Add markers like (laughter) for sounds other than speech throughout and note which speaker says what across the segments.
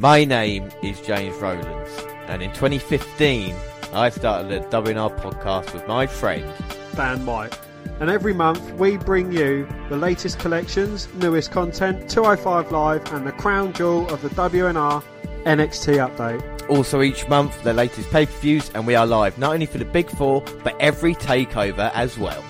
Speaker 1: My name is James Rowlands, and in 2015, I started the WNR podcast with my friend.
Speaker 2: Dan White. And every month we bring you the latest collections, newest content, 205 Live, and the crown jewel of the WNR NXT update.
Speaker 1: Also, each month, the latest pay per views, and we are live not only for the Big Four, but every takeover as well.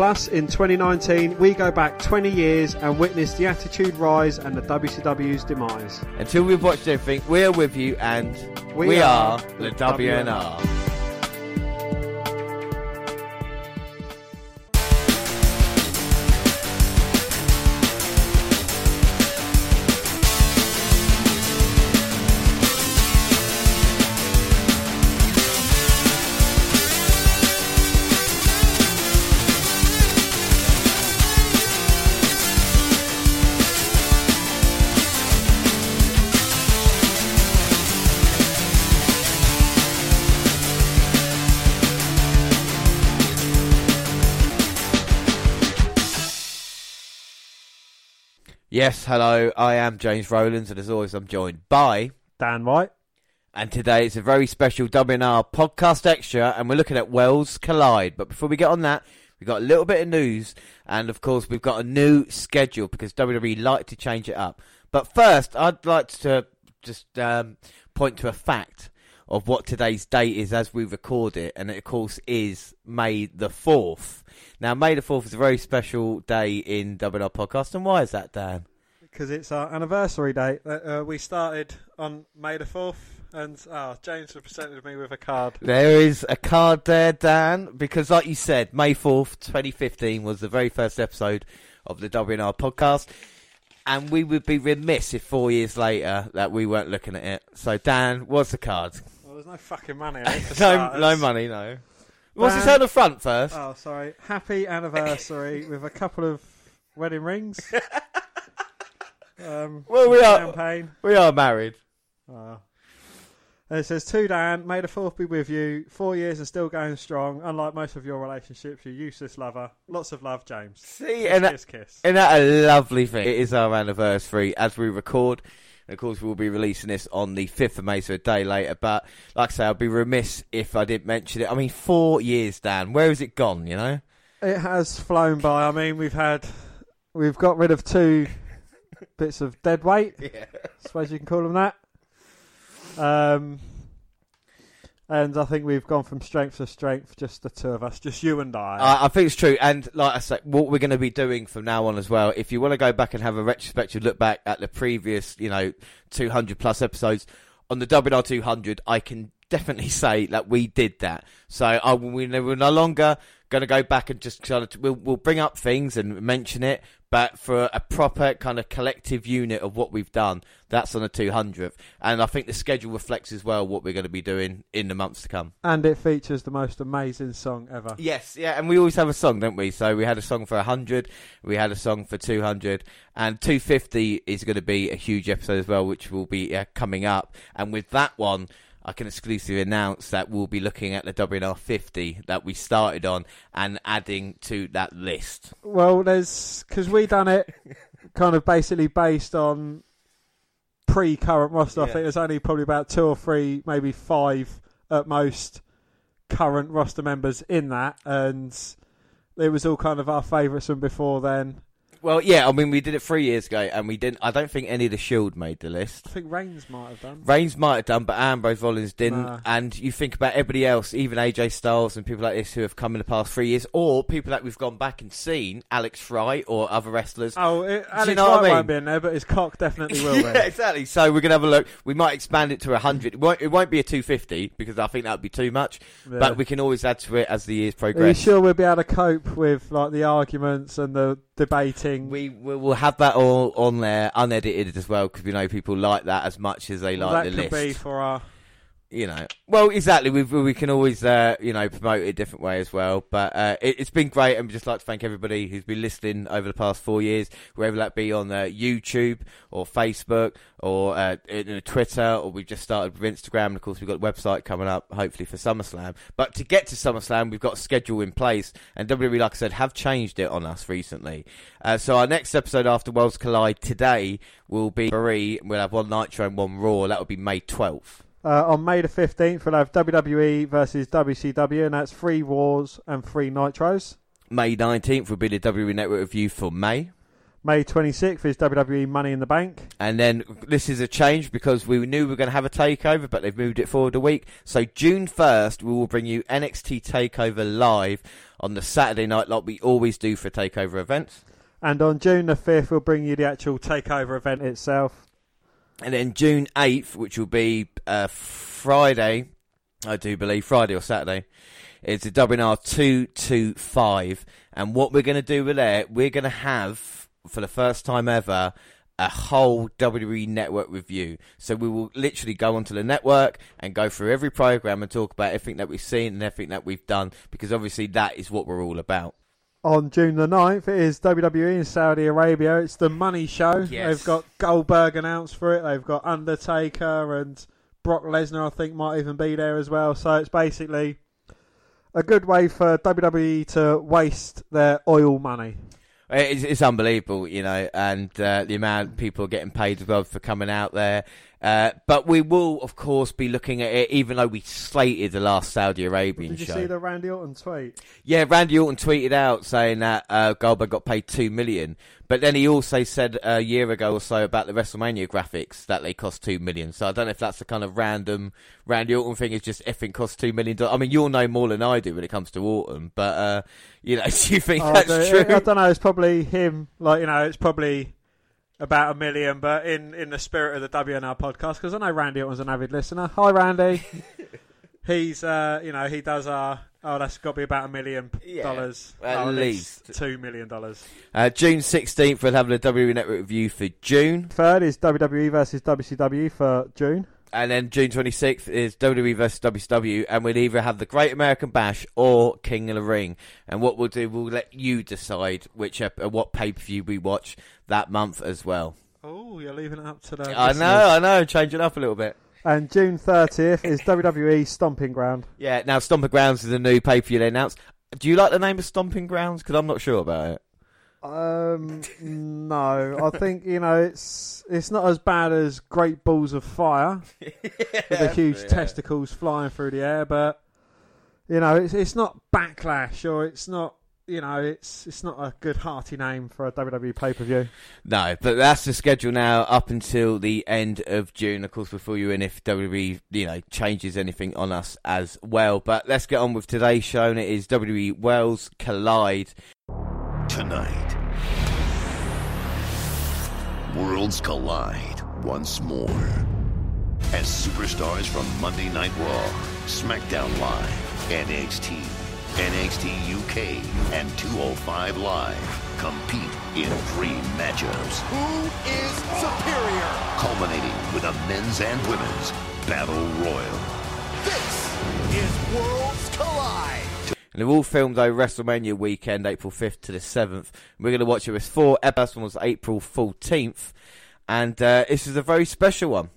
Speaker 2: Plus, in 2019, we go back 20 years and witness the attitude rise and the WCW's demise.
Speaker 1: Until we've watched everything, we are with you, and we,
Speaker 2: We
Speaker 1: are,
Speaker 2: are
Speaker 1: the
Speaker 2: the
Speaker 1: WNR. Yes, hello, I am James Rowlands, and as always, I'm joined by.
Speaker 2: Dan White.
Speaker 1: And today it's a very special WNR podcast extra, and we're looking at Worlds Collide. But before we get on that, we've got a little bit of news, and of course, we've got a new schedule because WWE like to change it up. But first, I'd like to just um, point to a fact of what today's date is as we record it, and it, of course, is May the 4th. Now, May the 4th is a very special day in WNR podcast, and why is that, Dan?
Speaker 2: Because it's our anniversary date. Uh, we started on May the 4th, and oh, James has presented me with a card.
Speaker 1: There is a card there, Dan, because like you said, May 4th, 2015 was the very first episode of the WNR podcast. And we would be remiss if four years later that we weren't looking at it. So, Dan, what's the card?
Speaker 2: Well, there's no fucking money. (laughs)
Speaker 1: no, no money, no. What's it say on the front first?
Speaker 2: Oh, sorry. Happy anniversary with a couple of wedding rings. (laughs) um,
Speaker 1: Well, we are-
Speaker 2: champagne.
Speaker 1: We are married.
Speaker 2: Oh. And it says, To Dan, may the fourth be with you. Four years and still going strong. Unlike most of your relationships, you useless lover. Lots of love, James.
Speaker 1: See, and that,
Speaker 2: kiss, kiss.
Speaker 1: Isn't that a lovely thing? It is our anniversary as we record. And of course, we'll be releasing this on the 5th of May, so a day later. But like I say, I'd be remiss if I didn't mention it. I mean, four years, Dan. Where has it gone, you know?
Speaker 2: It has flown by. I mean, we've had, we've got rid of two bits of dead weight. (laughs)
Speaker 1: Yeah.
Speaker 2: I suppose you can call them that. Um, and I think we've gone from strength to strength, just the two of us, just you and I.
Speaker 1: Uh, I think it's true. And like I said, what we're going to be doing from now on as well, if you want to go back and have a retrospective look back at the previous, you know, 200 plus episodes on the WR 200, I can definitely (laughs) say that we did that. So I, we, we're no longer going to go back and just kind of, we'll, we'll bring up things and mention it, but for a proper kind of collective unit of what we've done, that's on the 200th. And I think the schedule reflects as well what we're going to be doing in the months to come.
Speaker 2: and it features the most amazing song ever.
Speaker 1: Yes, yeah, and we always have a song, don't we? So we had a song for 100, we had a song for 200, and 250 is going to be a huge episode as well, which will be uh, coming up. And with that one, I can exclusively announce that we'll be looking at the WNR 50 that we started on and adding to that list.
Speaker 2: Well, there's because we done it kind of basically based on pre-current roster. I think there's only probably about two or three, maybe five at most current roster members in that, and it was all kind of our favourites from before then.
Speaker 1: Well, yeah, I mean, we did it three years ago, and we didn't. I don't think any of the Shield made the list.
Speaker 2: I think Reigns might have done.
Speaker 1: Reigns might have done, but Ambrose Rollins didn't.
Speaker 2: Nah.
Speaker 1: And you think about everybody else, even AJ Styles and people like this who have come in the past three years, or people that we've gone back and seen, Alex Fry or other wrestlers.
Speaker 2: Oh, it, Alex
Speaker 1: you know I mean?
Speaker 2: won't be in there, but his cock definitely will (laughs)
Speaker 1: yeah,
Speaker 2: be.
Speaker 1: exactly. So we're gonna have a look. We might expand it to a hundred. It won't, it won't be a two fifty because I think that would be too much.
Speaker 2: Yeah.
Speaker 1: But we can always add to it as the years progress.
Speaker 2: Are you sure we'll be able to cope with like the arguments and the debating?
Speaker 1: We we will have that all on there, unedited as well, because we know people like that as much as they
Speaker 2: Well,
Speaker 1: like
Speaker 2: that
Speaker 1: the
Speaker 2: could
Speaker 1: list.
Speaker 2: be for our
Speaker 1: you know, well, exactly. We we can always, uh, you know, promote it a different way as well. But uh, it, has been great, and we just like to thank everybody who's been listening over the past four years, whether that be on uh, YouTube or Facebook or uh, Twitter, or we've just started with Instagram, and of course we've got the website coming up, hopefully for SummerSlam. But to get to SummerSlam, we've got a schedule in place, and WWE, like I said, have changed it on us recently. Uh, so our next episode after Worlds Collide today will be three. We'll have one Nitro and one Raw. That will be May twelfth.
Speaker 2: Uh, on May the 15th, we'll have WWE versus WCW, and that's three Wars and three Nitros.
Speaker 1: May 19th will be the WWE Network review for May.
Speaker 2: May 26th is WWE Money in the Bank.
Speaker 1: And then this is a change because we knew we were going to have a takeover, but they've moved it forward a week. So June 1st, we will bring you NXT Takeover live on the Saturday night, like we always do for takeover events.
Speaker 2: And on June the 5th, we'll bring you the actual takeover event itself.
Speaker 1: And then June 8th, which will be uh, Friday, I do believe, Friday or Saturday, it's a WNR 225. And what we're going to do with that, we're going to have, for the first time ever, a whole WWE network review. So we will literally go onto the network and go through every program and talk about everything that we've seen and everything that we've done, because obviously that is what we're all about
Speaker 2: on June the 9th. It is WWE in Saudi Arabia. It's the money show. Yes. They've got Goldberg announced for it. They've got Undertaker and Brock Lesnar, I think, might even be there as well. So it's basically a good way for WWE to waste their oil money.
Speaker 1: It's, it's unbelievable, you know, and uh, the amount people are getting paid as well for coming out there. Uh, but we will, of course, be looking at it, even though we slated the last Saudi Arabian
Speaker 2: Did you
Speaker 1: show.
Speaker 2: see the Randy Orton tweet?
Speaker 1: Yeah, Randy Orton tweeted out saying that uh, Goldberg got paid two million, but then he also said a year ago or so about the WrestleMania graphics that they cost two million. So I don't know if that's the kind of random Randy Orton thing. Is just effing cost two million dollars. I mean, you'll know more than I do when it comes to Orton, but uh, you know, (laughs) do you think oh, that's true?
Speaker 2: I don't know. It's probably him. Like you know, it's probably about a million, but in, in the spirit of the WNR podcast, because I know Randy was an avid listener. Hi, Randy. (laughs) He's, uh, you know, he does our. Oh, that's got to be about a million dollars.
Speaker 1: Yeah, at, oh, least.
Speaker 2: two million dollars.
Speaker 1: Uh, June sixteenth, we'll have the WWE Network review for June.
Speaker 2: Third is WWE versus WCW for June.
Speaker 1: And then June 26th is WWE versus WCW, and we'll either have the Great American Bash or King of the Ring. And what we'll do, we'll let you decide which ep- what pay per view we watch that month as well.
Speaker 2: Oh, you're leaving it up to the.
Speaker 1: I know, I know, changing up a little bit.
Speaker 2: And June 30th is WWE Stomping Ground.
Speaker 1: Yeah, now Stomping Grounds is a new pay per view they announced. Do you like the name of Stomping Grounds? Because I'm not sure about it.
Speaker 2: Um, no, I think you know it's it's not as bad as Great Balls of Fire yeah, (laughs) with the huge yeah. testicles flying through the air, but you know it's it's not Backlash or it's not you know it's it's not a good hearty name for a WWE pay per view.
Speaker 1: No, but that's the schedule now up until the end of June. Of course, before you in if WWE you know changes anything on us as well. But let's get on with today's show. And it is WWE Worlds Collide
Speaker 3: tonight. Worlds collide once more. As superstars from Monday Night Raw, SmackDown Live, NXT, NXT UK, and 205 Live compete in three matchups.
Speaker 4: Who is superior?
Speaker 3: Culminating with a men's and women's battle royal.
Speaker 4: This is Worlds Collide.
Speaker 1: And they're all filmed over WrestleMania weekend, April 5th to the 7th. We're going to watch it with four. First one was April 14th. And uh, this is a very special one.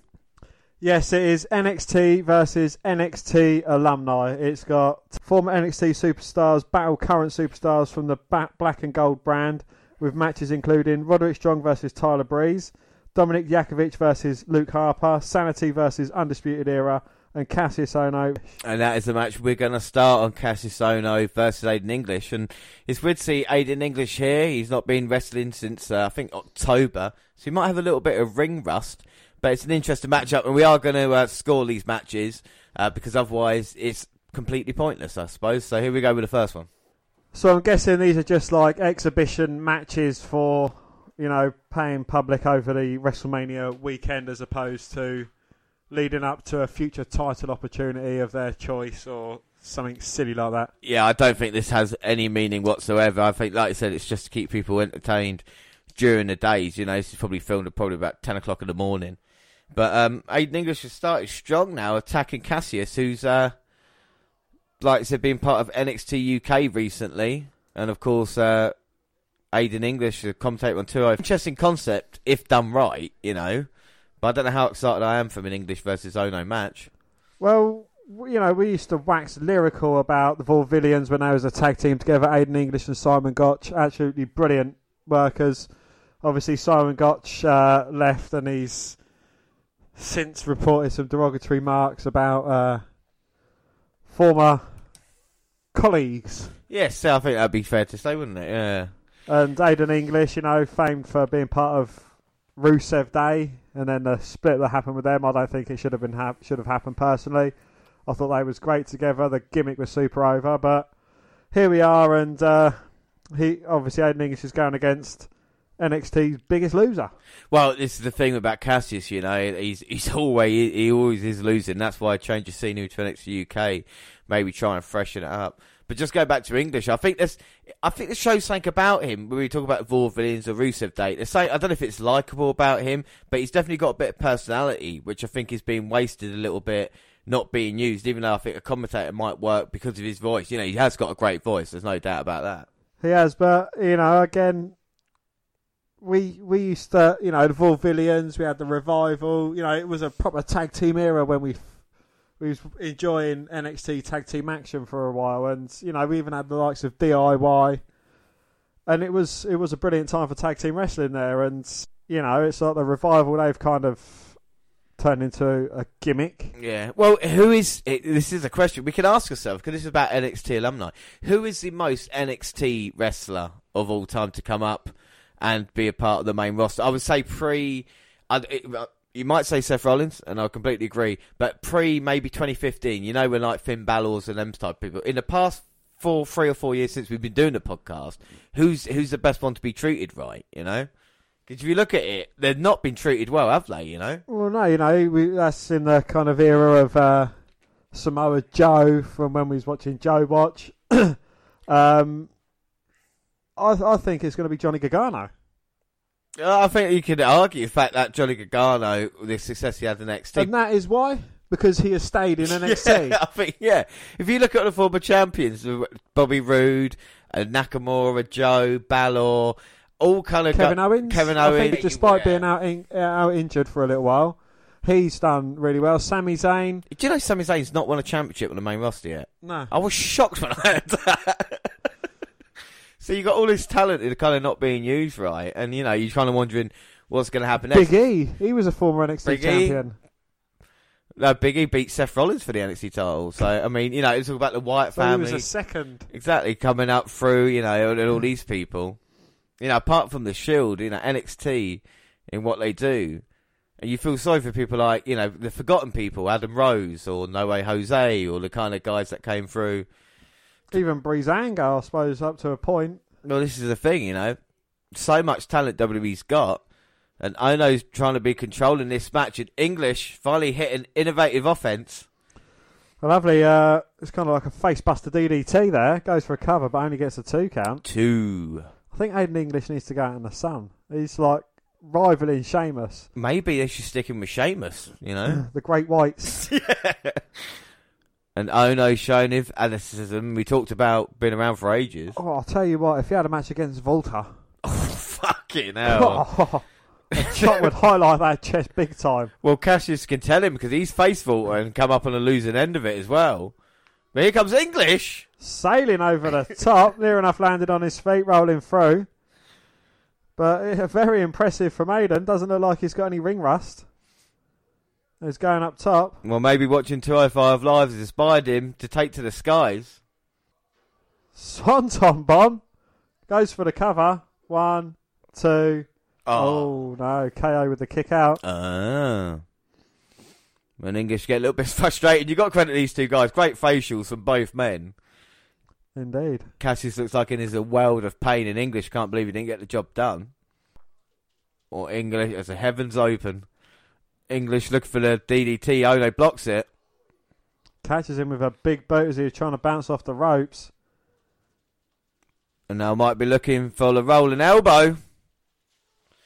Speaker 2: Yes, it is NXT versus NXT alumni. It's got former NXT superstars battle current superstars from the Black and Gold brand, with matches including Roderick Strong versus Tyler Breeze, Dominic Dijakovic versus Luke Harper, Sanity versus Undisputed Era, and Kassius Ohno.
Speaker 1: And that is the match we're going to start on Kassius Ohno versus Aiden English. And it's weird to see Aiden English here. He's not been wrestling since, uh, I think, October. So he might have a little bit of ring rust. But it's an interesting matchup. And we are going to uh, score these matches uh, because otherwise it's completely pointless, I suppose. So here we go with the first one.
Speaker 2: So I'm guessing these are just like exhibition matches for, you know, paying public over the WrestleMania weekend as opposed to leading up to a future title opportunity of their choice or something silly like that.
Speaker 1: Yeah, I don't think this has any meaning whatsoever. I think, like I said, it's just to keep people entertained during the days. You know, this is probably filmed at probably about 10 o'clock in the morning. But um, Aiden English has started strong now, attacking Cassius, who's uh, like I said, been part of NXT UK recently, and of course, uh, Aiden English, the commentator on 2 Interesting concept if done right, you know. But I don't know how excited I am from an English versus Ohno match.
Speaker 2: Well, you know, we used to wax lyrical about the Vaudevillains when they was a tag team together, Aiden English and Simon Gotch. Absolutely brilliant workers. Obviously, Simon Gotch uh, left and he's since reported some derogatory marks about uh, former colleagues.
Speaker 1: Yes, I think that'd be fair to say, wouldn't it? Yeah.
Speaker 2: And Aiden English, you know, famed for being part of Rusev Day, and then the split that happened with them. I don't think it should have been hap- should have happened personally. I thought they was great together. The gimmick was super over, but here we are, and uh, he obviously Aiden English is going against NXT's biggest loser.
Speaker 1: Well, this is the thing about Cassius, you know, he's he's always he always is losing. That's why I changed the scenery to NXT UK, maybe try and freshen it up. But just go back to English. I think there's, I think the show's something about him. When we talk about Vaudevillains or Rusev Day, there's I don't know if it's likable about him, but he's definitely got a bit of personality, which I think is being wasted a little bit, not being used. Even though I think a commentator might work because of his voice. You know, he has got a great voice. There's no doubt about that.
Speaker 2: He has, but you know, again, we we used to, you know, the Vaudevillains. We had the revival. You know, it was a proper tag team era when we we was enjoying NXT tag team action for a while, and you know, we even had the likes of DIY, and it was it was a brilliant time for tag team wrestling there. And you know, it's like the revival they've kind of turned into a gimmick.
Speaker 1: Yeah. Well, who is? It, this is a question we can ask ourselves because this is about NXT alumni. Who is the most NXT wrestler of all time to come up and be a part of the main roster? I would say pre. I'd, it, you might say Seth Rollins, and I completely agree. But pre maybe 2015, you know, when like Finn Balor's and them type people. In the past four, three or four years since we've been doing the podcast, who's who's the best one to be treated right? You know. Because if you look at it, they've not been treated well, have they? You know.
Speaker 2: Well, no, you know, we, that's in the kind of era of uh, Samoa Joe from when we was watching Joe Watch. (clears throat) um, I, I think it's going to be Johnny Gargano.
Speaker 1: Uh, I think you could argue the fact that Johnny Gargano, the success he had in NXT,
Speaker 2: And that is why? Because he has stayed in NXT. (laughs)
Speaker 1: Yeah, I think yeah. If you look at the former champions, Bobby Roode, uh, Nakamura, Joe, Balor, all kind of
Speaker 2: Kevin
Speaker 1: gu-
Speaker 2: Owens.
Speaker 1: Kevin
Speaker 2: I
Speaker 1: Owens,
Speaker 2: think despite
Speaker 1: yeah.
Speaker 2: being out, in, out injured for a little while, he's done really well. Sami Zayn.
Speaker 1: Do you know Sami Zayn's not won a championship on the main roster yet?
Speaker 2: No.
Speaker 1: I was shocked when I heard that. (laughs) so you got all this talent that are kind of not being used right, and you know you're kind of wondering what's going to happen next.
Speaker 2: Big E. He was a former NXT
Speaker 1: Big E.
Speaker 2: champion.
Speaker 1: No, Big E beat Seth Rollins for the NXT title. So I mean, you know, it's all about the Wyatt
Speaker 2: So he was a second.
Speaker 1: Exactly, coming up through, you know, and all these people. You know, apart from the Shield, you know, NXT in what they do. And you feel sorry for people like, you know, the forgotten people, Adam Rose or No Way Jose or the kind of guys that came through.
Speaker 2: Even Breezango, I suppose, up to a point.
Speaker 1: Well, this is the thing, you know. So much talent WWE's got. And Ohno's trying to be controlling this match in English, finally hit an innovative offense.
Speaker 2: Lovely. Uh, it's kind of like a facebuster DDT there. Goes for a cover, but only gets a two count.
Speaker 1: Two.
Speaker 2: I think Aiden English needs to go out in the sun. He's like rivaling Sheamus,
Speaker 1: Maybe they should stick him with Sheamus, you know? (clears throat)
Speaker 2: the Great Whites. (laughs)
Speaker 1: and Ohno showing his athleticism. We talked about being around for ages.
Speaker 2: oh, I'll tell you what, if he had a match against WALTER, (laughs)
Speaker 1: Fucking hell. (laughs)
Speaker 2: a shot would highlight that chest big time.
Speaker 1: well, Cassius can tell him because he's faceful and come up on the losing end of it as well. But here comes English.
Speaker 2: Sailing over the top, (laughs) near enough landed on his feet, rolling through. But uh, very impressive from Aiden. Doesn't look like he's got any ring rust. He's going up top.
Speaker 1: Well, maybe watching 205 Live has inspired him to take to the skies.
Speaker 2: Swanton bomb. Goes for the cover. One, two. Oh, no. KO with the kick out.
Speaker 1: Ah. When English get a little bit (laughs) frustrated, you got to credit these two guys. Great facials from both men.
Speaker 2: Indeed.
Speaker 1: Cassius looks like in his a world of pain, and English can't believe he didn't get the job done. Or English, as the heavens open. English looking for the DDT. Ohno oh, blocks it.
Speaker 2: Catches him with a big boot as he was trying to bounce off the ropes.
Speaker 1: And now might be looking for the rolling elbow.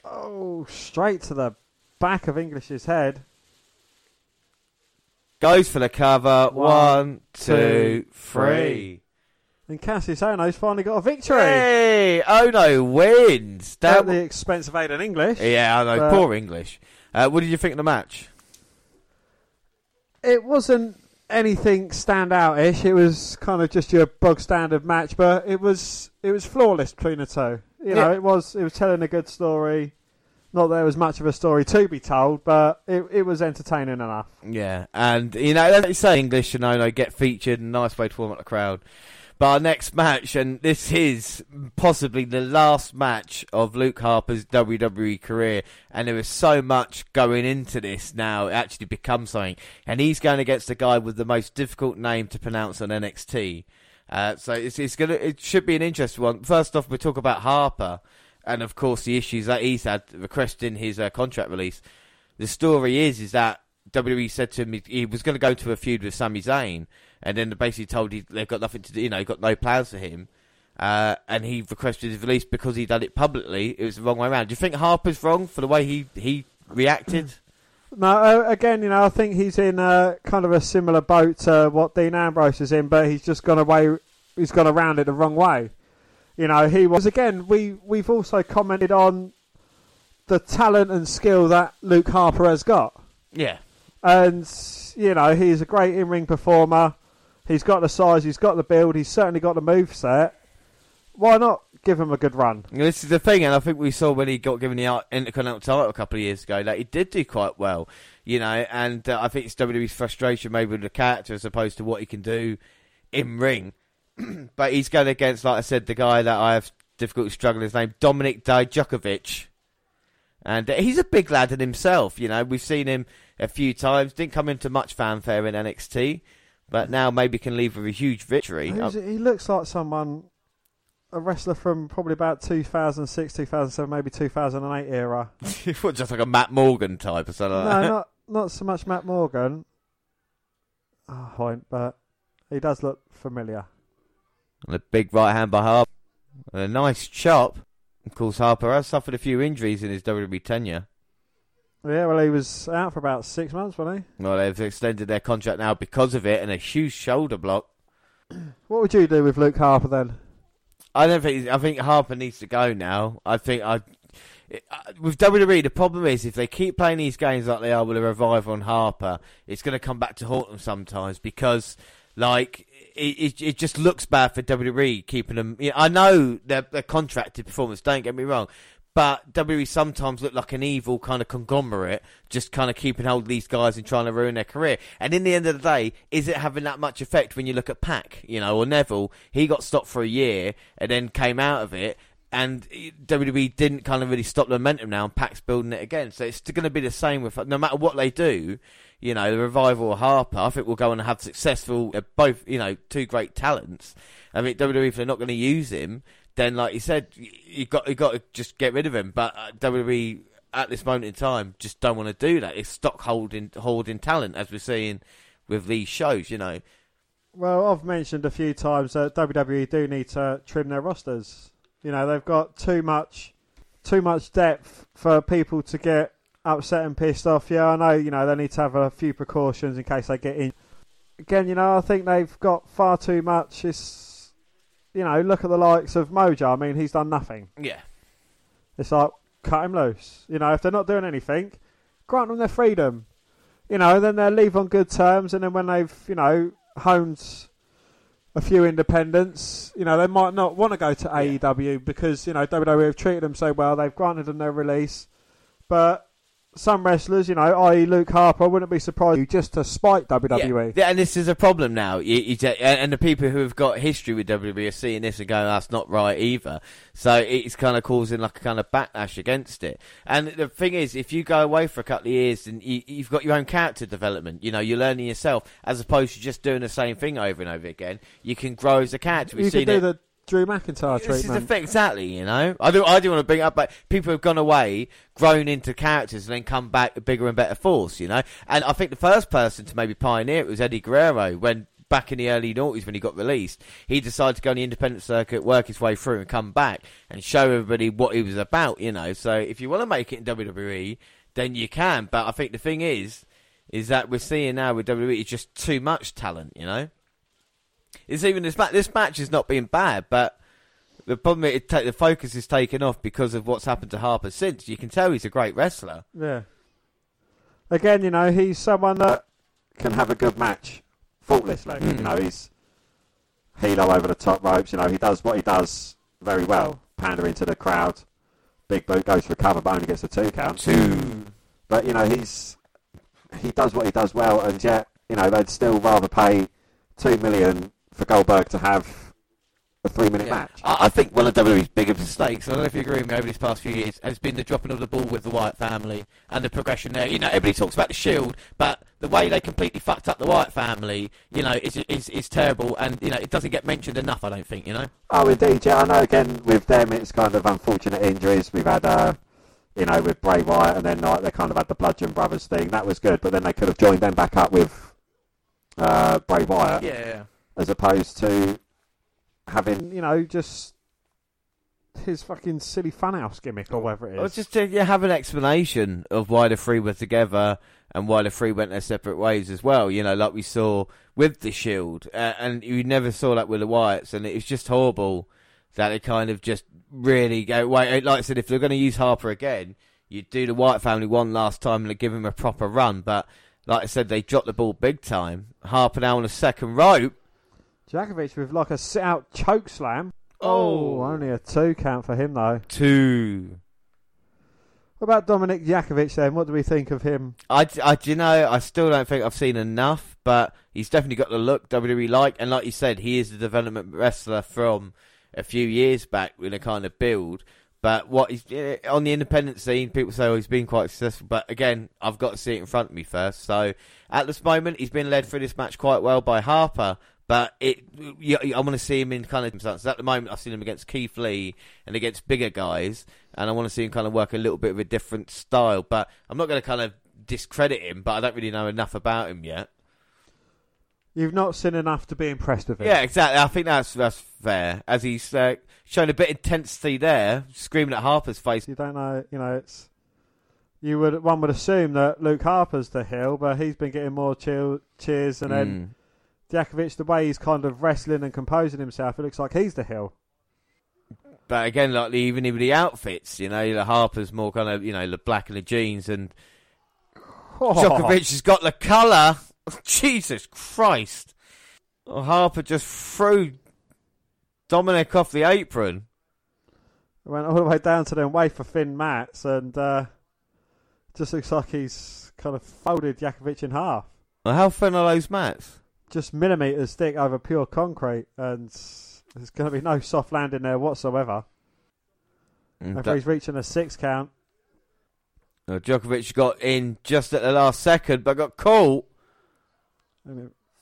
Speaker 2: Oh, straight to the back of English's head.
Speaker 1: Goes for the cover.
Speaker 2: One, two, three. And Cassius Ohno's finally got a victory
Speaker 1: Hey, oh no, wins.
Speaker 2: at
Speaker 1: That
Speaker 2: the expense of Aiden English.
Speaker 1: yeah, I know. Poor English. Uh, what did you think of the match?
Speaker 2: It wasn't anything standout-ish. It was kind of just your bog standard match, but it was it was flawless between the two. You know,
Speaker 1: Yeah.
Speaker 2: it was it was telling a good story. Not that there was much of a story to be told, but it it was entertaining enough.
Speaker 1: Yeah, and you know, as you say, English and Ohno get featured, nice way to warm up the crowd. But our next match, and this is possibly the last match of Luke Harper's WWE career, and there is so much going into this now, it actually becomes something. And he's going against the guy with the most difficult name to pronounce on NXT. Uh, so it's, it's gonna, it should be an interesting one. First off, we talk about Harper, and of course the issues that he's had requesting his uh, contract release. The story is, is that WWE said to him he, was going to go to a feud with Sami Zayn, and then they basically told he they've got nothing to do, you know, got no plans for him. Uh, and he requested his release because he'd done it publicly. It was the wrong way around. Do you think Harper's wrong for the way he, he reacted?
Speaker 2: No, uh, again, you know, I think he's in uh, kind of a similar boat to what Dean Ambrose is in, but he's just gone away. He's gone around it the wrong way. You know, he was again. We we've also commented on the talent and skill that Luke Harper has got,
Speaker 1: yeah.
Speaker 2: and you know, he's a great in-ring performer. He's got the size. He's got the build. He's certainly got the move set. Why not give him a good run?
Speaker 1: This is the thing, and I think we saw when he got given the Intercontinental title a couple of years ago that he did do quite well, you know. And uh, I think it's WWE's frustration maybe with the character as opposed to what he can do in ring. (clears throat) but he's going against, like I said, the guy that I have difficulty struggling his name, Dominic Dijakovic. And uh, he's a big lad in himself, you know. We've seen him a few times. Didn't come into much fanfare in NXT, but now maybe can leave with a huge victory.
Speaker 2: He looks like someone, a wrestler from probably about 2006, 2007, maybe 2008 era. (laughs)
Speaker 1: What, just like a Matt Morgan type or something. like
Speaker 2: no,
Speaker 1: that?
Speaker 2: not not so much Matt Morgan. Oh, but he does look familiar.
Speaker 1: And a big right hand by Harper. And a nice chop. Of course, Harper has suffered a few injuries in his WWE tenure.
Speaker 2: Yeah, well, he was out for about six months, wasn't he?
Speaker 1: Well, they've extended their contract now because of it and a huge shoulder block. (clears throat)
Speaker 2: What would you do with Luke Harper then?
Speaker 1: I don't think. I think Harper needs to go now. I think I. it- With WWE, the problem is if they keep playing these games like they are with a revival on Harper, it's going to come back to haunt them sometimes because, like, it, it, it just looks bad for WWE keeping them. You know, I know they're, they're contracted performance. Don't get me wrong, but WWE sometimes look like an evil kind of conglomerate, just kind of keeping hold of these guys and trying to ruin their career. And in the end of the day, is it having that much effect when you look at Pac, you know, or Neville? He got stopped for a year and then came out of it. And WWE didn't kind of really stop the momentum now, and Pac's building it again. So it's going to be the same with no matter what they do. You know, the revival or Harper, I think we'll go and have successful, uh, both you know, two great talents. I mean, WWE if they're not going to use him, then like you said, you got you got to just get rid of him. But uh, WWE at this moment in time just don't want to do that. It's stock holding holding talent as we're seeing with these shows. You know,
Speaker 2: Well, I've mentioned a few times that WWE do need to trim their rosters. You know, they've got too much, too much depth for people to get upset and pissed off. Yeah, I know. You know, they need to have a few precautions in case they get in. Again, you know, I think they've got far too much. It's, you know, look at the likes of Mojo. I mean, he's done nothing.
Speaker 1: yeah,
Speaker 2: It's like cut him loose. You know, if they're not doing anything, grant them their freedom. You know, then they'll leave on good terms, and then when they've you know honed a few independents, you know, they might not want to go to AEW because you know WWE have treated them so well. They've granted them their release, but some wrestlers, you know, i.e. Luke Harper, I wouldn't be surprised just to spite WWE.
Speaker 1: Yeah, and this is a problem now. You, you, and the people who have got history with WWE are seeing this and going, "That's not right either." So it's kind of causing like a kind of backlash against it. And the thing is, if you go away for a couple of years and you, you've got your own character development, you know, you're learning yourself as opposed to just doing the same thing over and over again. You can grow as a character. We've
Speaker 2: you
Speaker 1: seen it.
Speaker 2: the Drew McIntyre
Speaker 1: This is the thing, exactly. You know, I do. I do want to bring up, but people have gone away, grown into characters, and then come back a bigger and better force. You know, and I think the first person to maybe pioneer it was Eddie Guerrero when. Back in the early noughties when he got released, he decided to go on the independent circuit, work his way through, and come back and show everybody what he was about. You know, so if you want to make it in WWE, then you can. But I think the thing is, is that we're seeing now with WWE it's just too much talent. You know, it's even this match. This match is not being bad, but the problem is ta- the focus is taken off because of what's happened to Harper since. You can tell he's a great wrestler.
Speaker 2: Yeah. Again, you know, he's someone that can have a good match faultlessly.
Speaker 1: Mm.
Speaker 2: You know, he's Hilo over the top ropes. You know, he does what he does very well. Pandering to the crowd. Big boot goes for a cover, but only gets a two count.
Speaker 1: Two.
Speaker 2: But you know, he's he does what he does well, and yet you know they'd still rather pay two million for Goldberg to have a three-minute
Speaker 1: Yeah.
Speaker 2: match.
Speaker 1: I, I think one of WWE's biggest mistakes, I don't know if you agree with me over these past few years, has been the dropping of the ball with the Wyatt family and the progression there. You know, everybody talks about the Shield, but the way they completely fucked up the Wyatt family, you know, is is, is terrible, and you know it doesn't get mentioned enough. I don't think. You know.
Speaker 2: Oh, indeed, yeah. I know. Again, with them, it's kind of unfortunate injuries. We've had, uh, you know, with Bray Wyatt, and then like they kind of had the Bludgeon Brothers thing. That was good, but then they could have joined them back up with uh, Bray Wyatt,
Speaker 1: Yeah.
Speaker 2: As opposed to having, you know, just his fucking silly funhouse gimmick or whatever it
Speaker 1: Or just to yeah, have an explanation of why the three were together and why the three went their separate ways as well. You know, like we saw with the Shield, uh, and you never saw that with the Wyatts, and it was just horrible that they kind of just really go. Wait, like I said, if they're going to use Harper again, you do the Wyatt family one last time and give him a proper run. But like I said, they dropped the ball big time. Harper now on the second rope.
Speaker 2: Dijakovic with like a sit-out choke slam.
Speaker 1: Oh.
Speaker 2: only a two count for him though.
Speaker 1: Two.
Speaker 2: What about Dominic Dijakovic then? What do we think of him?
Speaker 1: I, I, do you know, I still don't think I've seen enough, but he's definitely got the look WWE like, and like you said, he is a development wrestler from a few years back with a kind of build. But what he's eh, on the independent scene, people say oh, he's been quite successful. But again, I've got to see it in front of me first. So at this moment, he's been led through this match quite well by Harper. But it, you, I want to see him in kind of circumstances. At the moment, I've seen him against Keith Lee and against bigger guys, and I want to see him kind of work a little bit of a different style. But I'm not going to kind of discredit him, but I don't really know enough about him yet.
Speaker 2: You've not seen enough to be impressed with him.
Speaker 1: Yeah, exactly. I think that's that's fair. As he's uh, shown a bit of intensity there, screaming at Harper's face.
Speaker 2: You don't know, you know, it's you would one would assume that Luke Harper's the heel, but he's been getting more cheer, cheers, and then Dijakovic, the way he's kind of wrestling and composing himself, it looks like he's the heel.
Speaker 1: But again, like the, even with the outfits, you know, the Harper's more kind of you know the black and the jeans, and
Speaker 2: Oh.
Speaker 1: Dijakovic has got the colour. (laughs) Jesus Christ! Oh, Harper just threw Dominic off the apron.
Speaker 2: went all the way down to them wafer thin mats, and uh, just looks like he's kind of folded Dijakovic in half.
Speaker 1: Well, how thin are those mats?
Speaker 2: Just millimetres thick over pure concrete, and there's going to be no soft landing there whatsoever.
Speaker 1: Mm, that-
Speaker 2: he's reaching a six count,
Speaker 1: uh, Dijakovic got in just at the last second, but got caught.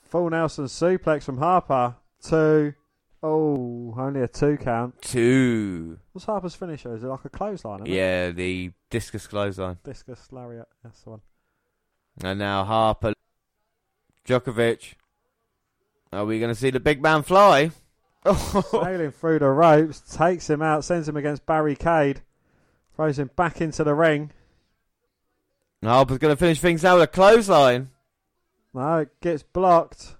Speaker 2: full Nelson suplex from Harper to oh, only a two count.
Speaker 1: Two.
Speaker 2: What's Harper's finisher? Is it like a clothesline? isn't it?
Speaker 1: Yeah, the discus clothesline.
Speaker 2: Discus lariat. That's the one.
Speaker 1: And now Harper, Dijakovic. Are we going to see the big man fly? (laughs)
Speaker 2: Sailing through the ropes, takes him out, sends him against barricade, throws him back into the ring.
Speaker 1: Harper's going to finish things now with a clothesline.
Speaker 2: No, it gets blocked.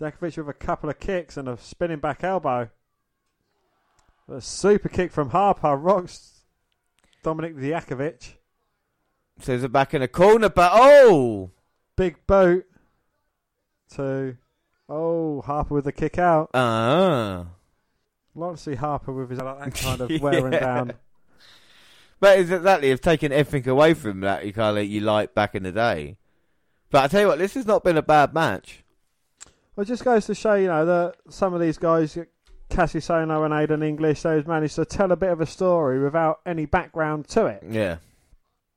Speaker 2: Dijakovic with a couple of kicks and a spinning back elbow. A super kick from Harper rocks Dominic Dijakovic.
Speaker 1: Says it back in the corner, but oh!
Speaker 2: Big boot to oh Harper with the kick out.
Speaker 1: Ah.
Speaker 2: Like to see Harper with his like that (laughs) kind of wearing
Speaker 1: Yeah.
Speaker 2: down.
Speaker 1: But it's exactly, if taking everything away from that you kind of you like back in the day. But I tell you what, this has not been a bad match.
Speaker 2: Well, it just goes to show, you know, that some of these guys, Cassius Ohno and Aidan English, they've managed to tell a bit of a story without any background to it.
Speaker 1: Yeah.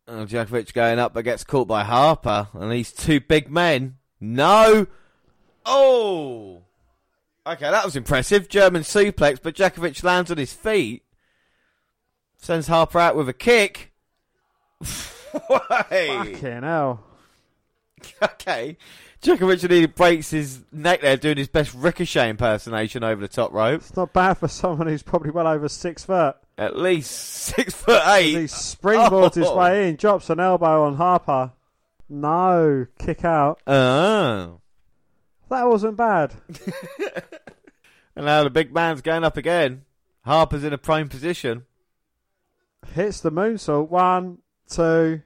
Speaker 1: Oh, Dijakovic going up but gets caught by Harper and these two big men. No! Oh! Okay, that was impressive. German suplex, but Dijakovic lands on his feet. Sends Harper out with a kick. (laughs) Hey.
Speaker 2: Fucking hell. (laughs)
Speaker 1: Okay. Dijakovic nearly breaks his neck there doing his best ricochet impersonation over the top rope.
Speaker 2: It's not bad for someone who's probably well over six foot.
Speaker 1: At least six foot eight.
Speaker 2: he springboards his
Speaker 1: Oh.
Speaker 2: way in, drops an elbow on Harper. No, kick out.
Speaker 1: Oh.
Speaker 2: That wasn't bad. (laughs)
Speaker 1: And now the big man's going up again. Harper's in a prime position.
Speaker 2: Hits the moonsault. One, two.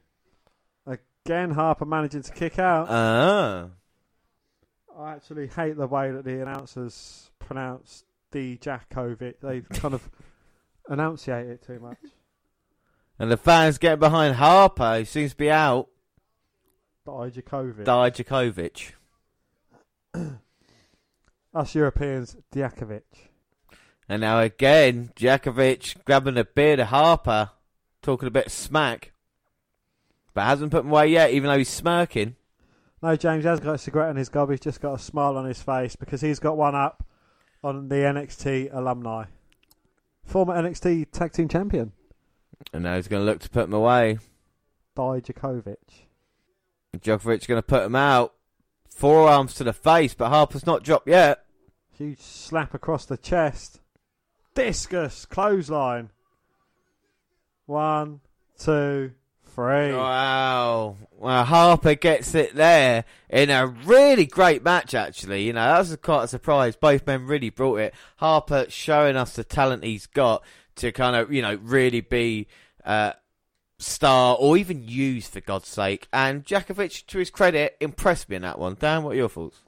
Speaker 2: Again, Harper managing to kick out.
Speaker 1: Ah.
Speaker 2: I actually hate the way that the announcers pronounce Dijakovic. They (laughs) kind of enunciate it too much.
Speaker 1: And the fans get behind Harper, who seems to be out.
Speaker 2: Dijakovic.
Speaker 1: Dijakovic. (clears throat)
Speaker 2: Us Europeans, Dijakovic.
Speaker 1: And now again, Dijakovic grabbing a beard of Harper, talking a bit of smack. But hasn't put him away yet, even though he's smirking.
Speaker 2: No, James hasn't got a cigarette in his gob. He's just got a smile on his face because he's got one up on the NXT alumni. Former NXT Tag Team Champion,
Speaker 1: And now he's going to look to put him away.
Speaker 2: Dijakovic.
Speaker 1: Djokovic going to put him out. Forearms to the face, but Harper's not dropped yet.
Speaker 2: Huge slap across the chest. Discus clothesline. One, two, three.
Speaker 1: Wow. Well, Harper gets it there in a really great match, actually. You know, that was quite a surprise. Both men really brought it. Harper showing us the talent he's got to kind of, you know, really be uh, star or even used, for God's sake. And Dijakovic, to his credit, impressed me in that one. Dan, what are your thoughts?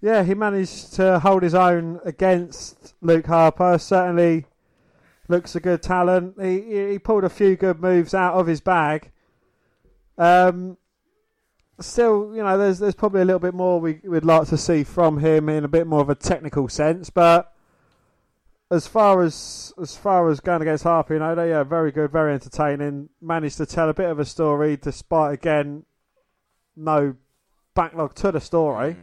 Speaker 2: Yeah, he managed to hold his own against Luke Harper. Certainly looks a good talent. He he pulled a few good moves out of his bag. Um, still, you know, there's there's probably a little bit more we would like to see from him in a bit more of a technical sense. But as far as as far as going against Harper, you know, they are very good, very entertaining. Managed to tell a bit of a story despite again no backlog to the story.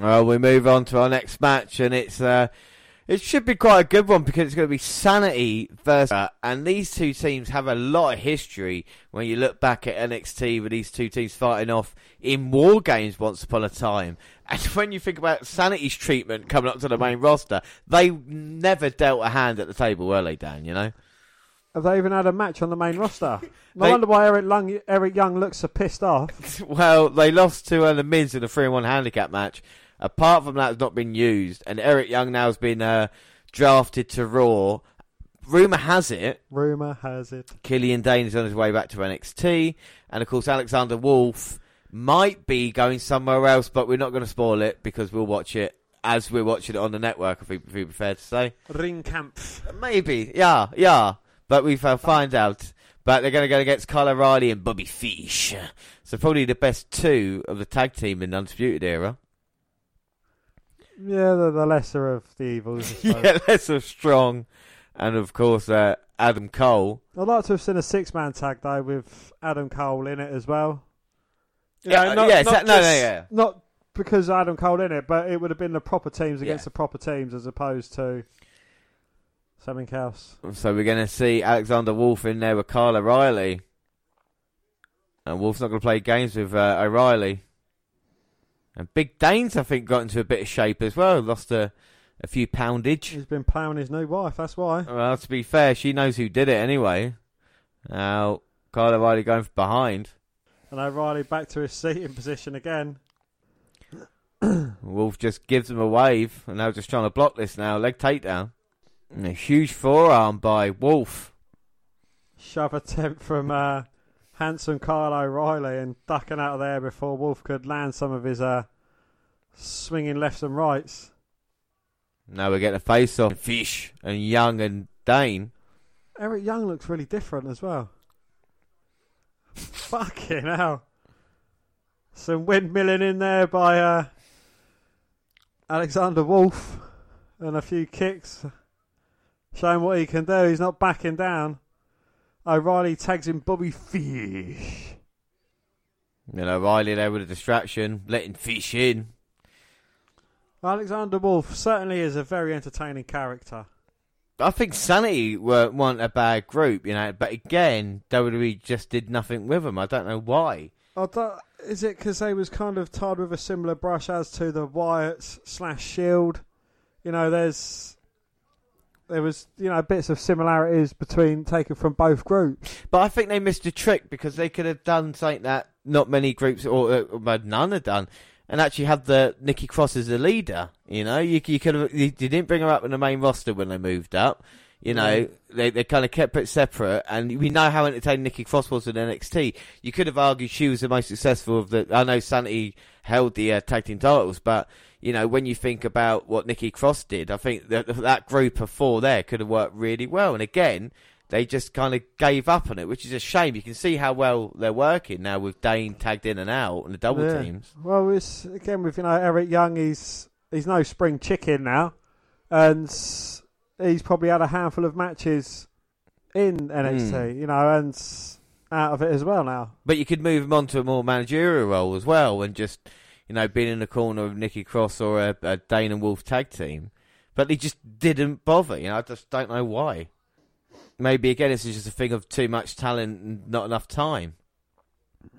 Speaker 1: Well, we move on to our next match, and it's uh, it should be quite a good one because it's going to be Sanity versus, and these two teams have a lot of history. When you look back at NXT, with these two teams fighting off in war games once upon a time, and (laughs) when you think about Sanity's treatment coming up to the main roster, they never dealt a hand at the table, were they, Dan? You know.
Speaker 2: Have they even had a match on the main roster? (laughs) No
Speaker 1: They-
Speaker 2: wonder why Eric, Lung, Eric Young looks so pissed off. (laughs)
Speaker 1: Well, they lost to uh, the Miz in a 3 1 handicap match. Apart from that, it's not been used. And Eric Young now has been uh, drafted to Raw. Rumour has it,
Speaker 2: Rumour has it.
Speaker 1: Killian Dane is on his way back to NXT. And of course, Alexander Wolf might be going somewhere else, but we're not going to spoil it because we'll watch it as we're watching it on the network, if we, if we prefer to say.
Speaker 2: Ring Ringkampf.
Speaker 1: Maybe, yeah, yeah. But we shall find out. But they're going to go against Kyle O'Reilly and Bobby Fish. So probably the best two of the tag team in the Undisputed Era.
Speaker 2: Yeah, the, the lesser of the evils. I (laughs) suppose.
Speaker 1: yeah, that's a strong. And of course, uh, Adam Cole.
Speaker 2: I'd like to have seen a six man tag though with Adam Cole in it as well. You
Speaker 1: Yeah,
Speaker 2: know,
Speaker 1: yeah, exact- no, no, yeah.
Speaker 2: Not because Adam Cole in it, but it would have been the proper teams against
Speaker 1: Yeah.
Speaker 2: the proper teams as opposed to something else.
Speaker 1: So we're going to see Alexander Wolf in there with Kyle O'Reilly. And Wolf's not going to play games with uh, O'Reilly. And Big Dane's, I think, got into a bit of shape as well. Lost a, a few poundage.
Speaker 2: He's been ploughing his new wife, that's why.
Speaker 1: Well, to be fair, she knows who did it anyway. Now, Kyle O'Reilly going from behind.
Speaker 2: And O'Reilly back to his seating position again.
Speaker 1: Wolf just gives him a wave, and now just trying to block this now. Leg takedown. And a huge forearm by Wolf.
Speaker 2: Shove attempt from uh, handsome Kyle O'Reilly and ducking out of there before Wolf could land some of his uh, swinging lefts and rights.
Speaker 1: Now we're getting a face off. Fish and Young and Dane.
Speaker 2: Eric Young looks really different as well. Fucking hell. Some windmilling in there by uh, Alexander Wolf and a few kicks. Showing what he can do. He's not backing down. O'Reilly tags in Bobby Fish.
Speaker 1: You know, O'Reilly there with a distraction, letting Fish in.
Speaker 2: Alexander Wolf certainly is a very entertaining character.
Speaker 1: I think Sanity were, weren't a bad group, you know, but again, WWE just did nothing with them. I don't know why.
Speaker 2: I don't- is it because they was kind of tied with a similar brush as to the Wyatts slash Shield? You know, there's there was you know bits of similarities between taken from both groups.
Speaker 1: But I think they missed a trick because they could have done something that not many groups or, uh, or none have done, and actually have the Nikki Cross as a leader. You know, you, you could have you, you didn't bring her up in the main roster when they moved up. You know, they they kind of kept it separate, and we know how entertaining Nikki Cross was in NXT. You could have argued she was the most successful of the. I know Sanity held the uh, tag team titles, but you know when you think about what Nikki Cross did, I think that that group of four there could have worked really well. And again, they just kind of gave up on it, which is a shame. You can see how well they're working now with Dane tagged in and out and the double
Speaker 2: Yeah.
Speaker 1: teams.
Speaker 2: Well, it's again with you know Eric Young. He's he's no spring chicken now, and he's probably had a handful of matches in NXT. Hmm. You know, and out of it as well now.
Speaker 1: But you could move him on to a more managerial role as well, and just you know being in the corner of Nikki Cross or a, a Dane and Wolf tag team. But they just didn't bother. You know, I just don't know why. Maybe again, this is just a thing of too much talent and not enough time.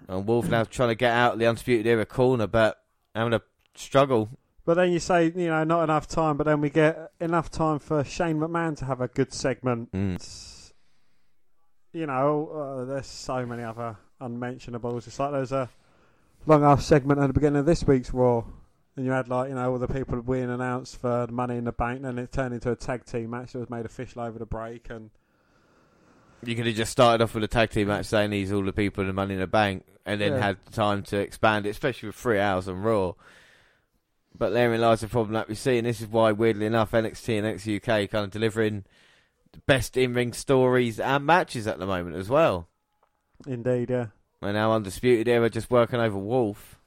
Speaker 1: And Wolf now trying to get out of the undisputed era corner, but having a struggle.
Speaker 2: But then you say you know not enough time, but then we get enough time for Shane McMahon to have a good segment.
Speaker 1: Mm.
Speaker 2: You know, uh, there's so many other unmentionables. It's like there's a long ass segment at the beginning of this week's Raw, and you had like you know all the people being announced for the Money in the Bank, and then it turned into a tag team match that was made official over the break, and
Speaker 1: You could have just started off with a tag team match saying these all the people in the Money in the Bank, and then
Speaker 2: Yeah.
Speaker 1: had time to expand it, especially with three hours on Raw. But therein lies the problem that we see, and this is why, weirdly enough, NXT and NXT UK kind of delivering the best in-ring stories and matches at the moment as well.
Speaker 2: indeed, yeah.
Speaker 1: And now Undisputed Era just working over Wolf,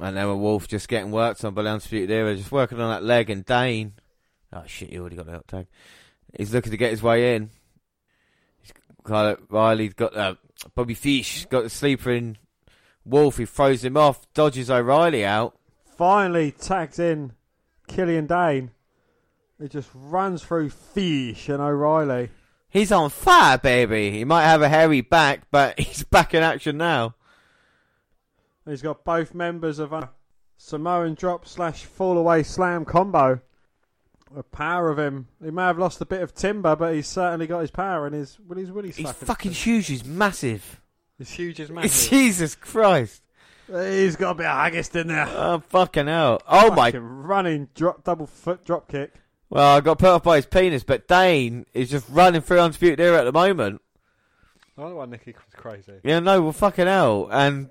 Speaker 1: and now Wolf just getting worked on by Undisputed Era, just working on that leg and Dane. Oh shit, he already got the hot tag. He's looking to get his way in. Of Riley's got uh, Bobby Fish got the sleeper in Wolf. He throws him off, dodges O'Reilly out.
Speaker 2: Finally tags in Killian Dane. It just runs through Fish and O'Reilly.
Speaker 1: He's on fire, baby. He might have a hairy back, but (laughs) he's back in action now.
Speaker 2: He's got both members of a Samoan drop slash fall away slam combo. The power of him. He may have lost a bit of timber, but he's certainly got his power and his he's really
Speaker 1: He's
Speaker 2: fucking,
Speaker 1: fucking huge. He's massive.
Speaker 2: He's huge as (laughs) massive.
Speaker 1: Jesus Christ.
Speaker 2: he's got a bit of haggis in there.
Speaker 1: Oh fucking hell! Oh my
Speaker 2: running drop double foot drop kick.
Speaker 1: Well, I got put off by his penis, but Dane is just running through Undisputed Era at the moment.
Speaker 2: I don't know why Nicky was crazy.
Speaker 1: Yeah, no, well, fucking hell. And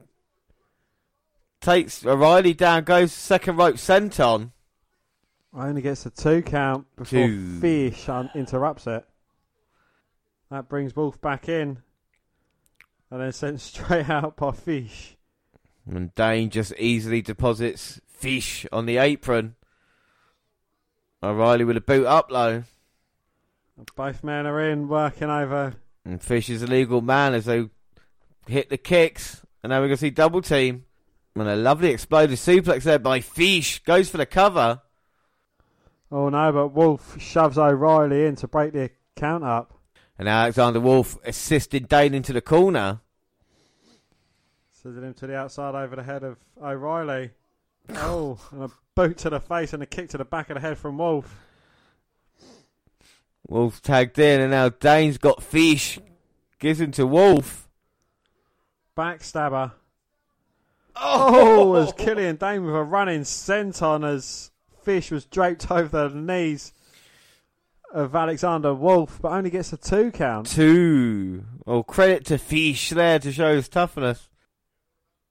Speaker 1: takes O'Reilly down, goes second rope senton.
Speaker 2: Only gets a two count before
Speaker 1: Two.
Speaker 2: Fish un- interrupts it. That brings Wolf back in. And then sent (laughs) straight out by Fish.
Speaker 1: And Dane just easily deposits fish on the apron. O'Reilly with a boot up low.
Speaker 2: Both men are in, working over.
Speaker 1: And Fish is a legal man as they hit the kicks. And now we're going to see double team. And a lovely exploded suplex there by Fish. Goes for the cover.
Speaker 2: Oh no, but Wolf shoves O'Reilly in to break the count up.
Speaker 1: And Alexander Wolf assisted Dane into the corner.
Speaker 2: Sends him to the outside over the head of O'Reilly. Oh, and a boot to the face and a kick to the back of the head from Wolf.
Speaker 1: Wolf tagged in, and now Dane's got Fish. Gives him to Wolf.
Speaker 2: Backstabber. (laughs) Oh! oh, as Killian Dane with a running senton as Fish was draped (laughs) over the knees of Alexander Wolf, but only gets a two count.
Speaker 1: Two. Well, credit to Fish there to show his toughness.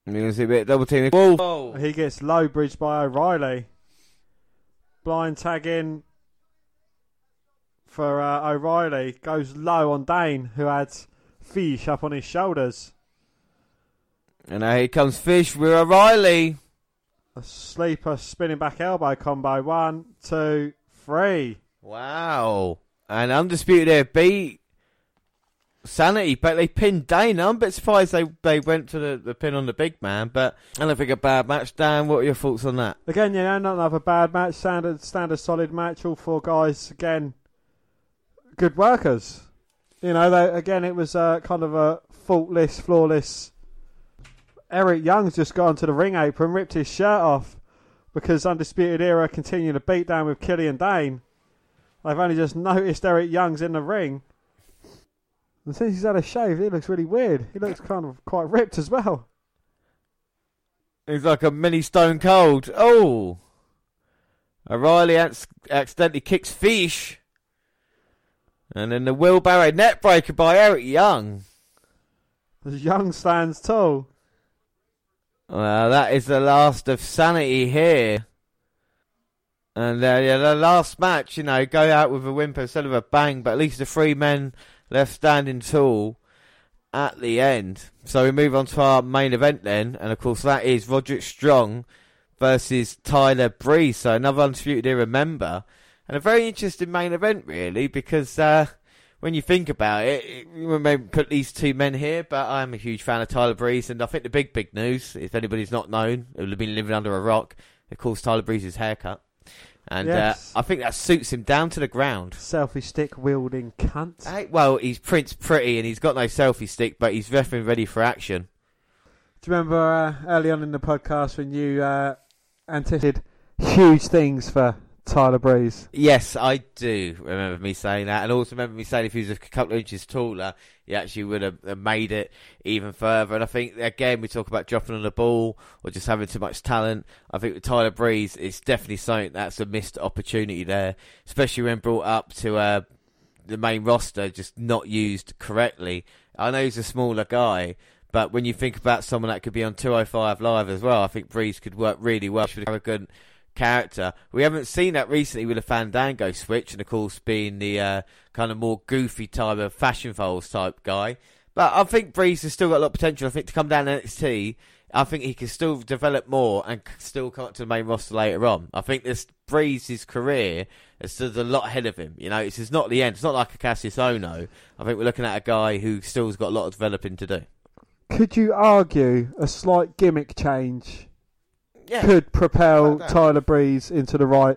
Speaker 1: And you're going to see a bit double team. Wolf.
Speaker 2: He gets low bridged by O'Reilly. Blind tag in for uh, O'Reilly. Goes low on Dane, who had Fish up on his shoulders.
Speaker 1: And now here comes Fish with O'Reilly.
Speaker 2: A sleeper spinning back elbow combo. One, two, three.
Speaker 1: Wow. And Undisputed Era beat Sanity, but they pinned Dane. I'm a bit surprised they, they went to the, the pin on the big man, but I don't think a bad match. Dan, what are your thoughts on that?
Speaker 2: Again, you know, not another bad match. Standard, standard, solid match. All four guys again, good workers. You know, they, again, it was uh, kind of a faultless, flawless. Eric Young's just gone to the ring apron, ripped his shirt off because Undisputed Era continued to beat down with Killian Dane, I've only just (laughs) noticed Eric Young's in the ring. And since he's had a shave, he looks really weird. He looks kind of quite ripped as well.
Speaker 1: He's like a mini Stone Cold. Oh, O'Reilly ac- accidentally kicks Fish, and then the wheelbarrow neckbreaker by Eric Young.
Speaker 2: As Young stands tall.
Speaker 1: Well, that is the last of sanity here. And uh, yeah, the last match, you know, go out with a whimper instead of a bang, but at least the three men left standing tall at the end. So we move on to our main event then, and of course that is Roderick Strong versus Tyler Breeze. So another undisputed era member, and a very interesting main event really, because uh, when you think about it, it you may put these two men here, but I'm a huge fan of Tyler Breeze, and I think the big big news, if anybody's not known, who have been living under a rock, of course Tyler Breeze's haircut. And
Speaker 2: Yes.
Speaker 1: uh, I think that suits him down to the ground.
Speaker 2: Selfie stick wielding cunt.
Speaker 1: Hey, well, he's Prince Pretty and he's got no selfie stick, but he's definitely ready for action.
Speaker 2: Do you remember uh, early on in the podcast when you uh, anticipated huge things for Tyler Breeze?
Speaker 1: Yes, I do remember me saying that, and also remember me saying if he was a couple of inches taller, he actually would have made it even further. And I think again we talk about dropping on the ball or just having too much talent. I think with Tyler Breeze, it's definitely something that's a missed opportunity there, especially when brought up to uh, the main roster, just not used correctly. I know he's a smaller guy. But when you think about someone that could be on 205 Live as well, I think Breeze could work really well a arrogant character. We haven't seen that recently with a Fandango switch, and of course being the uh, kind of more goofy type of fashion foals type guy. But I think Breeze has still got a lot of potential. I think to come down NXT, I think he can still develop more and still come up to the main roster later on. I think this Breeze's career is still a lot ahead of him. You know, it's, it's not the end. It's not like a Cassius Ohno. I think we're looking at a guy who still's got a lot of developing to do.
Speaker 2: Could you argue a slight gimmick change
Speaker 1: Yeah.
Speaker 2: could propel Tyler Breeze into the right?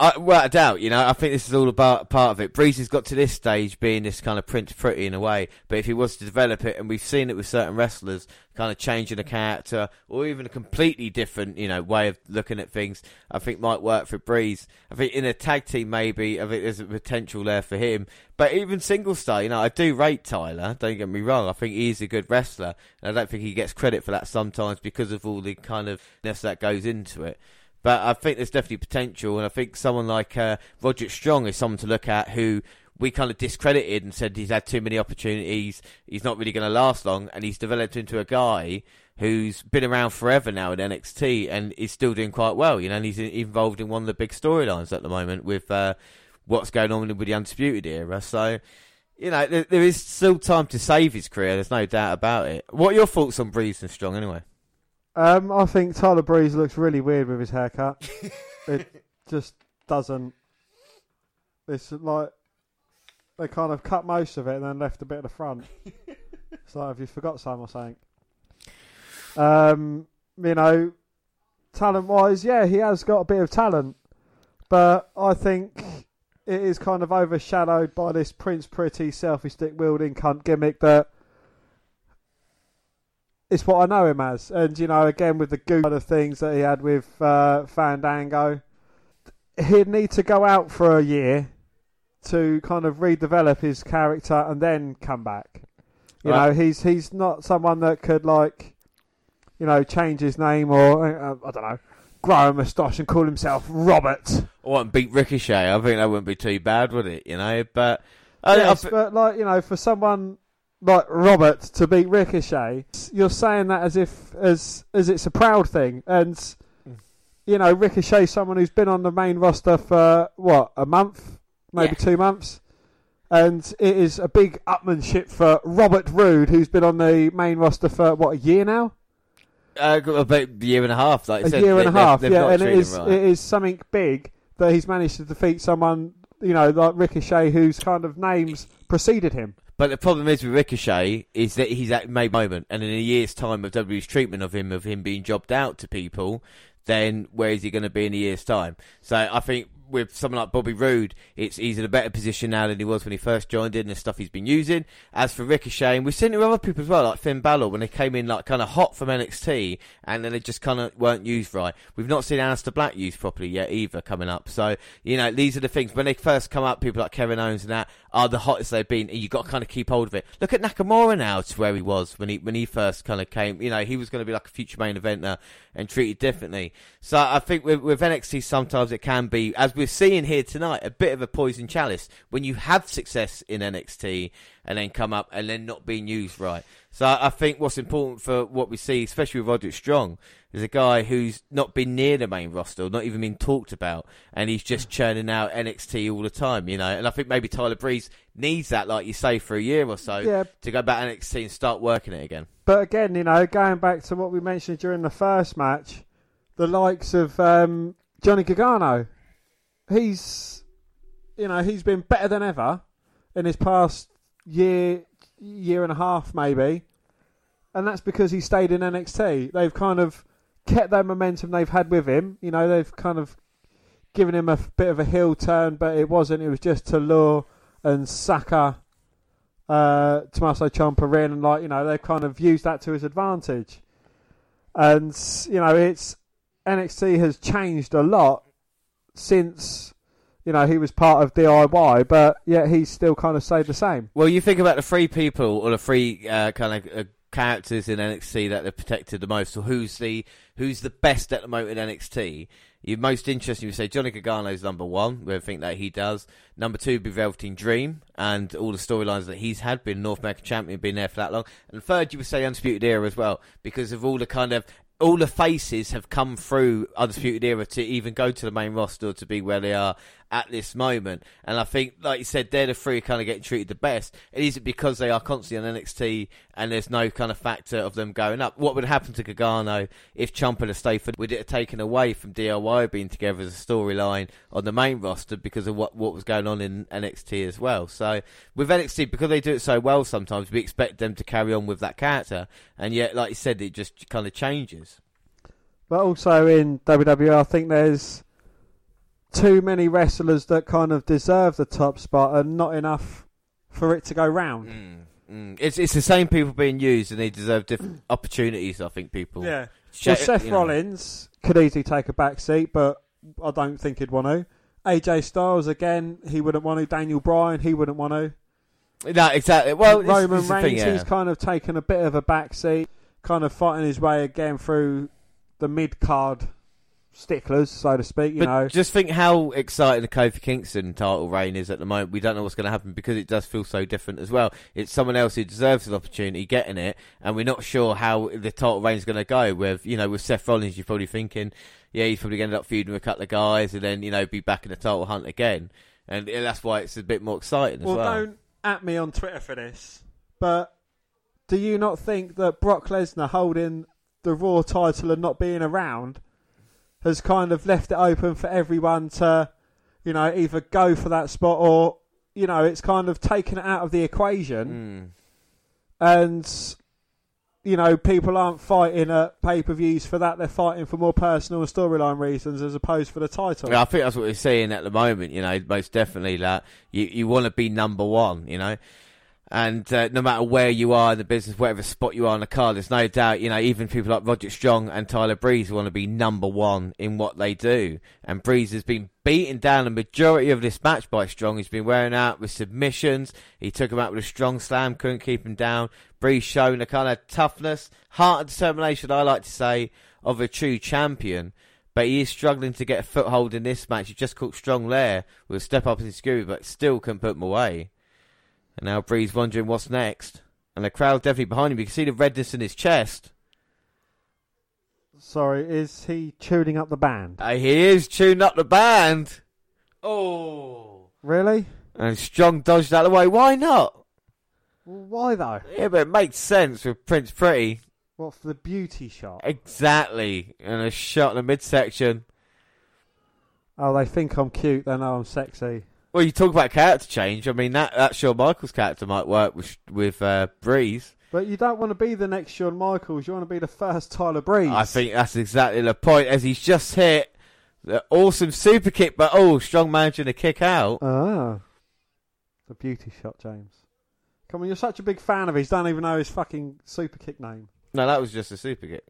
Speaker 1: I, without a doubt, you know, I think this is all about part of it. Breeze has got to this stage being this kind of Prince Pretty in a way, but if he was to develop it, and we've seen it with certain wrestlers, kind of changing a character or even a completely different, you know, way of looking at things, I think might work for Breeze. I think in a tag team, maybe, I think there's a potential there for him. But even single star, you know, I do rate Tyler, don't get me wrong, I think he's a good wrestler, and I don't think he gets credit for that sometimes because of all the kind of that goes into it. But I think there's definitely potential, and I think someone like uh, Roger Strong is someone to look at who we kind of discredited and said he's had too many opportunities, he's not really going to last long, and he's developed into a guy who's been around forever now in NXT and is still doing quite well, you know, and he's involved in one of the big storylines at the moment with uh, what's going on with the Undisputed era. So, you know, there, is still time to save his career, there's no doubt about it. What are your thoughts on Breeze and Strong anyway?
Speaker 2: Um, I think Tyler Breeze looks really weird with his haircut. (laughs) it just doesn't. It's like they kind of cut most of it and then left a bit at the front. it's like if you forgot some or something. Um, you know, talent wise, yeah, he has got a bit of talent, but I think it is kind of overshadowed by this Prince Pretty selfie stick wielding cunt gimmick that it's what I know him as. And, you know, again, with the good of things that he had with uh, Fandango, he'd need to go out for a year to kind of redevelop his character and then come back. You
Speaker 1: Right.
Speaker 2: know, he's he's not someone that could, like, you know, change his name or, uh, I don't know, grow a moustache and call himself Robert.
Speaker 1: Or beat Ricochet. I think that wouldn't be too bad, would it? You know, but I,
Speaker 2: yes,
Speaker 1: I,
Speaker 2: but, like, you know, for someone like Robert to beat Ricochet, you're saying that as if as as it's a proud thing, and you know, Ricochet, someone who's been on the main roster for what a month, maybe
Speaker 1: Yeah.
Speaker 2: two months, and it is a big upmanship for Robert Roode, who's been on the main roster for what a year now,
Speaker 1: uh, about a year and a half. Like
Speaker 2: a
Speaker 1: said,
Speaker 2: year and
Speaker 1: they-
Speaker 2: a half,
Speaker 1: they've- they've
Speaker 2: yeah, and it is
Speaker 1: right.
Speaker 2: it is something big that he's managed to defeat someone. You know, like Ricochet, whose kind of names preceded him.
Speaker 1: But the problem is with Ricochet is that he's at May moment, and in a year's time of WWE's treatment of him, of him being jobbed out to people, then where is he going to be in a year's time? So I think with someone like Bobby Roode, it's he's in a better position now than he was when he first joined in. The stuff he's been using. As for Ricochet, we've seen it with other people as well, like Finn Balor when they came in like kind of hot from NXT, and then they just kind of weren't used right. We've not seen Aleister Black used properly yet either coming up. So you know these are the things when they first come up, people like Kevin Owens and that are the hottest they've been, and you got to kind of keep hold of it. Look at Nakamura now to where he was when he when he first kind of came. You know he was going to be like a future main eventer and treated differently. So I think with, with NXT sometimes it can be, as we're seeing here tonight, a bit of a poison chalice when you have success in NXT and then come up and then not being used right. So I think what's important for what we see, especially with Roderick Strong, is a guy who's not been near the main roster, not even been talked about, and he's just churning out NXT all the time, you know. And I think maybe Tyler Breeze needs that, like you say, for a year or so
Speaker 2: Yeah.
Speaker 1: to go back to NXT and start working it again.
Speaker 2: But again, you know, going back to what we mentioned during the first match, the likes of um, Johnny Gargano, he's, you know, he's been better than ever in his past year, year and a half, maybe, and that's because he stayed in NXT. They've kind of kept that momentum they've had with him. You know, they've kind of given him a bit of a heel turn, but it wasn't. It was just to lure and Saka, uh, Tommaso Ciampa in, and like you know, they've kind of used that to his advantage. And you know, it's NXT has changed a lot since you know he was part of DIY, but yet he's still kind of stayed the same.
Speaker 1: Well, you think about the three people or the three uh, kind of uh, characters in NXT that they've protected the most. So who's the who's the best at the moment in NXT? You're most interesting. You say Johnny Gargano's number one. We think that he does. Number two would be Velveteen Dream and all the storylines that he's had. Been North American champion, been there for that long. And third, you would say Undisputed Era as well because of all the kind of all the faces have come through Undisputed Era to even go to the main roster to be where they are at this moment. And I think, like you said, they're the three kind of getting treated the best. It is it because they are constantly on NXT and there's no kind of factor of them going up. What would happen to Gargano if Ciampa had stayed for? Would it have taken away from DIY being together as a storyline on the main roster because of what what was going on in NXT as well? So with NXT, because they do it so well, sometimes we expect them to carry on with that character, and yet, like you said, it just kind of changes.
Speaker 2: But also in WWE, I think there's too many wrestlers that kind of deserve the top spot and not enough for it to go round.
Speaker 1: Mm. It's it's the same people being used, and they deserve different (clears throat) opportunities. I think people.
Speaker 2: Yeah.
Speaker 1: Sha-
Speaker 2: Well, Seth
Speaker 1: you know.
Speaker 2: Rollins could easily take a back seat, but I don't think he'd want to. AJ Styles again, he wouldn't want to. Daniel Bryan, he wouldn't want to.
Speaker 1: No, exactly. Well,
Speaker 2: Roman
Speaker 1: this is
Speaker 2: Reigns,
Speaker 1: thing, yeah.
Speaker 2: he's kind of taken a bit of a back seat, kind of fighting his way again through the mid card sticklers, so to speak. You
Speaker 1: but
Speaker 2: know,
Speaker 1: just think how exciting the Kofi Kingston title reign is at the moment. We don't know what's going to happen because it does feel so different as well. It's someone else who deserves an opportunity getting it, and we're not sure how the title reign is going to go. With you know, with Seth Rollins, you're probably thinking, yeah, he's probably going to end up feuding with a couple of guys, and then you know, be back in the title hunt again, and that's why it's a bit more exciting as
Speaker 2: well,
Speaker 1: well.
Speaker 2: don't at me on Twitter for this, but do you not think that Brock Lesnar holding the Raw title and not being around has kind of left it open for everyone to, you know, either go for that spot or, you know, it's kind of taken it out of the equation
Speaker 1: Mm.
Speaker 2: and. You know, people aren't fighting at pay per views for that. They're fighting for more personal and storyline reasons as opposed for the title.
Speaker 1: Yeah, I think that's what we're seeing at the moment. You know, most definitely that you you want to be number one. You know, and uh, no matter where you are in the business, whatever spot you are in the card, there's no doubt. You know, even people like Roger Strong and Tyler Breeze want to be number one in what they do. And Breeze has been beaten down the majority of this match by Strong. He's been wearing out with submissions. He took him out with a strong slam, couldn't keep him down. Breeze showing the kind of toughness, heart, and determination. I like to say of a true champion but he is struggling to get a foothold in this match. He just caught Strong there with a step up in screw, but still can put him away. And now Breeze wondering what's next. And the crowd definitely behind him. You can see the redness in his chest.
Speaker 2: Sorry, is he tuning up the band?
Speaker 1: Uh, he is tuning up the band. Oh.
Speaker 2: Really?
Speaker 1: And Strong dodged out of the way. Why not?
Speaker 2: Well, why though?
Speaker 1: Yeah, but it makes sense with Prince Pretty.
Speaker 2: What for the beauty shot?
Speaker 1: Exactly. And a shot in the midsection.
Speaker 2: Oh, they think I'm cute. They know I'm sexy.
Speaker 1: Well, you talk about character change. I mean, that, that Shawn Michaels character might work with, with uh, Breeze.
Speaker 2: But you don't want to be the next Shawn Michaels. You want to be the first Tyler Breeze.
Speaker 1: I think that's exactly the point. As he's just hit The awesome super kick, but oh, Strong managing to kick out.
Speaker 2: Ah. The beauty shot, James. Come on, you're such a big fan of his, don't even know his fucking super kick name.
Speaker 1: No, that was just a super kick.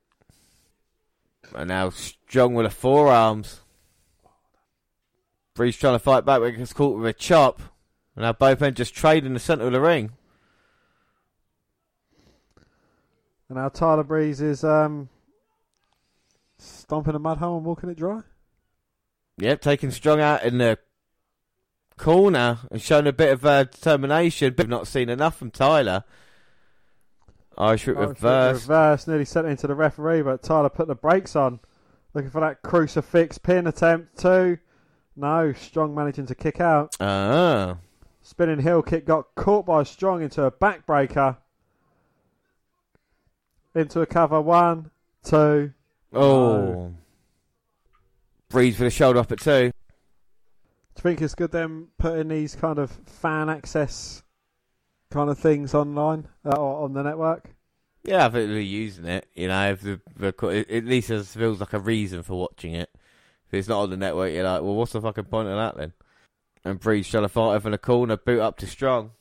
Speaker 1: And now Strong with the forearms. Breeze trying to fight back, but gets caught with a chop. And now both men just trade in the centre of the ring.
Speaker 2: And now Tyler Breeze is um, stomping a mud hole and walking it dry.
Speaker 1: Yep, taking Strong out in the corner and showing a bit of uh, determination. But we've not seen enough from Tyler. Irish whip
Speaker 2: Irish
Speaker 1: reverse.
Speaker 2: reverse, nearly sent into the referee, but Tyler put the brakes on. Looking for that crucifix pin attempt too. No, Strong managing to kick out.
Speaker 1: Ah.
Speaker 2: Spinning heel kick got caught by Strong into a backbreaker. Into a cover. One, two.
Speaker 1: Oh.
Speaker 2: No.
Speaker 1: Breeze with a shoulder up at two.
Speaker 2: Do you think it's good them putting these kind of fan access kind of things online uh, or on the network?
Speaker 1: Yeah, I think they're using it. You know, if the, the at least it feels like a reason for watching it. If it's not on the network, you're like, well, what's the fucking point of that then? And Breeze shall fight over in the corner, boot up to Strong.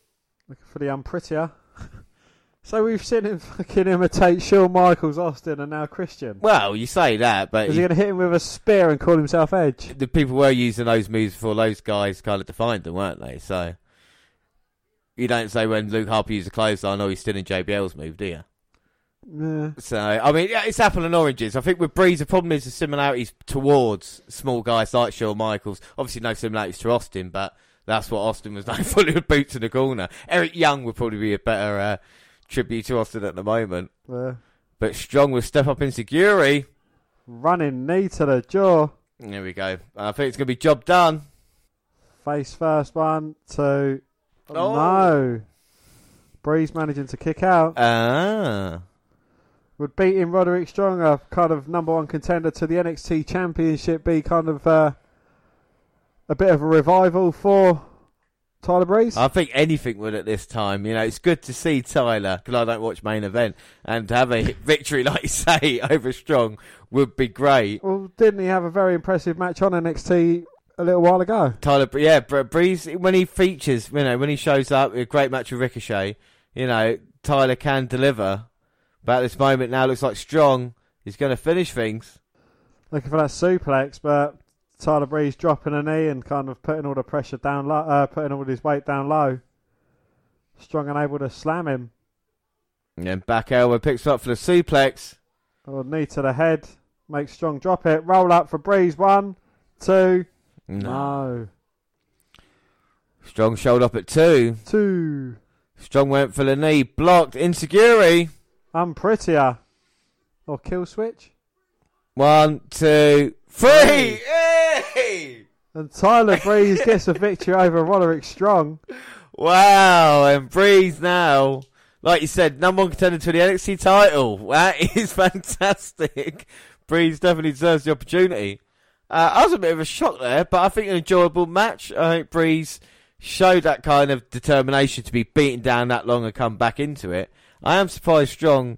Speaker 2: Looking for the um, unprettier. (laughs) so we've seen him (laughs) fucking imitate Shawn Michaels, Austin, and now Christian.
Speaker 1: Well, you say that, but
Speaker 2: Is he going to hit him with a spear and call himself Edge?
Speaker 1: the people were using those moves before those guys kind of defined them, weren't they? So you don't say when Luke Harper used a clothesline, oh, he's still in JBL's move, do you?
Speaker 2: Yeah.
Speaker 1: So I mean, yeah, it's apple and oranges. I think with Breeze, the problem is the similarities towards small guys like Shawn Michaels. Obviously, no similarities to Austin, but that's what Austin was known for with boots in the corner. Eric Young would probably be a better uh, tribute to Austin at the moment.
Speaker 2: yeah.
Speaker 1: But Strong will step up enzuigiri.
Speaker 2: Running knee to the jaw.
Speaker 1: There we go. I think it's going to be job done.
Speaker 2: Face first, one, two.
Speaker 1: Oh.
Speaker 2: No. Breeze managing to kick out.
Speaker 1: Ah.
Speaker 2: Would beating Roderick Strong, a kind of number one contender to the NXT Championship, be kind of uh, a bit of a revival for Tyler Breeze?
Speaker 1: I think anything would at this time. You know, it's good to see Tyler because I don't watch main event and to have a victory (laughs) like you say over Strong would be great.
Speaker 2: well, didn't he have a very impressive match on NXT a little while ago?
Speaker 1: Tyler, yeah, Br- Breeze when he features, you know, when he shows up, a great match with Ricochet. You know, Tyler can deliver, but at this moment now, looks like Strong is going to finish things.
Speaker 2: Looking for that suplex, but Tyler Breeze dropping a knee and kind of putting all the pressure down low, uh, putting all his weight down low. Strong unable to slam him.
Speaker 1: And then back elbow picks up for the suplex.
Speaker 2: Or knee to the head. Makes Strong drop it. Roll up for Breeze. One, two. No.
Speaker 1: Strong showed up at two.
Speaker 2: Two.
Speaker 1: Strong went for the knee, blocked. Insecurity.
Speaker 2: I'm prettier. Or kill switch.
Speaker 1: One, two, three. Hey!
Speaker 2: And Tyler Breeze gets a victory over Roderick Strong.
Speaker 1: Wow, and Breeze now, like you said, number one contender to the NXT title. That (laughs) is fantastic. Breeze definitely deserves the opportunity. Uh, I was a bit of a shock there, but I think an enjoyable match. I think Breeze showed that kind of determination to be beaten down that long and come back into it. I am surprised Strong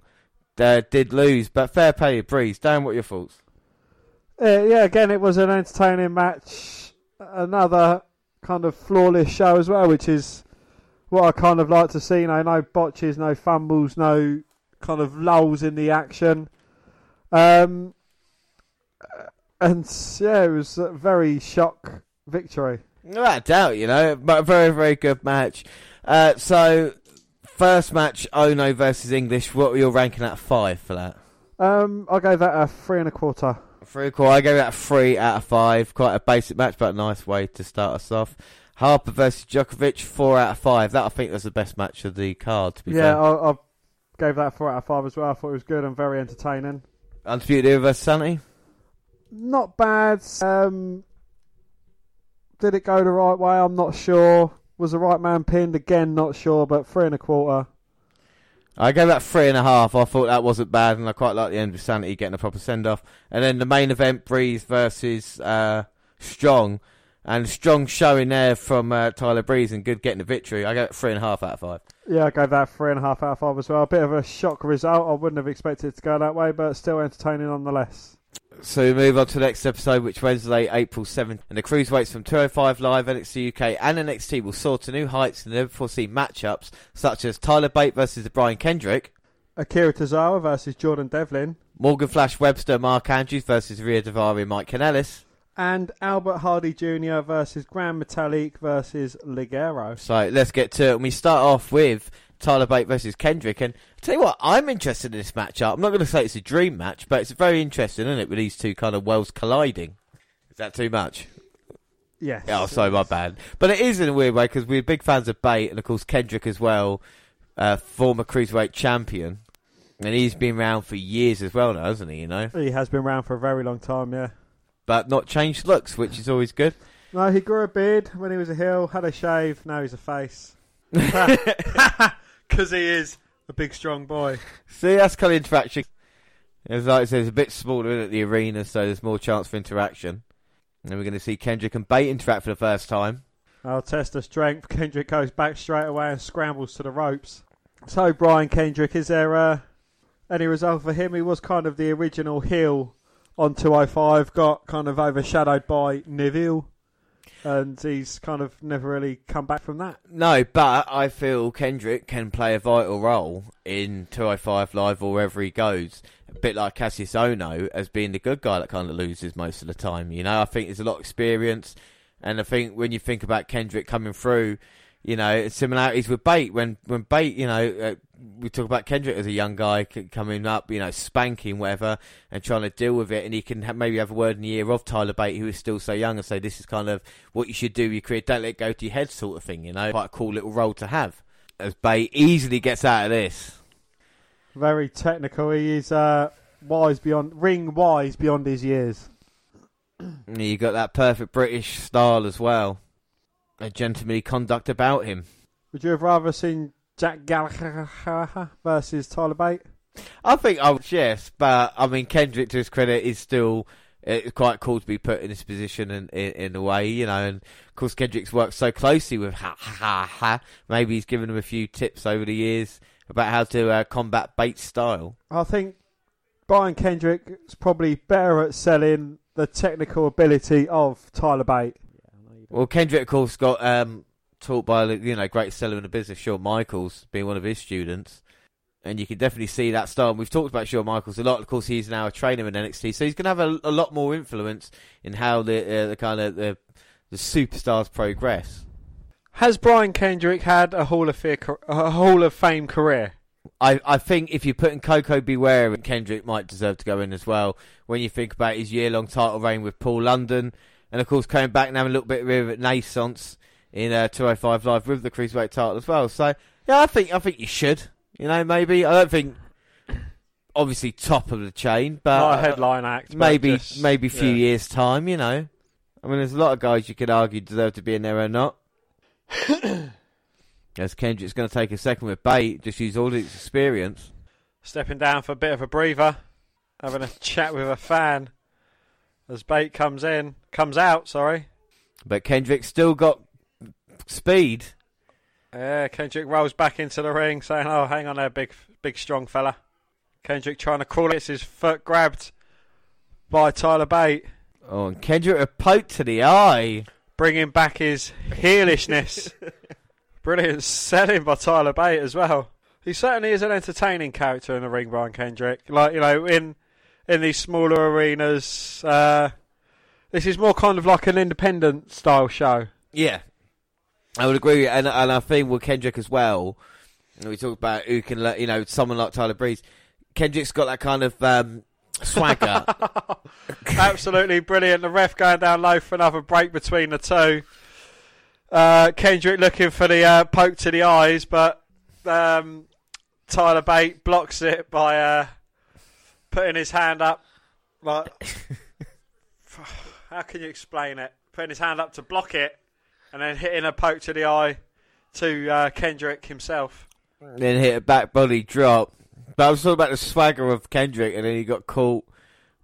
Speaker 1: uh, did lose, but fair play to Breeze. Dan, what are your thoughts?
Speaker 2: Uh, yeah, again, it was an entertaining match. Another kind of flawless show as well, which is what I kind of like to see. You know, no botches, no fumbles, no kind of lulls in the action. Um, and yeah, it was a very shock victory.
Speaker 1: No doubt, you know, but a very, very good match. Uh, so, first match, Ohno versus English. What were you ranking at five for that?
Speaker 2: Um, I gave that a three and a quarter.
Speaker 1: Three and a quarter. I gave that a three out of five. Quite a basic match, but a nice way to start us off. Harper versus Dijakovic, four out of five. That I think was the best match of the card. To be
Speaker 2: Yeah,
Speaker 1: fair,
Speaker 2: I, I gave that a four out of five as well. I thought it was good and very entertaining.
Speaker 1: Undisputed Era versus Sanity.
Speaker 2: not bad. Um, did it go the right way? I'm not sure. Was the right man pinned again? Not sure, but three and a quarter.
Speaker 1: I gave that three and a half. I thought that wasn't bad, and I quite like the end of Sanity getting a proper send off. And then the main event, Breeze versus uh, Strong, and Strong showing there from uh, Tyler Breeze and good getting the victory. I gave it three and a half out of five.
Speaker 2: Yeah, I gave that three and a half out of five as well. A bit of a shock result. I wouldn't have expected it to go that way, but still entertaining nonetheless.
Speaker 1: So we move on to the next episode, which Wednesday, April 7th. And the cruiserweights from 205 Live, NXT UK, and NXT will soar to new heights in the never foreseen matchups, such as Tyler Bate versus Brian Kendrick,
Speaker 2: Akira Tozawa versus Jordan Devlin,
Speaker 1: Morgan Flash Webster, Mark Andrews versus Ariya Daivari, Mike Kanellis.
Speaker 2: and Albert Hardie Jr. versus Grand Metalik versus Ligero.
Speaker 1: So let's get to it. And we start off with Tyler Bate versus Kendrick. And I tell you what, I'm interested in this matchup. I'm not going to say it's a dream match, but it's very interesting, isn't it, with these two kind of worlds colliding? Is that too much?
Speaker 2: Yes.
Speaker 1: Oh, sorry, my bad. But it is in a weird way because we're big fans of Bate and, of course, Kendrick as well, uh, former cruiserweight champion. And he's been around for years as well now, hasn't he, you know?
Speaker 2: He has been around for a very long time, yeah.
Speaker 1: But not changed looks, which is always good.
Speaker 2: No, he grew a beard when he was a heel, had a shave, now he's a face. (laughs) (laughs) (laughs) Because he is a big, strong boy.
Speaker 1: See, that's kind of interaction. As like I said, it's a bit smaller in at the arena, so there's more chance for interaction. And then we're going to see Kendrick and Bate interact for the first time.
Speaker 2: I'll test the strength. Kendrick goes back straight away and scrambles to the ropes. So, Brian Kendrick, is there uh, any result for him? He was kind of the original heel on 205, got kind of overshadowed by Neville, and he's kind of never really come back from that.
Speaker 1: No, but I feel Kendrick can play a vital role in 205 Live or wherever he goes. A bit like Cassius Ohno as being the good guy that kind of loses most of the time. You know, I think there's a lot of experience. And I think when you think about Kendrick coming through, you know, similarities with Bate. When when Bate, you know, uh, we talk about Kendrick as a young guy c- coming up, you know, spanking whatever, and trying to deal with it, and he can ha- maybe have a word in the ear of Tyler Bate, who is still so young, and say this is kind of what you should do with your career. Don't let it go to your head, sort of thing. You know, quite a cool little role to have. As Bate easily gets out of this.
Speaker 2: Very technical. He is uh, wise beyond ring wise beyond his years. (clears throat)
Speaker 1: You got that perfect British style as well. A gentlemanly conduct about him.
Speaker 2: Would you have rather seen Jack Gallagher versus Tyler Bate?
Speaker 1: I think I would, yes, but I mean Kendrick, to his credit, is still it's quite cool to be put in this position in, in, in a way, you know. And of course, Kendrick's worked so closely with Ha Ha Ha. ha. Maybe he's given him a few tips over the years about how to uh, combat Bates' style.
Speaker 2: I think Brian Kendrick is probably better at selling the technical ability of Tyler Bate.
Speaker 1: Well, Kendrick, of course, got um, taught by you know great seller in the business, Shawn Michaels, being one of his students, and you can definitely see that style. And we've talked about Shawn Michaels a lot. Of course, he's now a trainer in NXT, so he's going to have a, a lot more influence in how the uh, the kind of the, the superstars progress.
Speaker 2: Has Brian Kendrick had a Hall of Fame, a Hall of Fame career?
Speaker 1: I, I think if you're putting Koko B. Ware, Kendrick might deserve to go in as well. When you think about his year long title reign with Paul London, and of course coming back and having a little bit of a renaissance in uh, 205 Live with the Cruiserweight title as well. So, yeah, I think I think you should. You know, maybe. I don't think, obviously, top of the chain, but.
Speaker 2: Not a headline act.
Speaker 1: Maybe,
Speaker 2: just-
Speaker 1: maybe a few
Speaker 2: yeah.
Speaker 1: years' time, you know. I mean, there's a lot of guys you could argue deserve to be in there or not. (coughs) As Kendrick's going to take a second with Bate, just use all his experience.
Speaker 2: Stepping down for a bit of a breather, having a chat with a fan as Bate comes in, comes out. Sorry.
Speaker 1: But Kendrick's still got speed.
Speaker 2: Yeah, Kendrick rolls back into the ring, saying, "Oh, hang on there, big, big, strong fella." Kendrick trying to crawl. It, it's his foot grabbed by Tyler Bate,
Speaker 1: Oh, and Kendrick a poke to the eye.
Speaker 2: bringing back his heelishness. (laughs) Brilliant selling by Tyler Bate as well. He certainly is an entertaining character in the ring, Brian Kendrick. Like you know, in in these smaller arenas, uh, this is more kind of like an independent style show.
Speaker 1: Yeah, I would agree, and and I think with Kendrick as well. We talk about who can, let you know, someone like Tyler Breeze. Kendrick's got that kind of um, swagger. (laughs)
Speaker 2: Absolutely brilliant. The ref going down low for another break between the two. Uh, Kendrick looking for the uh, poke to the eyes, but um, Tyler Bate blocks it by uh, putting his hand up. Like, (laughs) how can you explain it? Putting his hand up to block it, and then hitting a poke to the eye to uh, Kendrick himself.
Speaker 1: then hit a back body drop. But I was talking about the swagger of Kendrick, and then he got caught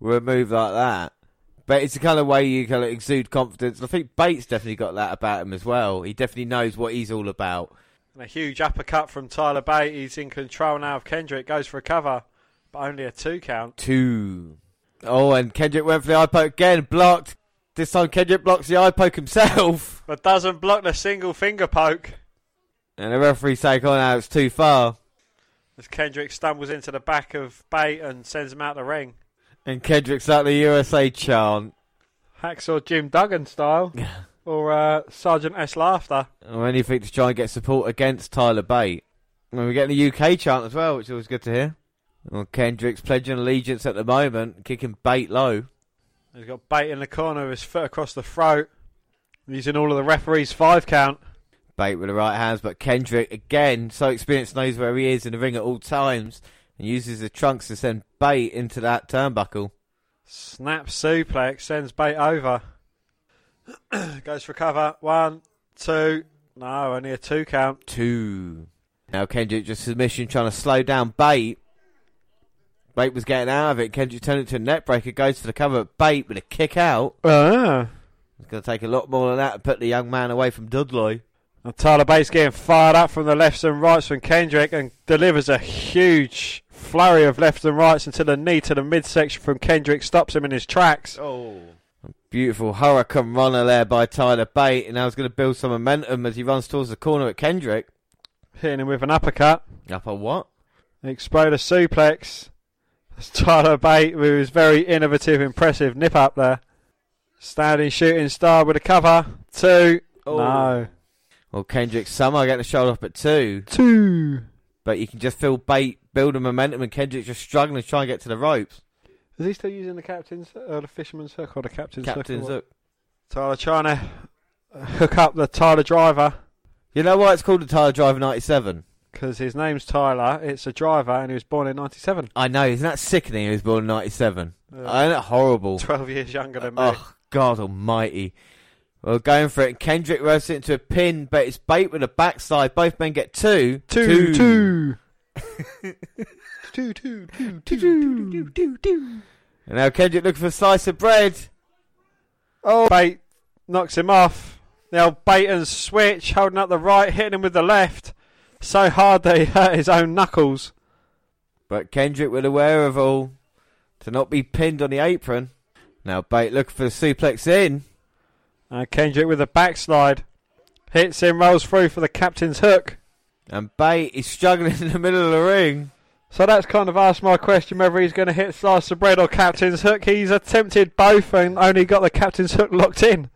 Speaker 1: with a move like that. But it's the kind of way you kind of exude confidence. I think Bates definitely got that about him as well. He definitely knows what he's all about.
Speaker 2: And a huge uppercut from Tyler Bate. He's in control now of Kendrick. Goes for a cover, but only a two count.
Speaker 1: Two. Oh, and Kendrick went for the eye poke again, blocked. This time Kendrick blocks the eye poke himself. (laughs)
Speaker 2: But doesn't block the single finger poke.
Speaker 1: And the referee take on now it's too far.
Speaker 2: As Kendrick stumbles into the back of Bate and sends him out the ring.
Speaker 1: And Kendrick's like the USA chant.
Speaker 2: Hacksaw Jim Duggan style. (laughs) or uh, Sergeant Slaughter.
Speaker 1: Or anything to try and get support against Tyler Bate. And we're getting the UK chant as well, which is always good to hear. Well, Kendrick's pledging allegiance at the moment, kicking Bate low.
Speaker 2: He's got Bate in the corner with his foot across the throat. Using all of the referee's five count.
Speaker 1: Bate with the right hands, but Kendrick, again, so experienced, knows where he is in the ring at all times, and uses the trunks to send Bate into that turnbuckle.
Speaker 2: Snap suplex sends Bate over. (clears throat) Goes for cover. One, two. No, only a two count.
Speaker 1: Two. Now Kendrick just submission trying to slow down Bate. Bate was getting out of it. Kendrick turned it to a neckbreaker, goes to the cover. Bate with a kick out.
Speaker 2: Ah.
Speaker 1: It's going to take a lot more than that to put the young man away from Dudley.
Speaker 2: And Tyler Bates getting fired up from the lefts and rights from Kendrick and delivers a huge flurry of lefts and rights until the knee to the midsection from Kendrick stops him in his tracks.
Speaker 1: Oh. Beautiful hurricanrana there by Tyler Bate, and now he's going to build some momentum as he runs towards the corner at Kendrick.
Speaker 2: Hitting him with an uppercut.
Speaker 1: Upper a what?
Speaker 2: Exploder suplex. Tyler Bate with his very innovative, impressive nip up there. Standing shooting star with a cover. Two.
Speaker 1: Oh.
Speaker 2: No.
Speaker 1: Well, Kendrick Summer getting the shoulder up at two,
Speaker 2: Two.
Speaker 1: but you can just feel Bate building momentum, and Kendrick's just struggling to try and get to the ropes.
Speaker 2: Is he still using the captain's or the fisherman's hook or the captain's,
Speaker 1: Captain's
Speaker 2: hook. Tyler trying to hook up the Tyler driver
Speaker 1: You know why it's called the Tyler Driver 97?
Speaker 2: Because his name's Tyler. It's a driver and he was born in '97.
Speaker 1: I know, isn't that sickening? He was born in 97.
Speaker 2: Yeah.
Speaker 1: Isn't that horrible?
Speaker 2: Twelve years younger than me.
Speaker 1: Oh, God almighty. Well, going for it. Kendrick roasts into a pin, but it's Bate with a backside. Both men get (laughs) two.
Speaker 2: two, two. two, two, two, two, two, two.
Speaker 1: And now Kendrick looking for a slice of bread.
Speaker 2: Oh, Bate knocks him off. Now bait and switch, holding up the right, hitting him with the left. So hard that he hurt his own knuckles.
Speaker 1: But Kendrick with a wherewithal to not be pinned on the apron. Now Bate looking for the suplex in.
Speaker 2: And Kendrick with a backslide. Hits him, rolls through for the captain's hook.
Speaker 1: And Bate is struggling (laughs) in the middle of the ring.
Speaker 2: So that's kind of asked my question whether he's going to hit slice of bread or captain's hook. He's attempted both and only got the captain's hook locked in.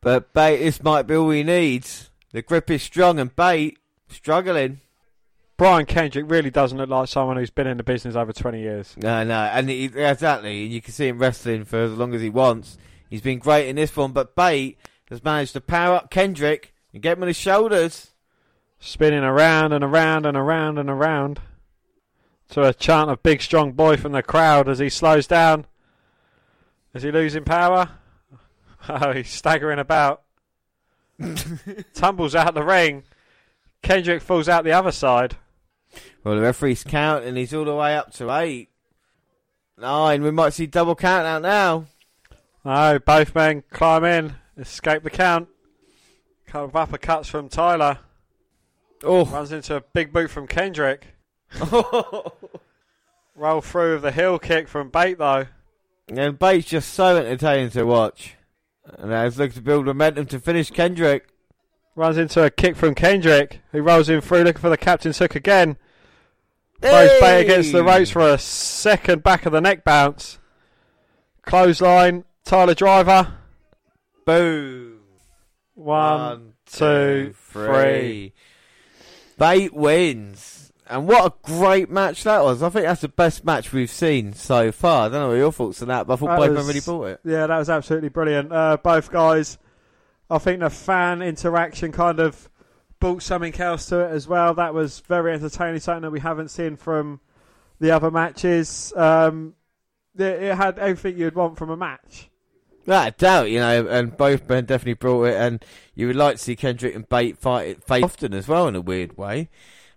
Speaker 1: But Bate, this might be all he needs. The grip is strong and Bate struggling.
Speaker 2: Brian Kendrick really doesn't look like someone who's been in the business over 20 years.
Speaker 1: No, no, and he, exactly. You can see him wrestling for as long as he wants. He's been great in this one, but Bate has managed to power up Kendrick and get him on his shoulders.
Speaker 2: Spinning around and around and around and around. To a chant of big strong boy from the crowd as he slows down. Is he losing power? (laughs) Oh, he's staggering about. (laughs) Tumbles out the ring. Kendrick falls out the other side.
Speaker 1: Well, the referee's counting. he's all the way up to eight. Nine. We might see double count out now.
Speaker 2: No, both men climb in, escape the count. Couple of uppercuts from Tyler.
Speaker 1: Oh,
Speaker 2: Runs into a big boot from Kendrick. (laughs) Roll through with the heel kick from Bate though.
Speaker 1: and Bate's just so entertaining to watch. And now he's looking to build momentum to finish Kendrick.
Speaker 2: Runs into a kick from Kendrick, who rolls in through looking for the captain's hook again. Throws Bate against the ropes for a second back of the neck bounce. Clothesline, Tyler Driver.
Speaker 1: Boom.
Speaker 2: One, two, three.
Speaker 1: Bate wins. And what a great match that was. I think that's the best match we've seen so far. I don't know what your thoughts on that, but I thought
Speaker 2: That
Speaker 1: both men really bought it.
Speaker 2: Yeah, that was absolutely brilliant. Uh, both guys, I think the fan interaction kind of brought something else to it as well. That was very entertaining, something that we haven't seen from the other matches. Um, it, it had everything you'd want from a match.
Speaker 1: Without a doubt, you know, and both men definitely brought it, and you would like to see Kendrick and Bate fight it often as well in a weird way.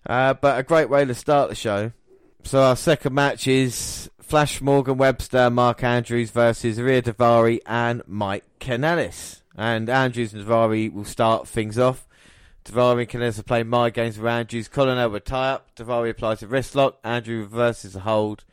Speaker 1: Uh, but a great way to start the show. So our second match is Flash Morgan Webster, Mark Andrews versus Ariya Daivari and Mike Kanellis. And Andrews and Daivari will start things off. Daivari and Kanellis play my games with Andrews. Colin will tie up. Daivari applies a wrist lock. Andrew reverses a hold.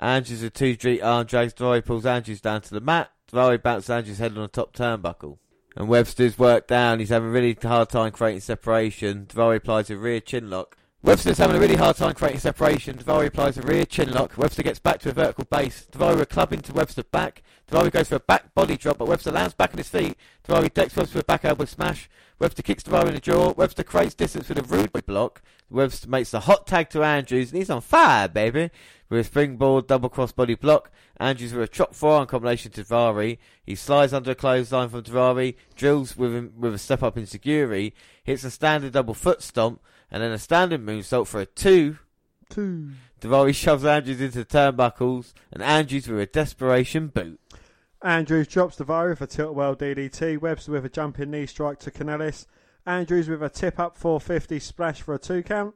Speaker 1: Andrews with two street arm drags. Daivari pulls Andrews down to the mat. Daivari bounces Andrews' head on the top turnbuckle. And Webster's worked down. He's having a really hard time creating separation. Daivari applies a rear chin lock. Webster's having a really hard time creating separation. Daivari applies a rear chin lock. Webster gets back to a vertical base. A club into Webster back. Daivari goes for a back body drop, but Webster lands back on his feet. Daivari decks Webster with a back elbow smash. Webster kicks Daivari in the jaw. Webster creates distance with a rude block. Webster makes the hot tag to Andrews, and he's on fire, baby. With a springboard double cross body block. Andrews with a chop forearm combination to Daivari. He slides under a clothesline from Daivari, drills with him with a step up enzuigiri, hits a standard double foot stomp, and then a standing moonsault for a two.
Speaker 2: Two.
Speaker 1: Daivari shoves Andrews into the turnbuckles, and Andrews with a desperation boot.
Speaker 2: Andrews drops Daivari with a tilt-a-whirl DDT. Webster with a jumping knee strike to Kanellis. Andrews with a tip up 450 splash for a two count.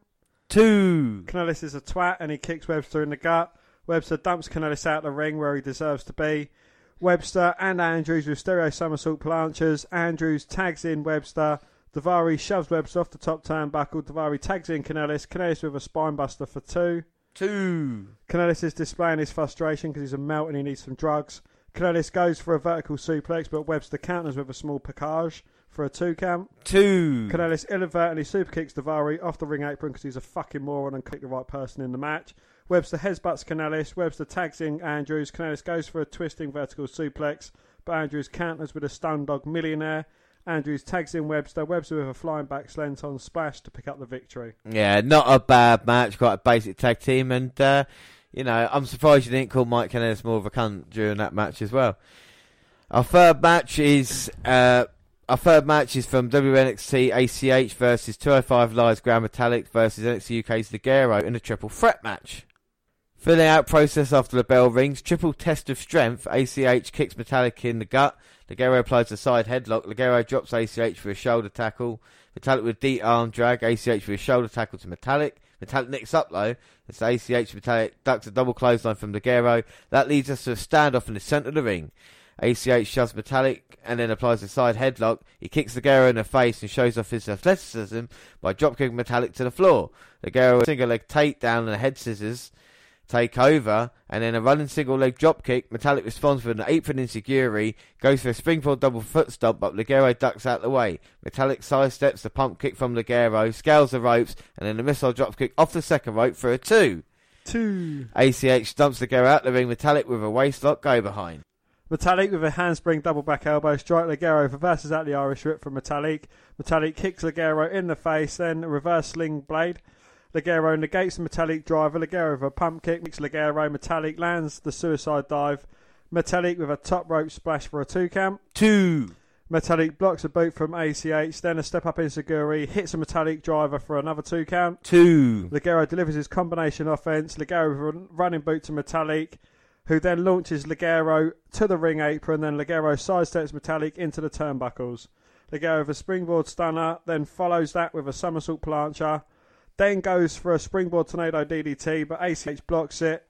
Speaker 1: Two.
Speaker 2: Kanellis is a twat and he kicks Webster in the gut. Webster dumps Kanellis out of the ring where he deserves to be. Webster and Andrews with stereo somersault planchas. Andrews tags in Webster. Daivari shoves Webster off the top turnbuckle. Daivari tags in Kanellis. Kanellis with a spinebuster for two.
Speaker 1: Two.
Speaker 2: Kanellis is displaying his frustration because he's a melt and he needs some drugs. Kanellis goes for a vertical suplex, but Webster counters with a small package for a two count.
Speaker 1: Two.
Speaker 2: Kanellis inadvertently superkicks Daivari off the ring apron because he's a fucking moron and kicked the right person in the match. Webster headbutts Kanellis. Webster tags in Andrews. Kanellis goes for a twisting vertical suplex, but Andrews counters with a Stundog Millionaire. Andrews tags in Webster. Webster with a flying back senton splash to pick up the victory.
Speaker 1: Yeah, not a bad match. Quite a basic tag team, and uh, you know, I'm surprised you didn't call Mike Kanellis more of a cunt during that match as well. Our third match is uh, our third match is from WNXT ACH versus 205 Lives Gran Metalik versus NXT UK's Ligero in a triple threat match. Filling out process after the bell rings, triple test of strength. ACH kicks Metalik in the gut. Ligero applies a side headlock. Ligero drops ACH for a shoulder tackle. Metalik with deep arm drag. ACH for a shoulder tackle to Metalik. Metalik nicks up low. It's ACH Metalik ducks a double clothesline from Ligero. That leads us to a standoff in the centre of the ring. ACH shoves Metalik and then applies a side headlock. He kicks Ligero in the face and shows off his athleticism by dropkicking Metalik to the floor. Ligero single leg takedown and a head scissors take over, and then a running single leg drop kick. Metalik responds with an apron insecurity, goes for a springboard double foot stomp, but Ligero ducks out the way. Metalik sidesteps the pump kick from Ligero, scales the ropes, and then a missile drop kick off the second rope for a two.
Speaker 2: Two.
Speaker 1: ACH dumps Ligero out the ring. Metalik with a waistlock go behind.
Speaker 2: Metalik with a handspring double back elbow strike Ligero reverses out the Irish whip from Metalik. Metalik kicks Ligero in the face, then a reverse sling blade. Ligero negates the Metalik driver. Ligero with a pump kick makes Ligero. Metalik lands the suicide dive. Metalik with a top rope splash for a two count.
Speaker 1: Two.
Speaker 2: Metalik blocks a boot from ACH, then a step up enzuigiri, hits a Metalik driver for another two count.
Speaker 1: Two.
Speaker 2: Ligero delivers his combination offense. Ligero with a running boot to Metalik, who then launches Ligero to the ring apron. Then Ligero sidesteps Metalik into the turnbuckles. Ligero with a springboard stunner, then follows that with a somersault plancha. Then goes for a springboard tornado DDT, but ACH blocks it.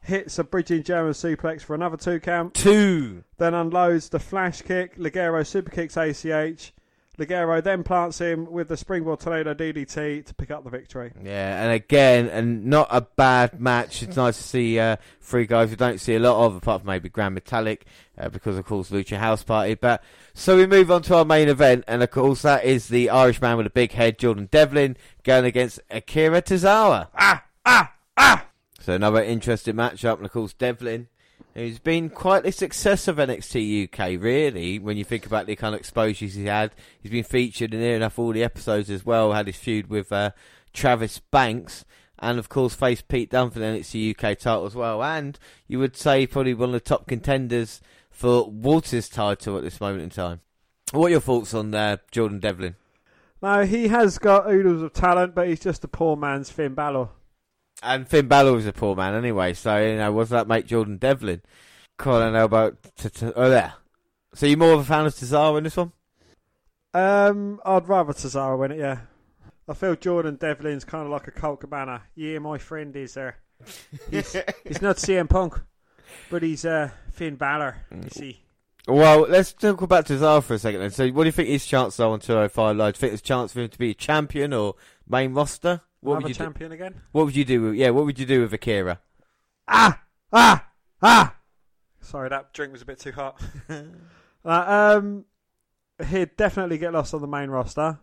Speaker 2: Hits a bridging German suplex for another two count.
Speaker 1: Two.
Speaker 2: Then unloads the flash kick. Ligero super kicks ACH. Ligero then plants him with the springboard tornado DDT to pick up the victory.
Speaker 1: Yeah, and again, and not a bad match. It's nice to see uh, three guys we don't see a lot of, apart from maybe Gran Metalik, uh, because of course Lucha House Party. But so we move on to our main event, and of course that is the Irishman with a big head, Jordan Devlin, going against Akira Tozawa. Ah, ah, ah. So another interesting matchup, and of course Devlin. Who's been quite the success of NXT UK, really, when you think about the kind of exposures he had. He's been featured in near enough all the episodes as well, had his feud with uh, Travis Banks, and of course faced Pete Dunne for the NXT UK title as well. And you would say probably one of the top contenders for WALTER's title at this moment in time. What are your thoughts on uh, Jordan Devlin?
Speaker 2: Now, he has got oodles of talent, but he's just a poor man's Finn Balor.
Speaker 1: And Finn Balor was a poor man anyway, so, you know, was that make Jordan Devlin? Colin Elbow, t- t- oh there. So you're more of a fan of Tozawa in this one?
Speaker 2: Um, I'd rather Tozawa win it, yeah. I feel Jordan Devlin's kind of like a Colt Cabana. Yeah, my friend is there. He's, (laughs) he's not CM Punk, but he's uh, Finn Balor, you see.
Speaker 1: Well, let's talk about Tozawa for a second then. So what do you think his chances are on 205 Live? Do you think there's a chance for him to be a champion or main roster? What
Speaker 2: Another
Speaker 1: would you do?
Speaker 2: champion again?
Speaker 1: What would you do? With, yeah, what would you do with Akira?
Speaker 2: Ah! Ah! Ah! Sorry, that drink was a bit too hot. (laughs) (laughs) Uh, um, he'd definitely get lost on the main roster.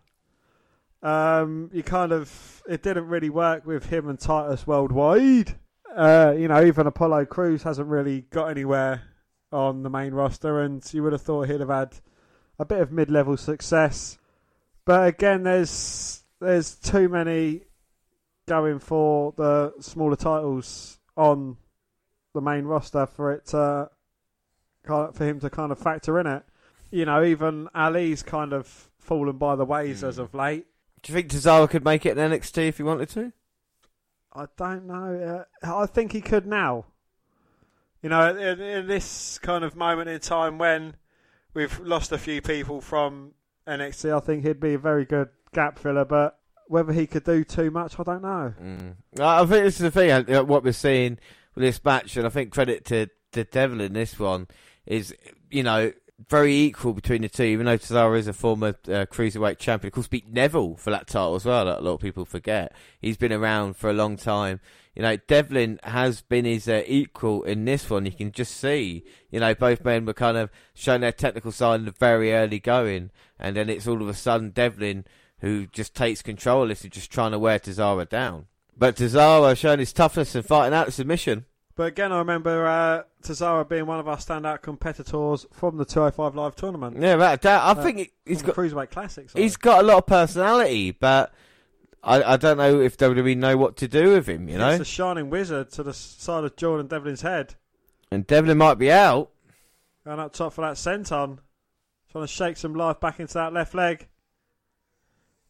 Speaker 2: Um, you kind of it didn't really work with him and Titus worldwide. Uh, you know, even Apollo Crews hasn't really got anywhere on the main roster, and you would have thought he'd have had a bit of mid-level success. But again, there's there's too many going for the smaller titles on the main roster for it to for him to kind of factor in it. You know, even Ali's kind of fallen by the ways as of late.
Speaker 1: Do you think Tozawa could make it in NXT if he wanted to?
Speaker 2: I don't know. Uh, I think he could now. You know, in, in this kind of moment in time when we've lost a few people from NXT, I think he'd be a very good gap filler. But whether he could do too much, I don't know.
Speaker 1: Mm. I think this is the thing. uh, What we're seeing with this match, and I think credit to to Devlin this one is, you know, very equal between the two. Even though Tozawa is a former uh, cruiserweight champion, of course, beat Neville for that title as well. A lot of people forget. He's been around for a long time. You know, Devlin has been his uh, equal in this one. You can just see, you know, both men were kind of showing their technical side in the very early going, and then it's all of a sudden Devlin who just takes control of this and just trying to wear Tozawa down. But Tozawa showing his toughness and fighting out the submission.
Speaker 2: But again, I remember uh, Tozawa being one of our standout competitors from the 205 Live tournament.
Speaker 1: Yeah, without doubt. I
Speaker 2: Uh,
Speaker 1: think he's got
Speaker 2: Cruiserweight Classics.
Speaker 1: he's got a lot of personality, but I I don't know if WWE know what to do with him. You know,
Speaker 2: It's a shining wizard to the side of Jordan Devlin's head.
Speaker 1: and Devlin might be out.
Speaker 2: Going up top for that senton. Trying to shake some life back into that left leg.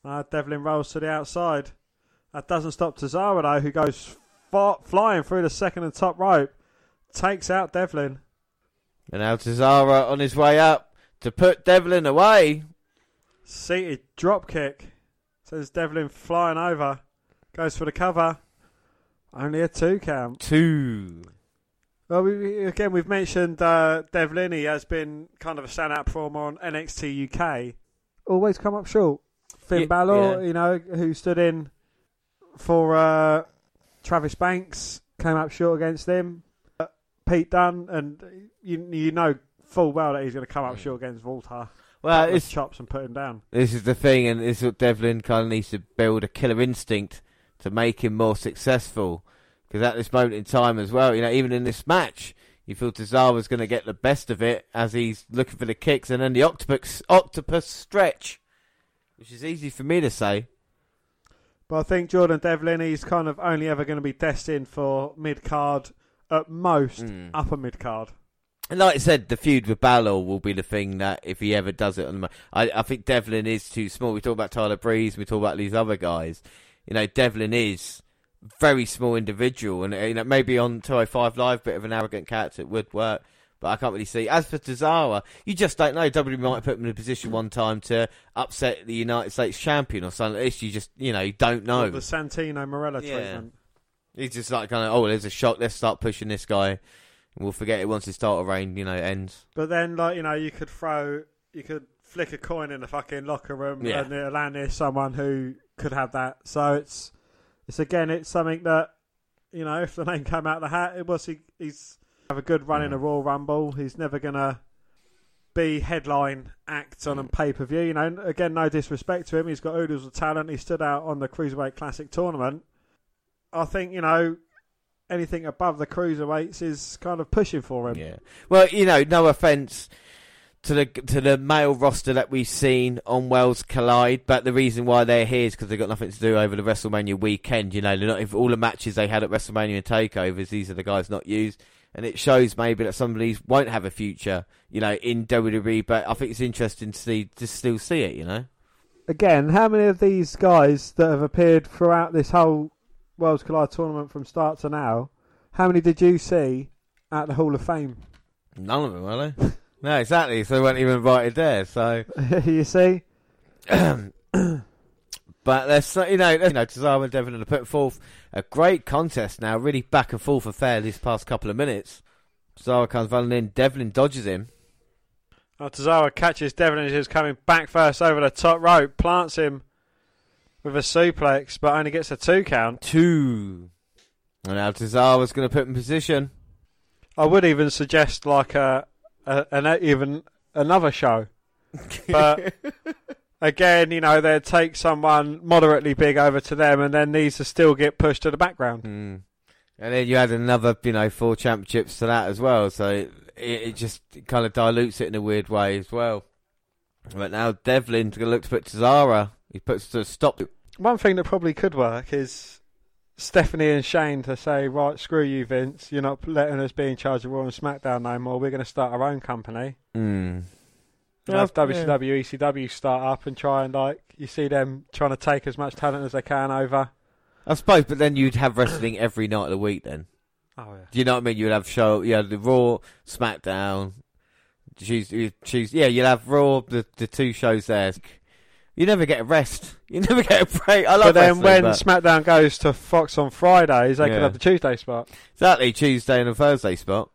Speaker 2: Uh, Devlin rolls to the outside. That doesn't stop Tozawa though, who goes fa- flying through the second and top rope. Takes out Devlin.
Speaker 1: And now Tozawa on his way up to put Devlin away.
Speaker 2: Seated drop kick. Says Devlin flying over. Goes for the cover. Only a two count.
Speaker 1: Two.
Speaker 2: Well, we, again, we've mentioned uh, Devlin. He has been kind of a standout performer on NXT UK. Always come up short. Finn
Speaker 1: Ye-
Speaker 2: Balor,
Speaker 1: yeah.
Speaker 2: you know, who stood in for uh, Travis Banks, came up short against him. Uh, Pete Dunne, and you you know full well that he's going to come up short against WALTER.
Speaker 1: Well, it's
Speaker 2: chops and put him down.
Speaker 1: This is the thing, and this is what Devlin kind of needs to build a killer instinct to make him more successful. Because at this moment in time as well, you know, even in this match, you feel Tozawa's going to get the best of it as he's looking for the kicks, and then the octopus octopus stretch, which is easy for me to say.
Speaker 2: But I think Jordan Devlin, he's kind of only ever going to be destined for mid card, at most
Speaker 1: Mm.
Speaker 2: upper mid card.
Speaker 1: And like I said, the feud with Balor will be the thing that if he ever does it on the, I, I think Devlin is too small. We talk about Tyler Breeze, we talk about these other guys. You know, Devlin is very small individual, and you know maybe on 205 Live, bit of an arrogant character it would work. But I can't really see. As for Tozawa, you just don't know. WWE might put him in a position one time to upset the United States champion or something like this. You just, you know, you don't know.
Speaker 2: The Santino Marella
Speaker 1: Yeah.
Speaker 2: treatment.
Speaker 1: He's just like kind of, oh, there's a shock. Let's start pushing this guy. And we'll forget it once his title reign, you know, ends.
Speaker 2: But then, like you know, you could throw, you could flick a coin in the fucking locker room,
Speaker 1: Yeah.
Speaker 2: and it'll land near someone who could have that. So it's, it's again, it's something that, you know, if the name came out of the hat, it was he, he's have a good run in a Royal Rumble. He's never gonna be headline act on a pay per view. You know, again, no disrespect to him. He's got oodles of talent. He stood out on the Cruiserweight Classic tournament. I think you know anything above the cruiserweights is kind of pushing for him.
Speaker 1: Yeah. Well, you know, no offense to the to the male roster that we've seen on Worlds Collide, but the reason why they're here is because they've got nothing to do over the WrestleMania weekend. You know, they're not if all the matches they had at WrestleMania and takeovers. These are the guys not used, and it shows maybe that some of these won't have a future. You know, in WWE, but I think it's interesting to see to still see it. You know.
Speaker 2: Again, how many of these guys that have appeared throughout this whole Worlds Collide tournament from start to now, how many did you see at the Hall of Fame?
Speaker 1: None of them, are they? (laughs) no, exactly. So they weren't even invited there. So. (laughs)
Speaker 2: you see? (clears throat)
Speaker 1: But uh, let's you know, you know, Tozawa and Devlin have put forth a great contest now, really back and forth affair these past couple of minutes. Tozawa comes running in, Devlin dodges him.
Speaker 2: Oh, Tozawa catches Devlin was coming back first over the top rope, plants him with a suplex, but only gets a two count.
Speaker 1: Two. And now Tozawa's going to put him in position.
Speaker 2: I would even suggest like a, a an even another show, (laughs) but again, you know, they'd take someone moderately big over to them, and then these to still get pushed to the background.
Speaker 1: Mm. And then you add another, you know, four championships to that as well. So it, it just kind of dilutes it in a weird way as well. But now Devlin's going to look to put Tozawa. He puts to stop.
Speaker 2: One thing that probably could work is Stephanie and Shane to say, right, screw you, Vince. You're not letting us be in charge of Raw and SmackDown no more. We're going to start our own company.
Speaker 1: Mm.
Speaker 2: And have WCW, ECW start up and try and like you see them trying to take as much talent as they can over.
Speaker 1: I suppose, but then you'd have wrestling every night of the week then.
Speaker 2: Oh yeah.
Speaker 1: Do you know what I mean? You'd have show, yeah, the Raw, SmackDown, Tuesday, Tuesday. Yeah, you'd have Raw, the the two shows there. You never get a rest. You (laughs) never get a break. I love
Speaker 2: But then when
Speaker 1: but-
Speaker 2: SmackDown goes to Fox on Fridays, they
Speaker 1: Yeah.
Speaker 2: could have the Tuesday spot.
Speaker 1: exactly Tuesday and a Thursday spot.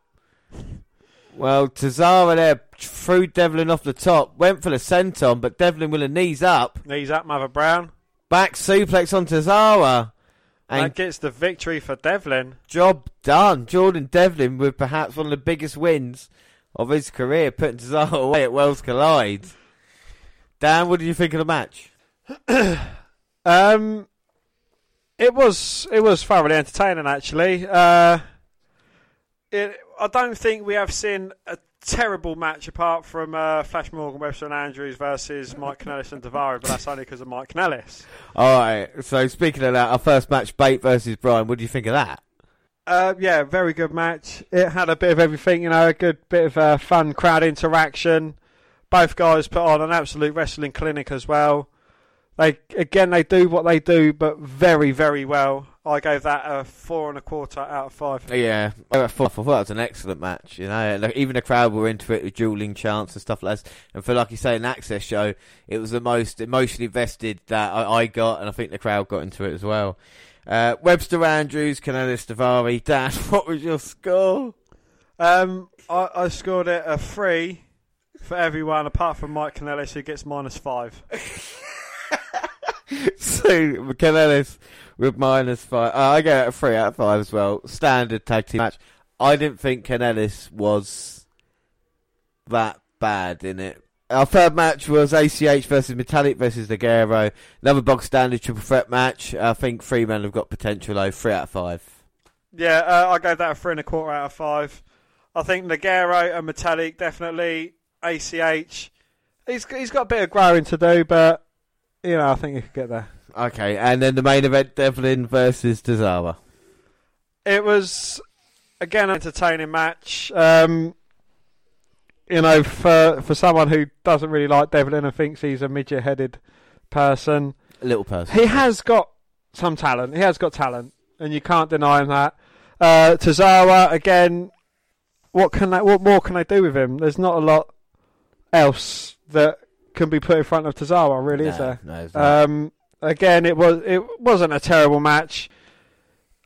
Speaker 1: Well, Tozawa there threw Devlin off the top, went for the senton, but Devlin with the knees up,
Speaker 2: Knees up, Mother Brown.
Speaker 1: back suplex on Tozawa, and
Speaker 2: that gets the victory for Devlin.
Speaker 1: job done. Jordan Devlin with perhaps one of the biggest wins of his career, putting Tozawa (laughs) away at Worlds Collide. Dan, what did you think of the match? (clears throat)
Speaker 2: Um, it was it was thoroughly entertaining actually. Uh, it, I don't think we have seen a terrible match apart from uh, Flash Morgan, Webster and Andrews versus Mike Kanellis and Daivari, but that's only because of Mike Kanellis.
Speaker 1: All right. So speaking of that, our first match, Bate versus Brian. What do you think of that?
Speaker 2: Uh, yeah, very good match. It had a bit of everything, you know, a good bit of uh, fun crowd interaction. Both guys put on an absolute wrestling clinic as well. They again, they do what they do, but very, very well. I gave that a four and a quarter out of five.
Speaker 1: Yeah, I thought, I thought that was an excellent match. You know, Like, even the crowd were into it with dueling chants and stuff like that. And for like you say, an access show, it was the most emotionally vested that I, I got, and I think the crowd got into it as well. Uh, Webster Andrews, Kanellis Daivari. (laughs) Dan, what was your score?
Speaker 2: Um, I, I scored it a three for everyone apart from Mike Kanellis, who gets minus five. (laughs) (laughs)
Speaker 1: so Kanellis with minus five. Uh, I get it a three out of five as well. Standard tag team match. I didn't think Kanellis was that bad in it. Our third match was ACH versus Metalik versus Ligero. Another box standard triple threat match. I think three men have got potential though. Three out of five.
Speaker 2: Yeah, uh, I gave that a three and a quarter out of five. I think Ligero and Metalik definitely. ACH, he's he's got a bit of growing to do, but you know I think he could get there.
Speaker 1: Okay, and then the main event: Devlin versus Tozawa.
Speaker 2: It was again an entertaining match. Um, you know, for for someone who doesn't really like Devlin and thinks he's a midget-headed person, a
Speaker 1: Little person.
Speaker 2: he has got some talent. He has got talent, and you can't deny him that. Uh, Tozawa again. What can they, what more can they do with him? There's not a lot else that can be put in front of Tozawa, really, is there?
Speaker 1: no, it's not.
Speaker 2: Um, again, it was it wasn't a terrible match.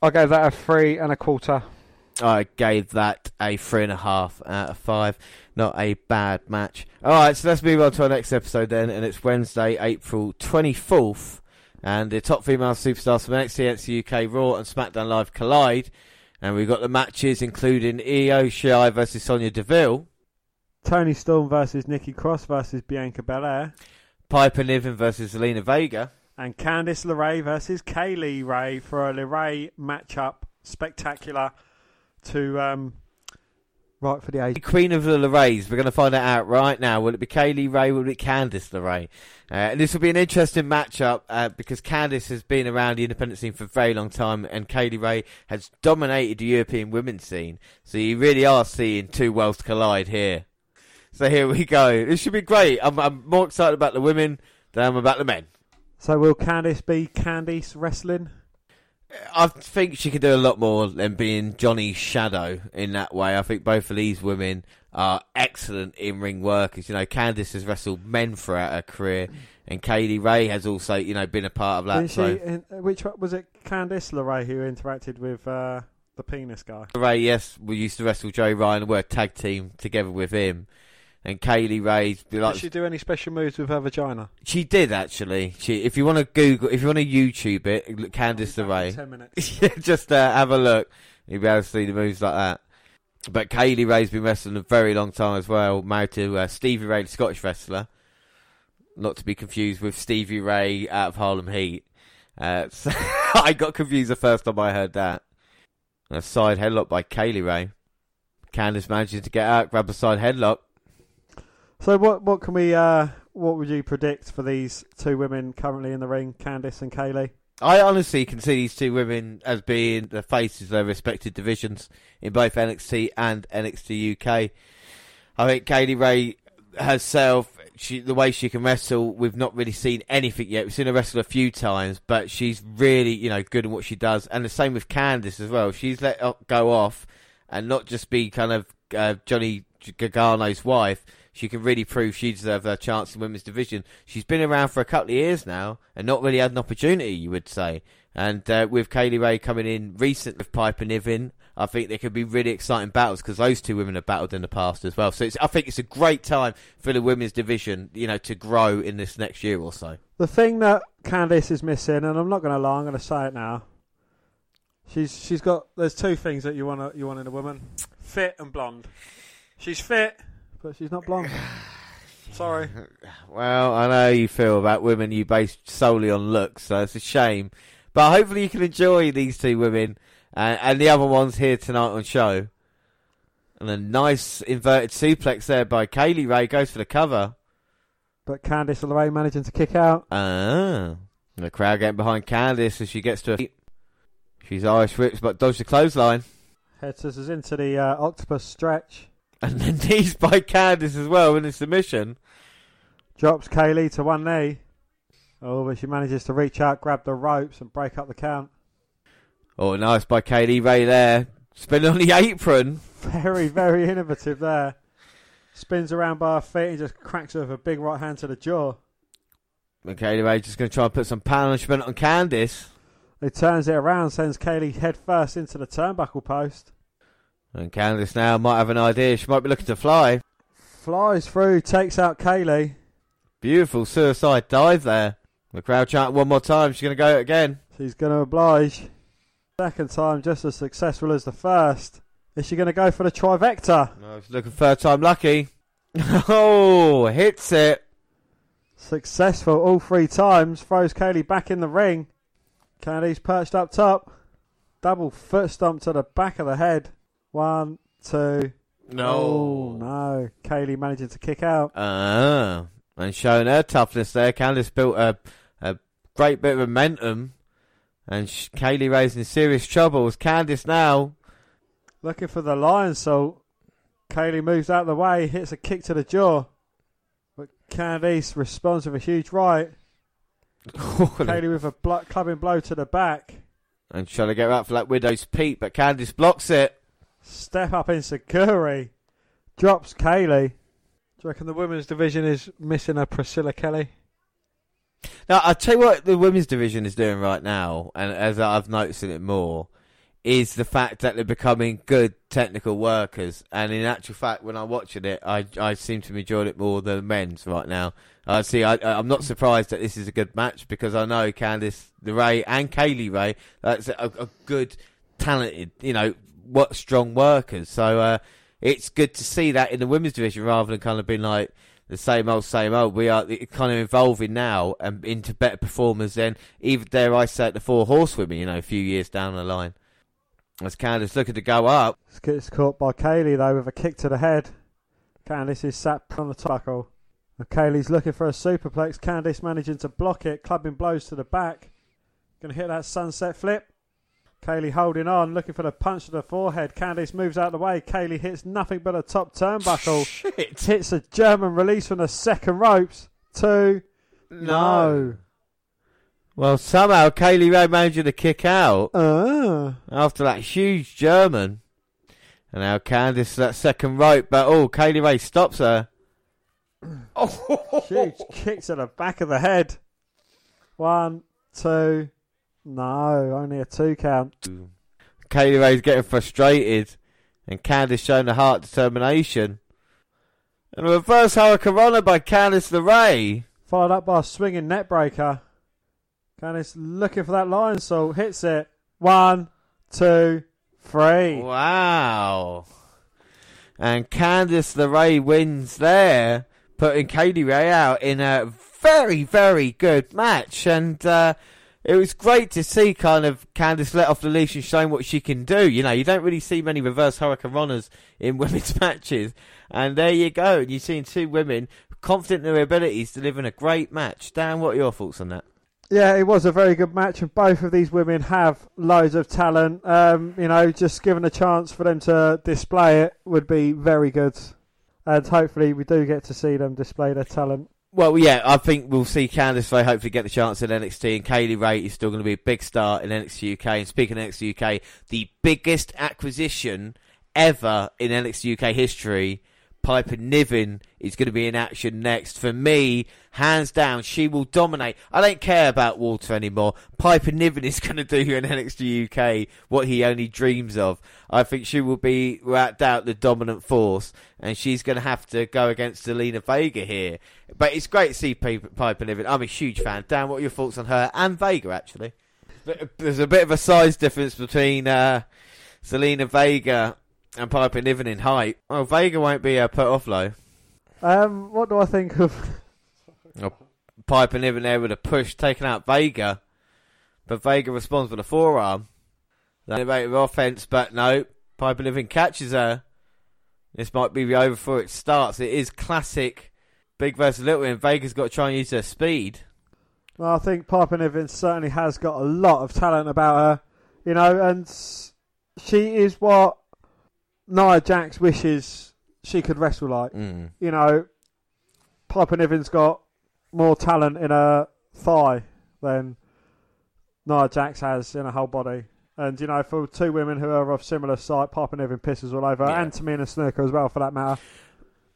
Speaker 2: I gave that a three and a quarter.
Speaker 1: I gave that a three and a half out of five. Not a bad match. All right, so let's move on to our next episode then, and it's Wednesday, April twenty fourth, and the top female superstars from NXT, NXT UK, Raw, and SmackDown Live collide, and we've got the matches including Io Shirai versus Sonya Deville,
Speaker 2: Toni Storm versus Nikki Cross versus Bianca Belair,
Speaker 1: Piper Niven versus Zelina Vega,
Speaker 2: and Candice LeRae versus Kay Lee Ray for a LeRae matchup. Spectacular to um, right for the age.
Speaker 1: Queen of the LeRays. We're going to find that out right now. Will it be Kay Lee Ray? Will it be Candice LeRae? Uh, and this will be an interesting matchup uh, because Candice has been around the independent scene for a very long time, and Kay Lee Ray has dominated the European women's scene. So you really are seeing two worlds collide here. So here we go. This should be great. I'm, I'm more excited about the women than I'm about the men.
Speaker 2: So will Candice be Candice wrestling?
Speaker 1: I think she could do a lot more than being Johnny's shadow in that way. I think both of these women are excellent in ring workers. You know, Candice has wrestled men throughout her career, and Kay Lee Ray has also, you know, been a part of that.
Speaker 2: Didn't
Speaker 1: So.
Speaker 2: In, which was it? Candice LeRae who interacted with uh, the penis guy.
Speaker 1: Ray, yes, we used to wrestle Joey Ryan we're a tag team together with him. And Kay Lee Ray's like
Speaker 2: Did she do any special moves with her vagina?
Speaker 1: she did actually. She, if you want to Google, if you want to YouTube it, look, Candice LeRae.
Speaker 2: Ten minutes. (laughs)
Speaker 1: Just uh, have a look. You'll be able to see the moves like that. But Kay Lee Ray's been wrestling a very long time as well, married to uh, Stevie Ray, the Scottish wrestler. Not to be confused with Stevie Ray out of Harlem Heat. Uh, (laughs) so I got confused the first time I heard that. A side headlock by Kay Lee Ray. Candice manages to get out, grab a side headlock.
Speaker 2: So what what can we uh, what would you predict for these two women currently in the ring, Candice and Kaylee?
Speaker 1: I honestly can see these two women as being the faces of their respective divisions in both NXT and NXT UK. I think Kay Lee Ray herself, she, the way she can wrestle, we've not really seen anything yet. We've seen her wrestle a few times, but she's really, you know, good at what she does. And the same with Candice as well. She's let go off and not just be kind of uh, Johnny Gargano's wife. She can really prove she deserves her chance in women's division. She's been around for a couple of years now and not really had an opportunity, you would say. And uh, with Kay Lee Ray coming in recent with Piper Niven, I think there could be really exciting battles because those two women have battled in the past as well. So I think it's a great time for the women's division, you know, to grow in this next year or so.
Speaker 2: The thing that Candice is missing, and I'm not going to lie, I'm going to say it now. She's she's got there's two things that you want you want in a woman: fit and blonde. She's fit, but she's not blonde. (sighs) Sorry. (sighs)
Speaker 1: Well, I know you feel about women you base solely on looks, so it's a shame. But hopefully you can enjoy these two women and, and the other ones here tonight on show. And a nice inverted suplex there by Kay Lee Ray goes for the cover.
Speaker 2: But Candice LeRae managing to kick out.
Speaker 1: Ah, the crowd getting behind Candice as she gets to her feet. She's Irish whips but dodged the clothesline.
Speaker 2: Heads us into the uh, octopus stretch.
Speaker 1: And then (laughs) knees by Candice as well in the submission.
Speaker 2: Drops Kaylee to one knee. Oh, but she manages to reach out, grab the ropes, and break up the count.
Speaker 1: Oh, nice by Kay Lee Ray there. Spinning on the (laughs) apron.
Speaker 2: Very, very innovative there. Spins around by her feet and just cracks her with a big right hand to the jaw.
Speaker 1: And Kay Lee Ray just going to try and put some punishment on Candice.
Speaker 2: He turns it around, sends Kaylee head first into the turnbuckle post.
Speaker 1: And Candice now might have an idea. She might be looking to fly.
Speaker 2: Flies through, takes out Kaylee.
Speaker 1: Beautiful suicide dive there. The crowd chant one more time. She's going to go again.
Speaker 2: She's going to oblige. Second time, just as successful as the first. Is she going to go for the trivecta?
Speaker 1: No, she's looking third time lucky. (laughs) oh, hits it.
Speaker 2: Successful all three times. Throws Kaylee back in the ring. Candice perched up top. Double foot stomp to the back of the head. One, two. Oh, no. Kaylee managing to kick out.
Speaker 1: Ah, and showing her toughness there. Candice built a, a great bit of momentum. And Kaylee raising serious troubles. Candice now.
Speaker 2: Looking for the Lionsault. Kaylee moves out of the way, hits a kick to the jaw. But Candice responds with a huge right. (laughs) Kaylee with a blo- clubbing blow to the back.
Speaker 1: and trying to get out for that Widow's Peak, but Candice blocks it.
Speaker 2: Step up enzuigiri. Drops Kaylee. Do you reckon the women's division is missing a Priscilla Kelly?
Speaker 1: Now, I'll tell you what the women's division is doing right now, and as I've noticed it more, is the fact that they're becoming good technical workers. And in actual fact, when I'm watching it, I, I seem to be enjoying it more than the men's right now. I see, I, I'm not surprised that this is a good match because I know Candice Ray and Kay Lee Ray, that's a, a good, talented, you know, what strong workers. So uh, it's good to see that in the women's division rather than kind of being like, the same old, same old. We are kind of evolving now and into better performers than even dare I say the four horsewomen. You know, a few years down the line. As Candice looking to go up,
Speaker 2: Gets caught by Kaylee though with a kick to the head. Candice is sat on the tackle. Kaylee's looking for a superplex. Candice managing to block it, clubbing blows to the back. Gonna hit that sunset flip. Kaylee holding on, looking for the punch to the forehead. Candice moves out of the way. Kaylee hits nothing but a top turnbuckle.
Speaker 1: shit,
Speaker 2: hits a German release from the second ropes. Two. No.
Speaker 1: Well, somehow Kay Lee Ray managed to kick out
Speaker 2: Ah.
Speaker 1: after that huge German. And now Candice that second rope, but oh, Kay Lee Ray stops her. (coughs) Oh,
Speaker 2: Huge kick to the back of the head. One, two. No, only a two count.
Speaker 1: Kay Lee Ray's getting frustrated, and Candice showing the heart determination. And a reverse Hurricane by Candice LeRae.
Speaker 2: Followed up by a swinging neckbreaker. Candice looking for that Lionsault. Hits it. One, two, three.
Speaker 1: Wow. And Candice LeRae wins there, putting Kay Lee Ray out in a very, very good match. And uh, it was great to see kind of Candice let off the leash and showing what she can do. You know, you don't really see many reverse hurricanranas in (laughs) women's matches. And there you go. And you're seeing two women confident in their abilities delivering a great match. Dan, what are your thoughts on that?
Speaker 2: Yeah, it was a very good match, and both of these women have loads of talent. Um, you know, just given a chance for them to display it would be very good, and hopefully we do get to see them display their talent.
Speaker 1: Well, yeah, I think we'll see Candice Ray hopefully get the chance in NXT, and Kay Lee Ray is still going to be a big star in NXT UK. And speaking of NXT UK, the biggest acquisition ever in NXT UK history Piper Niven is going to be in action next. For me, hands down, she will dominate. I don't care about WALTER anymore. Piper Niven is (laughs) going to do in NXT UK what he only dreams of. I think she will be, without doubt, the dominant force, and she's going to have to go against Zelina Vega here. But it's great to see Piper Niven. I'm a huge fan. Dan, what are your thoughts on her and Vega, actually? There's a bit of a size difference between uh, Zelina Vega and Piper Niven in height. Well, Vega won't be uh, put off low.
Speaker 2: Um, what do I think of? (laughs)
Speaker 1: oh, Piper Niven there with a push, taking out Vega, but Vega responds with a forearm. Innovative offense, but no, Piper Niven catches her. This might be the over before it starts. It is classic big versus little, and Vega's got to try and use her speed.
Speaker 2: Well, I think Piper Niven certainly has got a lot of talent about her, you know, and she is what Nia Jax wishes she could wrestle like.
Speaker 1: Mm.
Speaker 2: You know, Piper Niven's got more talent in her thigh than Nia Jax has in her whole body. And, you know, for two women who are of similar size, Piper Niven pisses all over,
Speaker 1: yeah.
Speaker 2: and Tamina Snuka as well, for that matter.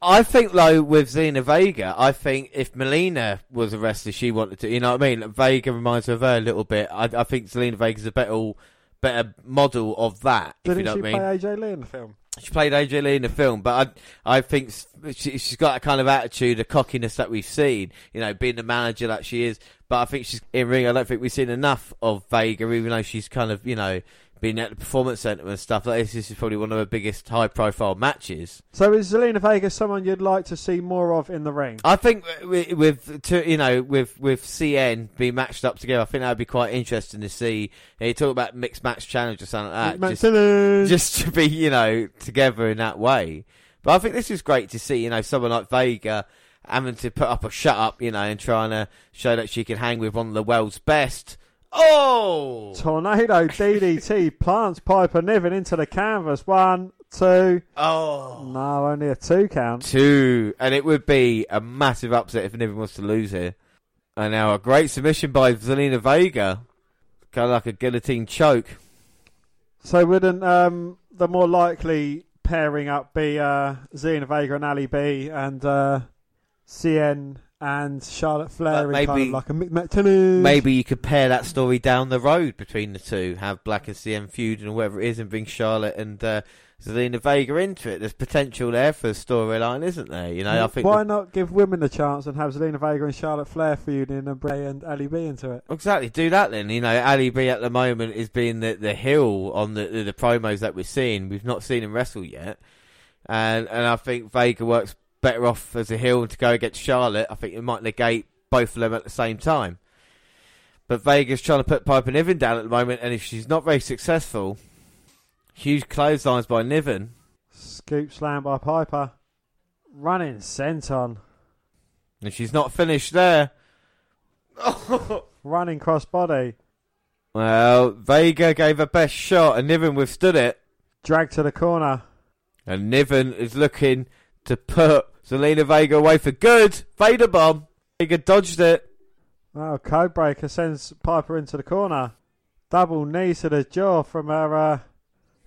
Speaker 1: I think, though, with Zelina Vega, I think if Melina was a wrestler she wanted to, you know what I mean? Vega reminds her of her a little bit. I, I think Zelina Vega's a better, better model of that,
Speaker 2: Didn't
Speaker 1: if you know
Speaker 2: she
Speaker 1: what I mean.
Speaker 2: play AJ Lee in the film?
Speaker 1: She played AJ Lee in the film, but I, I think she, has got a kind of attitude, a cockiness that we've seen. You know, being the manager that she is. But I think she's in ring. I don't think we've seen enough of Vega, even though she's kind of, you know, been at the performance centre and stuff like this. This is probably one of the biggest high-profile matches.
Speaker 2: So is Zelina Vega someone you'd like to see more of in the ring?
Speaker 1: I think with, with to, you know with with Cien being matched up together, I think that would be quite interesting to see. You, know, you talk about mixed match challenge or something like that, just, just to be you know together in that way. But I think this is great to see. You know, someone like Vega having to put up a shut up, you know, and trying to show that she can hang with one of the world's best. Oh!
Speaker 2: Tornado DDT (laughs) plants Piper Niven into the canvas. One, two.
Speaker 1: Oh.
Speaker 2: No, only a two count.
Speaker 1: Two. And it would be a massive upset if Niven was to lose here. And now a great submission by Zelina Vega. Kind of like a guillotine choke.
Speaker 2: So wouldn't um, the more likely pairing up be uh, Zelina Vega and Ali B and uh, Cien and Charlotte Flair
Speaker 1: maybe,
Speaker 2: kind of like a tennis.
Speaker 1: Maybe you could pair that story down the road between the two, have Black and CM feud and whatever it is, and bring Charlotte and uh, Zelina Vega into it. There's potential there for a storyline, isn't there? You know, I think
Speaker 2: why
Speaker 1: the...
Speaker 2: not give women a chance and have Zelina Vega and Charlotte Flair feuding and Bray and Ali B into it?
Speaker 1: Exactly, do that then. You know, Ali B at the moment is being the the hill on the, the the promos that we're seeing. We've not seen him wrestle yet, and and I think Vega works better off as a heel to go against Charlotte. I think it might negate both of them at the same time. But Vega's trying to put Piper Niven down at the moment, and if she's not very successful, huge clotheslines by Niven.
Speaker 2: Scoop slam by Piper. Running senton.
Speaker 1: And she's not finished there. (laughs)
Speaker 2: Running crossbody.
Speaker 1: Well, Vega gave her best shot, and Niven withstood it.
Speaker 2: Dragged to the corner.
Speaker 1: And Niven is looking to put Zelina Vega away for good. Vader bomb. Vega dodged it.
Speaker 2: Oh, Codebreaker sends Piper into the corner. Double knee to the jaw from her uh,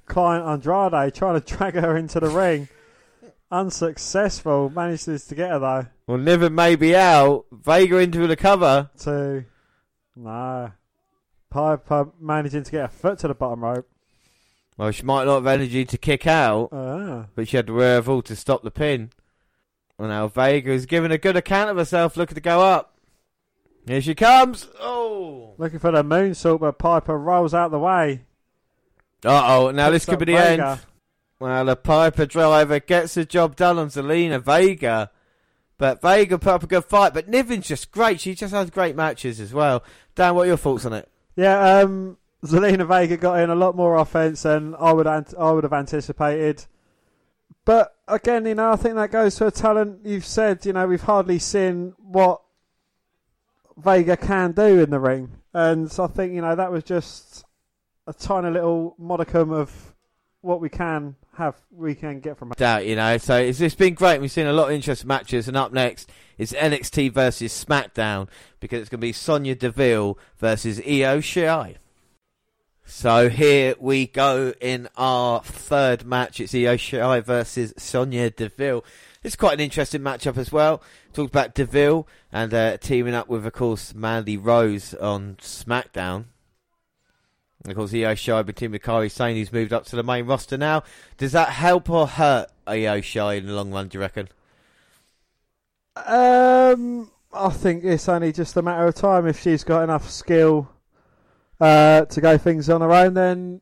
Speaker 2: client Andrade, trying to (laughs) drag her into the ring. Unsuccessful. Manages to get her though.
Speaker 1: Well, Niven may be out. Vega into the cover.
Speaker 2: Two. No. Piper managing to get a foot to the bottom rope.
Speaker 1: Well, she might not have energy to kick out,
Speaker 2: Ah.
Speaker 1: but she had the wherewithal to stop the pin. And now Vega is giving a good account of herself, looking to go up. Here she comes. Oh.
Speaker 2: Looking for the moonsault, but Piper rolls out the way.
Speaker 1: Uh oh. Now this could be the
Speaker 2: Vega.
Speaker 1: end. Well, the Piper driver gets the job done on Zelina Vega. But Vega put up a good fight. But Niven's just great. She just has great matches as well. Dan, what are your thoughts on it?
Speaker 2: Yeah, um, Zelina Vega got in a lot more offense than I would I would have anticipated. But again, you know, I think that goes to a talent. You've said, you know, we've hardly seen what Vega can do in the ring, and so I think you know that was just a tiny little modicum of what we can have, we can get from.
Speaker 1: Doubt, you know. So it's, it's been great. We've seen a lot of interesting matches. And up next is NXT versus SmackDown because it's going to be Sonya Deville versus Io Shirai. So here we go in our third match. It's Io Shirai versus Sonya Deville. It's quite an interesting matchup as well. Talked about Deville and uh, teaming up with, of course, Mandy Rose on SmackDown. And of course, Io Shirai teaming with Kairi Sane, who's moved up to the main roster now. Does that help or hurt Io Shirai in the long run, do you reckon?
Speaker 2: Um, I think it's only just a matter of time. If she's got enough skill uh, to go things on her own, then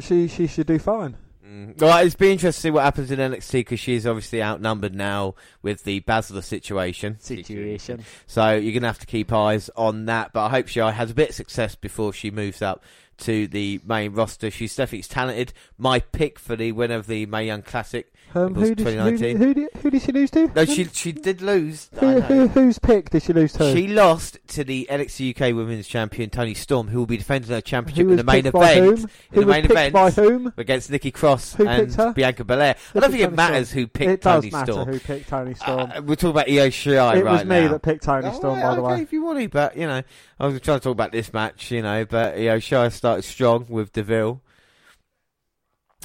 Speaker 2: she she should do fine.
Speaker 1: Mm. Well, it's been interesting to see what happens in NXT because she's obviously outnumbered now with the Baszler situation.
Speaker 2: Situation.
Speaker 1: So you're going to have to keep eyes on that. But I hope she has a bit of success before she moves up to the main roster. She's definitely talented. My pick for the winner of the Mae Young Classic.
Speaker 2: Um, who, did, who,
Speaker 1: 2019.
Speaker 2: who, did, who did she lose to?
Speaker 1: No, she she did lose.
Speaker 2: Who, who, whose pick did she lose to?
Speaker 1: She lost to the NXT UK Women's Champion Toni Storm, who will be defending her championship
Speaker 2: who
Speaker 1: in the main event.
Speaker 2: whom?
Speaker 1: In
Speaker 2: Who
Speaker 1: the main
Speaker 2: picked
Speaker 1: event
Speaker 2: by whom?
Speaker 1: against Nikki Cross
Speaker 2: Who
Speaker 1: and? Bianca Belair. I don't think it matters
Speaker 2: Storm?
Speaker 1: who picked
Speaker 2: It does
Speaker 1: Tony
Speaker 2: matter
Speaker 1: Storm.
Speaker 2: who picked Toni Storm.
Speaker 1: Uh, we're talking about Io Shirai
Speaker 2: it
Speaker 1: right
Speaker 2: was me
Speaker 1: now.
Speaker 2: that picked Tony
Speaker 1: Oh,
Speaker 2: Storm,
Speaker 1: yeah,
Speaker 2: by the way.
Speaker 1: if you want to, but you know, I was trying to talk about this match, you know, but Io Shirai started strong with Deville,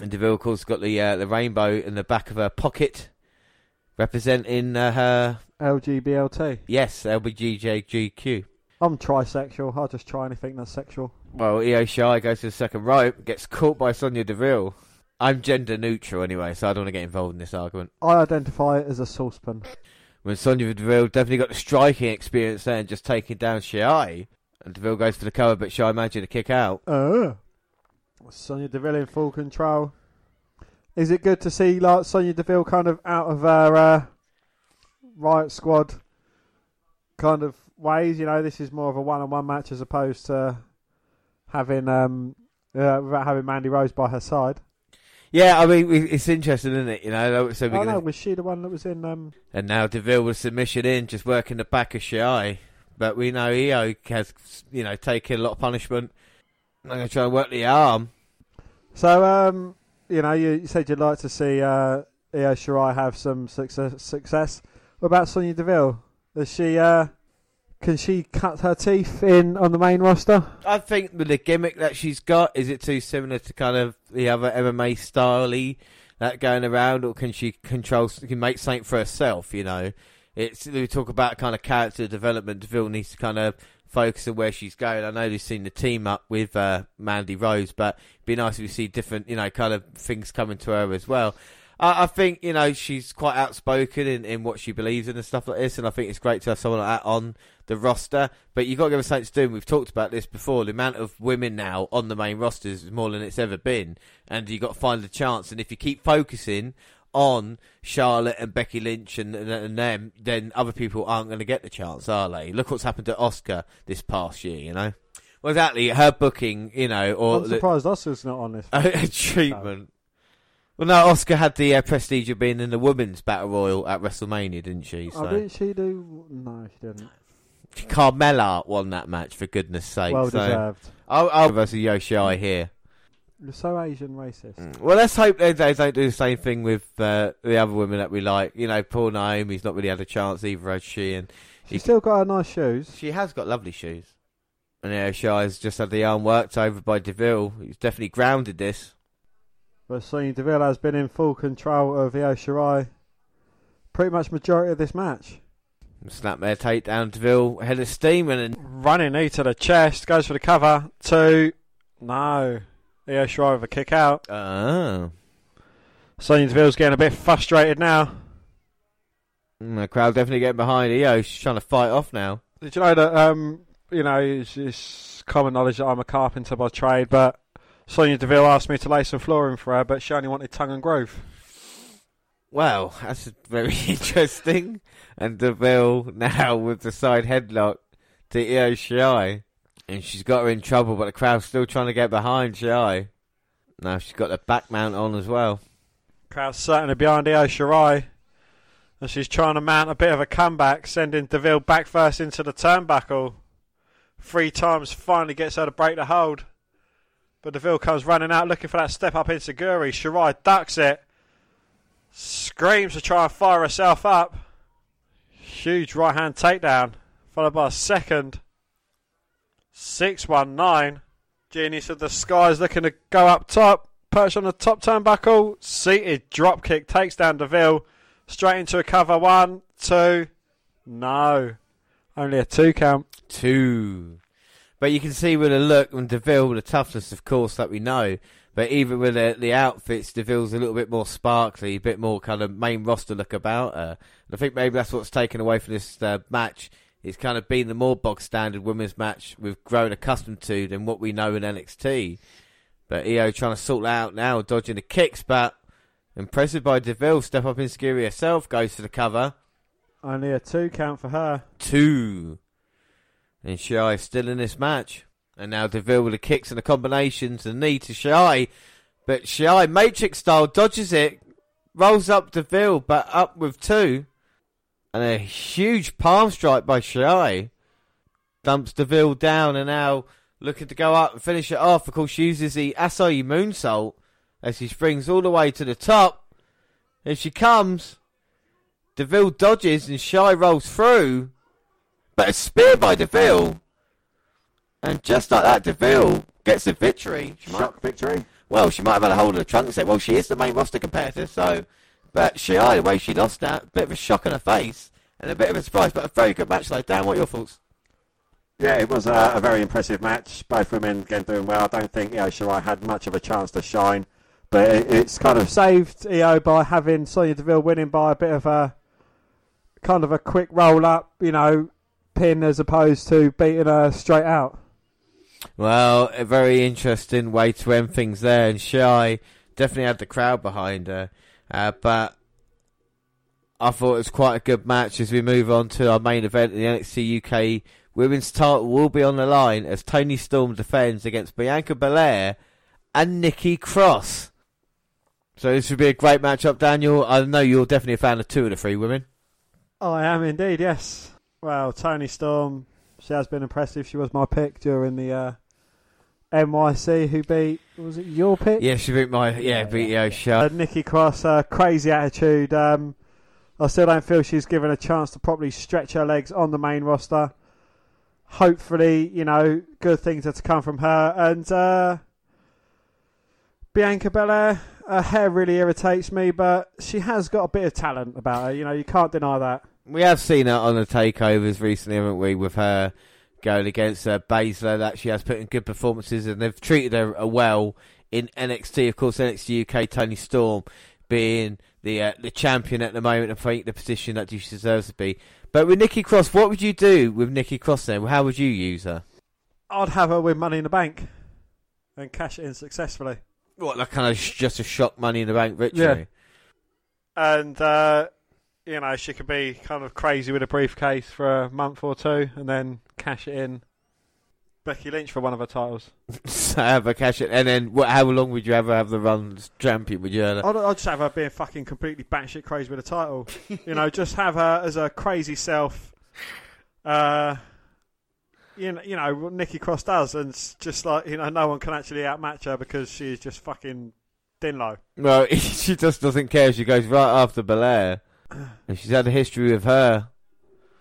Speaker 1: and Deville, of course, got the uh, the rainbow in the back of her pocket, representing uh, her
Speaker 2: LGBLT.
Speaker 1: yes LBGJGQ.
Speaker 2: I'm trisexual. I'll just try anything that's sexual.
Speaker 1: Well, Io Shirai goes to the second rope, gets caught by Sonya Deville. I'm gender neutral anyway, so I don't want to get involved in this argument.
Speaker 2: I identify as a saucepan.
Speaker 1: When Sonya Deville definitely got the striking experience there and just taking down Shirai. And Deville goes for the cover, but Shirai manages to kick out.
Speaker 2: Uh. Sonya Deville in full control. Is it good to see like Sonya Deville kind of out of her uh, Riot Squad kind of ways? You know, this is more of a one-on-one match as opposed to having um, uh, without having Mandy Rose by her side.
Speaker 1: Yeah, I mean, it's interesting, isn't it? You know, so we're
Speaker 2: Oh
Speaker 1: gonna,
Speaker 2: no, was she the one that was in? Um,
Speaker 1: and now Deville with submission in, just working the back of Shirai. But we know Io has, you know, taken a lot of punishment. I'm going to try and work the arm.
Speaker 2: so um, you know, you, you said you'd like to see uh, Io Shirai have some success. Success. What about Sonya Deville? Does she? Uh, can she cut her teeth in on the main roster?
Speaker 1: I think with the gimmick that she's got, is it too similar to kind of the other MMA style that going around, or can she control, can make something for herself? You know, it's we talk about kind of character development. Deville needs to kind of focus on where she's going. I know they've seen the team up with uh, Mandy Rose, but it'd be nice if we see different, you know, kind of things coming to her as well. I, I think you know she's quite outspoken in, in what she believes in and stuff like this, and I think it's great to have someone like that on the roster. But you've got to give her something to do. And we've talked about this before. The amount of women now on the main rosters is more than it's ever been, and you've got to find the chance. And if you keep focusing on Charlotte and Becky Lynch and, and, and them, then other people aren't going to get the chance, are they? Look what's happened to Asuka this past year. You know. Well, exactly. Her booking, you know, or
Speaker 2: I'm
Speaker 1: the-
Speaker 2: surprised Asuka's not on this. (laughs)
Speaker 1: a treatment. Well, no, Asuka had the uh, prestige of being in the women's battle royal at WrestleMania, didn't she?
Speaker 2: Oh,
Speaker 1: So
Speaker 2: didn't she do? No, she didn't.
Speaker 1: Carmella won that match for goodness sake.
Speaker 2: well
Speaker 1: so
Speaker 2: deserved.
Speaker 1: I'll, I'll versus Yoshi here.
Speaker 2: You're so Asian racist.
Speaker 1: Mm. Well, let's hope they, they don't do the same thing with uh, the other women that we like. You know, poor Naomi's not really had a chance either, has she? And
Speaker 2: She's still got her nice shoes.
Speaker 1: she has got lovely shoes. And Yoshii's just had the arm worked over by Deville. He's definitely grounded this.
Speaker 2: But Sonya Deville has been in full control of Io Shirai pretty much majority of this match.
Speaker 1: Snapmare takedown, Deville head of steam and
Speaker 2: Running knee to the chest, goes for the cover. Two. No. Io Shirai with a kick out.
Speaker 1: Oh.
Speaker 2: Sonya Deville's getting a bit frustrated now.
Speaker 1: Mm, The crowd definitely getting behind Io. She's trying to fight off now.
Speaker 2: Did you know that, um, you know, it's, it's common knowledge that I'm a carpenter by trade, but Sonya Deville asked me to lay some flooring for her, but she only wanted tongue and groove.
Speaker 1: Well, that's very (laughs) interesting. And Deville now with the side headlock to Io Shirai. And she's got her in trouble, but the crowd's still trying to get behind Shirai. Now she's got the back mount on as well.
Speaker 2: Crowd's certainly behind Io Shirai. And she's trying to mount a bit of a comeback, sending Deville back first into the turnbuckle. Three times finally gets her to break the hold. But Deville comes running out looking for that step up in Seguri. Shirai ducks it. Screams to try and fire herself up. Huge right hand takedown. Followed by a second. 619. Genius of the Skies looking to go up top. Perched on the top turnbuckle. Seated drop kick takes down Deville. Straight into a cover. One, two. No. Only a two count.
Speaker 1: Two. But you can see with the look and Deville, the toughness, of course, that we know. But even with the, the outfits, Deville's a little bit more sparkly, a bit more kind of main roster look about her. And I think maybe that's what's taken away from this uh, match. It's kind of been the more bog standard women's match we've grown accustomed to than what we know in NXT. But Io trying to sort that out now, dodging the kicks, but impressive by Deville. Step up in Scary herself, goes for the cover.
Speaker 2: Only a two count for her.
Speaker 1: Two. And Shirai still in this match. And now Deville with the kicks and the combinations, the knee to Shirai. But Shirai, Matrix style, dodges it, rolls up Deville, but up with two. And a huge palm strike by Shirai. Dumps Deville down and now looking to go up and finish it off. Of course, she uses the Asai moonsault as she springs all the way to the top. And she comes. Deville dodges and Shy rolls through. But a spear by Deville. And just like that, Deville gets the victory. She might,
Speaker 5: victory.
Speaker 1: well, she might have had a hold of the trunk and said, well, she is the main roster competitor, so. But Shirai, the way she lost that, a bit of a shock on her face. And a bit of a surprise, but a very good match, though. Dan, what are your thoughts?
Speaker 5: Yeah, it was a, a very impressive match. Both women again doing well. I don't think Io Shirai had much of a chance to shine, but it, it's kind of
Speaker 2: Saved Io by having Sonya Deville winning by a bit of a kind of a quick roll up, you know, pin as opposed to beating her straight out.
Speaker 1: Well, a very interesting way to end things there, and Shy definitely had the crowd behind her. Uh, but I thought it was quite a good match as we move on to our main event. The NXT UK Women's title will be on the line as Toni Storm defends against Bianca Belair and Nikki Cross. So this would be a great matchup, Daniel. I know you're definitely a fan of two of the three women.
Speaker 2: I am indeed, yes. Well, Toni Storm, she has been impressive. She was my pick during the uh, MYC, who beat, was it your pick?
Speaker 1: Yeah, she beat my yeah beat Yo
Speaker 2: Uh,
Speaker 1: Show.
Speaker 2: Nikki Cross, uh, crazy attitude. Um, I still don't feel she's given a chance to properly stretch her legs on the main roster. Hopefully, you know, good things are to come from her. And uh, Bianca Belair, her hair really irritates me, but she has got a bit of talent about her. You know, you can't deny that.
Speaker 1: We have seen her on the takeovers recently, haven't we? With her going against uh, Baszler, that she has put in good performances, and they've treated her uh, well in NXT. Of course, NXT UK, Toni Storm being the uh, the champion at the moment, and think the position that she deserves to be. But with Nikki Cross, what would you do with Nikki Cross then? How would you use her?
Speaker 2: I'd have her with Money in the Bank and cash it in successfully.
Speaker 1: What, like kind of sh- just a shock money in the bank victory?
Speaker 2: Yeah. And, uh, you know, she could be kind of crazy with a briefcase for a month or two and then cash it in. Becky Lynch for one of her titles. (laughs)
Speaker 1: so have her cash it, and then what? How long would you ever have the run as champion? Would you? Ever...
Speaker 2: I'd, I'd just have her being fucking completely batshit crazy with a title. you know, just have her as a crazy self. Uh, you know, you know what Nikki Cross does, and it's just like you know, no one can actually outmatch her because she's just fucking Dinlow.
Speaker 1: Well, (laughs) she just doesn't care. She goes right after Belair, (clears throat) and she's had a history with her.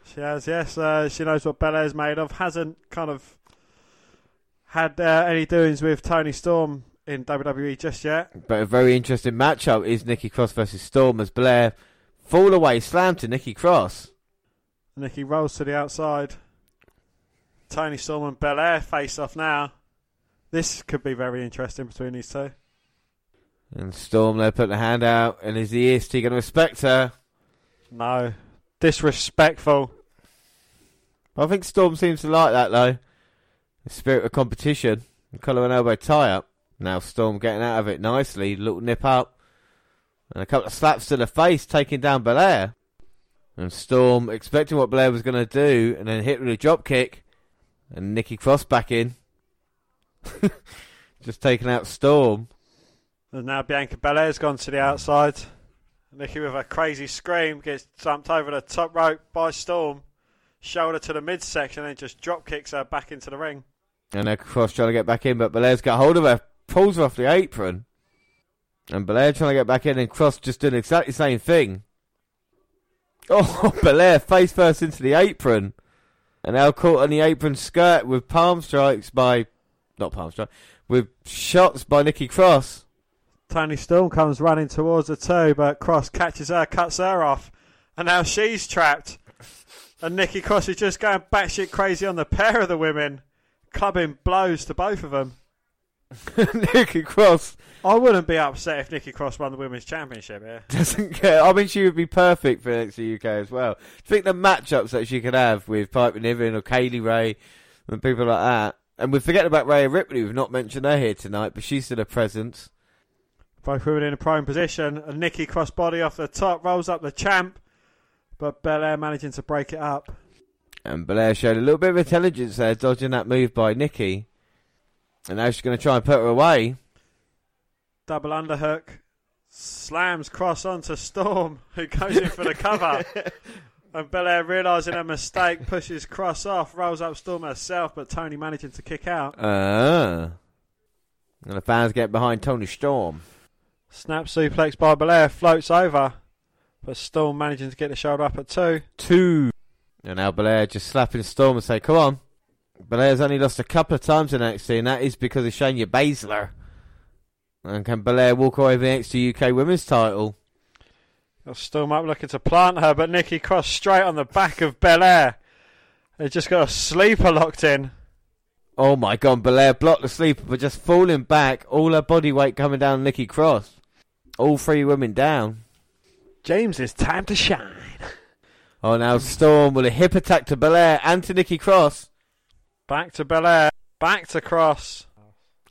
Speaker 2: She has, yes. Uh, she knows what Belair's made of. Hasn't kind of had uh, any doings with Toni Storm in WWE just yet.
Speaker 1: But a very interesting matchup is Nikki Cross versus Storm as Belair fall away slam to Nikki Cross.
Speaker 2: Nikki rolls to the outside. Toni Storm and Belair face off now. This could be very interesting between these two.
Speaker 1: And Storm there put a hand out, and is the EST going to respect her?
Speaker 2: No. Disrespectful.
Speaker 1: I think Storm seems to like that though. The spirit of competition. The collar and elbow tie up. Now Storm getting out of it nicely, little nip up, and a couple of slaps to the face, taking down Belair. And Storm expecting what Belair was going to do, and then hit with a drop kick, and Nikki Cross back in, (laughs) just taking out Storm.
Speaker 2: And now Bianca Belair's gone to the outside. Nikki with a crazy scream gets jumped over the top rope by Storm. Shoulder to the midsection and just drop kicks her back into the ring.
Speaker 1: And now Cross trying to get back in, but Belair's got hold of her, pulls her off the apron. And Belair trying to get back in, and Cross just doing exactly the same thing. (laughs) Oh, Belair face first into the apron. And now caught on the apron skirt with palm strikes by. Not palm strike. With shots by Nikki Cross.
Speaker 2: Toni Storm comes running towards the too, but Cross catches her, cuts her off, and now she's trapped. And Nikki Cross is just going batshit crazy on the pair of the women, clubbing blows to both of them. (laughs)
Speaker 1: Nikki Cross
Speaker 2: I wouldn't be upset if Nikki Cross won the women's championship here. (laughs)
Speaker 1: doesn't care. I mean, she would be perfect for NXT UK as well. think the matchups that she could have with Piper Niven or Kay Lee Ray and people like that. And we're forgetting about Rhea Ripley. We've not mentioned her here tonight, but she's still a presence.
Speaker 2: Both women in a prone position, and Nikki Cross body off the top, rolls up the champ, but Belair managing to break it up.
Speaker 1: And Belair showed a little bit of intelligence there, dodging that move by Nikki. And now she's going to try and put her away.
Speaker 2: Double underhook, slams Cross onto Storm, who goes in for the cover. (laughs) And Belair realising her mistake, pushes Cross off, rolls up Storm herself, but Toni managing to kick out.
Speaker 1: Ah. And the fans get behind Toni Storm.
Speaker 2: Snap suplex by Belair, floats over, but Storm managing to get the shoulder up at two.
Speaker 1: Two. And now Belair just slapping Storm and say, come on. Belair's only lost a couple of times in NXT, and that is because of Shayna Baszler. And can Belair walk away with the NXT UK Women's title?
Speaker 2: Storm up looking to plant her, but Nikki Cross straight on the back of Belair. They just got a sleeper locked in.
Speaker 1: Oh my god, Belair blocked the sleeper, but just falling back, all her body weight coming down Nikki Cross. All three women down.
Speaker 2: James, it's time to shine.
Speaker 1: Oh, now Storm with a hip attack to Belair and to Nikki Cross.
Speaker 2: Back to Belair, back to Cross.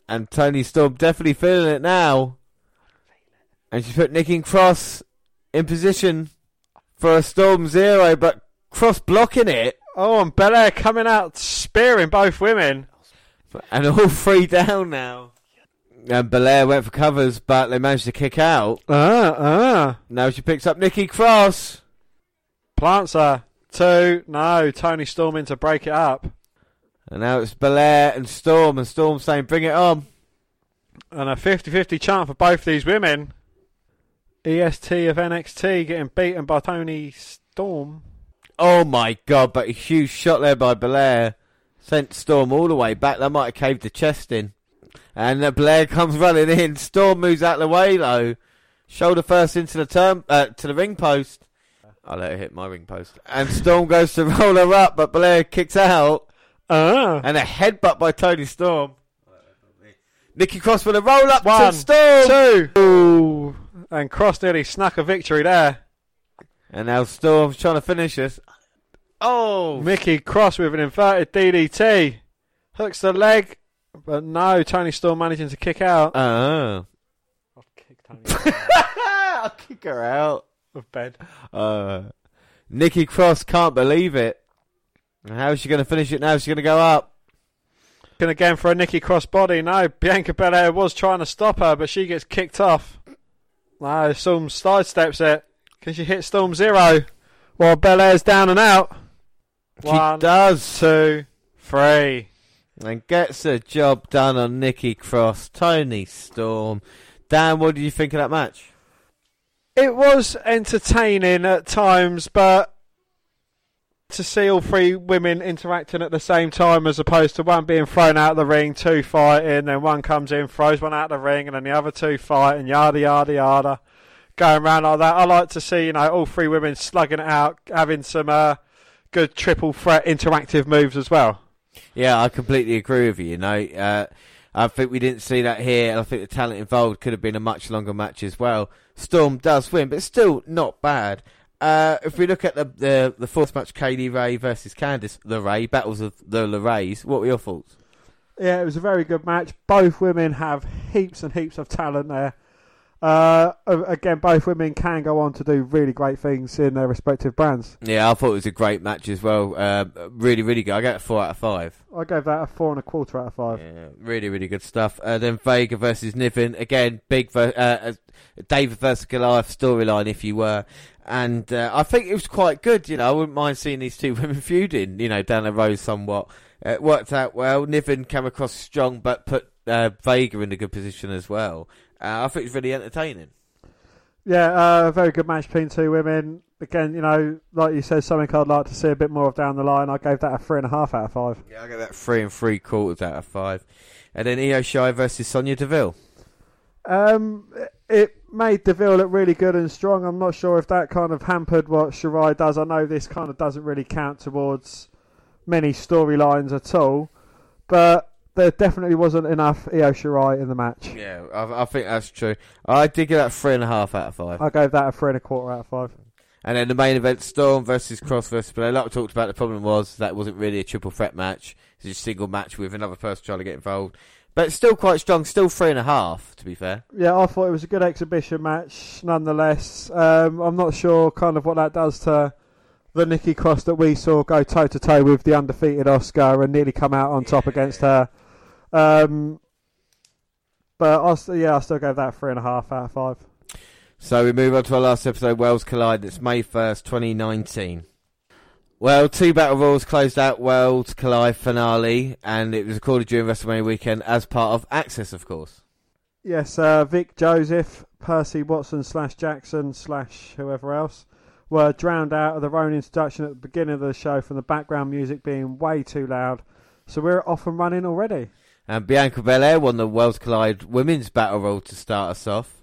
Speaker 1: And Toni Storm definitely feeling it now. And she put Nikki Cross in position for a Storm Zero, but Cross blocking it.
Speaker 2: Oh, and Belair coming out spearing both women.
Speaker 1: And all three down now. And Belair went for covers, but they managed to kick out.
Speaker 2: Uh, uh.
Speaker 1: Now she picks up Nikki Cross.
Speaker 2: Plants her. Two. No, Toni Storm in to break it up.
Speaker 1: And now it's Belair and Storm, and Storm saying, bring it on.
Speaker 2: And a 50 50 chance for both these women. EST of NXT getting beaten by Toni Storm.
Speaker 1: Oh my god, but a huge shot there by Belair. Sent Storm all the way back. That might have caved the chest in. And uh, Belair (laughs) comes running in. Storm moves out of the way though. Shoulder first into the turn uh, to the ring post. I let her hit my ring post. And Storm goes to (laughs) roll her up, but Belair kicks out.
Speaker 2: Uh.
Speaker 1: And a headbutt by Toni Storm. Nikki Cross with a roll up
Speaker 2: One,
Speaker 1: to Storm.
Speaker 2: Two. Ooh. And Cross nearly snuck a victory there.
Speaker 1: And now Storm's trying to finish us. Oh,
Speaker 2: Nikki Cross with an inverted DDT. Hooks the leg. But no, Toni's still managing to kick out.
Speaker 1: oh.
Speaker 2: I'll kick Toni (laughs)
Speaker 1: I'll kick her out.
Speaker 2: of bed.
Speaker 1: Uh, Nikki Cross can't believe it. How is she going to finish it now? She's going to go up.
Speaker 2: Looking again for a Nikki Cross body. No, Bianca Belair was trying to stop her, but she gets kicked off. No, Storm sidesteps it. Can she hit Storm Zero? While Belair's down and out.
Speaker 1: She
Speaker 2: One,
Speaker 1: does.
Speaker 2: two, three.
Speaker 1: And gets the job done on Nikki Cross. Toni Storm. Dan, what did you think of that match?
Speaker 2: It was entertaining at times, but to see all three women interacting at the same time as opposed to one being thrown out of the ring, two fighting, then one comes in, throws one out of the ring, and then the other two fight, and yada, yada, yada. Going around like that. I like to see, you know, all three women slugging it out, having some uh, good triple threat interactive moves as well.
Speaker 1: Yeah, I completely agree with you. You know, uh, I think we didn't see that here, and I think the talent involved could have been a much longer match as well. Storm does win, but still not bad. Uh, if we look at the, the the fourth match, Kay Lee Ray versus Candice LeRae, battles of the LeRays, what were your thoughts?
Speaker 2: Yeah, it was a very good match. Both women have heaps and heaps of talent there. Uh, again, both women can go on to do really great things in their respective brands.
Speaker 1: Yeah, I thought it was a great match as well. Uh, really, really good. I get a four out of five.
Speaker 2: I gave that a four and a quarter out of five.
Speaker 1: Yeah, really, really good stuff. Uh, then Vega versus Niven again, big ver- uh, uh, David versus Goliath storyline, if you were. And uh, I think it was quite good. You know, I wouldn't mind seeing these two (laughs) women feuding. You know, down the road somewhat. It worked out well. Niven came across strong, but put uh, Vega in a good position as well. Uh, I think it's really entertaining.
Speaker 2: Yeah, uh, very good match between two women. Again, you know, like you said, something I'd like to see a bit more of down the line. I gave that a three and a half out of five.
Speaker 1: Yeah, I get that three and three quarters out of five. And then Io Shirai versus Sonya Deville.
Speaker 2: Um, it made Deville look really good and strong. I'm not sure if that kind of hampered what Shirai does. I know this kind of doesn't really count towards many storylines at all, but there definitely wasn't enough Io Shirai in the match.
Speaker 1: Yeah, I, I think that's true. I did give that three and a half out of five.
Speaker 2: I gave that a three and a quarter out of five.
Speaker 1: And then the main event, Storm versus Cross versus Belair. Like we talked about, the problem was that wasn't really a triple threat match. It's just a single match with another person trying to get involved. But it's still quite strong, still three and a half, to be fair.
Speaker 2: Yeah, I thought it was a good exhibition match, nonetheless. Um, I'm not sure kind of what that does to the Nikki Cross that we saw go toe to toe with the undefeated Asuka and nearly come out on top against her. Um, but I st- yeah, I still gave that three and a half out of five.
Speaker 1: So we move on to our last episode, Worlds Collide. It's May 1st, 2019. Well, two Battle Royals closed out Worlds Collide finale, and it was recorded during WrestleMania weekend as part of Axxess, of course.
Speaker 2: Yes, uh, Vic Joseph, Percy Watson slash Jackson slash whoever else were drowned out of their own introduction at the beginning of the show from the background music being way too loud. So we're off and running already.
Speaker 1: And Bianca Belair won the Worlds Collide Women's Battle Royal to start us off.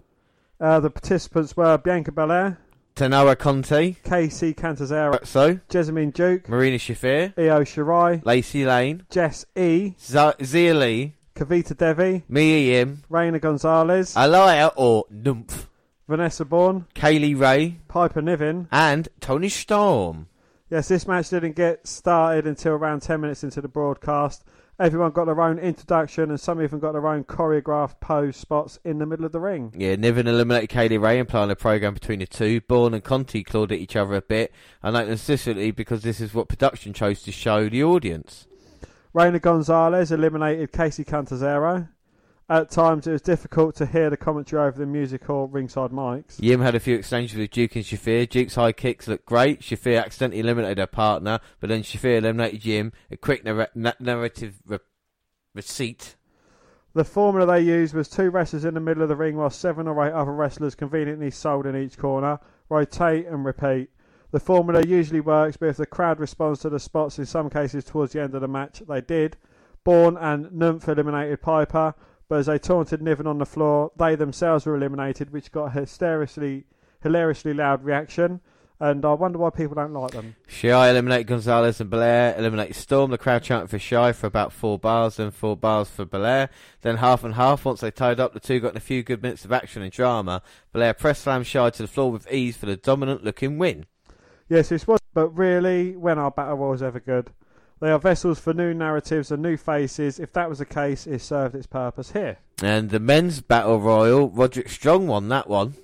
Speaker 2: Uh, the participants were Bianca Belair,
Speaker 1: Taynara Conti,
Speaker 2: Kacy Catanzaro,
Speaker 1: so
Speaker 2: Jessamyn Duke,
Speaker 1: Marina Shafir,
Speaker 2: Io Shirai,
Speaker 1: Lacey Lane,
Speaker 2: Jess E,
Speaker 1: Z- Zia Lee,
Speaker 2: Kavita Devi,
Speaker 1: Mia Yim,
Speaker 2: Raina Gonzalez,
Speaker 1: Alaya or Numph,
Speaker 2: Vanessa Borne,
Speaker 1: Kaylee Ray,
Speaker 2: Piper Niven.
Speaker 1: and Toni Storm.
Speaker 2: Yes, this match didn't get started until around 10 minutes into the broadcast. Everyone got their own introduction, and some even got their own choreographed pose spots in the middle of the ring.
Speaker 1: Yeah, Niven eliminated Kay Lee Ray and planning a program between the two. Borne and Conti clawed at each other a bit, and that necessarily because this is what production chose to show the audience.
Speaker 2: Raina Gonzalez eliminated Kacy Catanzaro. At times, it was difficult to hear the commentary over the music or ringside mics.
Speaker 1: Yim had a few exchanges with Duke and Shafir. Duke's high kicks looked great. Shafir accidentally eliminated her partner, but then Shafir eliminated Yim. A quick narr- na- narrative re- receipt.
Speaker 2: The formula they used was two wrestlers in the middle of the ring while seven or eight other wrestlers conveniently sold in each corner. Rotate and repeat. The formula usually works, but if the crowd responds to the spots in some cases towards the end of the match, they did. Borne and Nymph eliminated Piper, but as they taunted Niven on the floor, they themselves were eliminated, which got a hysterically, hilariously loud reaction. And I wonder why people don't like them.
Speaker 1: Shy eliminated Gonzalez and Belair eliminated Storm. The crowd chanted for Shy for about four bars, then four bars for Belair. Then half and half. Once they tied up, the two got in a few good minutes of action and drama. Belair press slammed Shy to the floor with ease for the dominant looking win.
Speaker 2: Yes, this was. But really, when our battle was ever good? They are vessels for new narratives and new faces. If that was the case, it served its purpose here.
Speaker 1: And the men's battle royal, Roderick Strong won that one.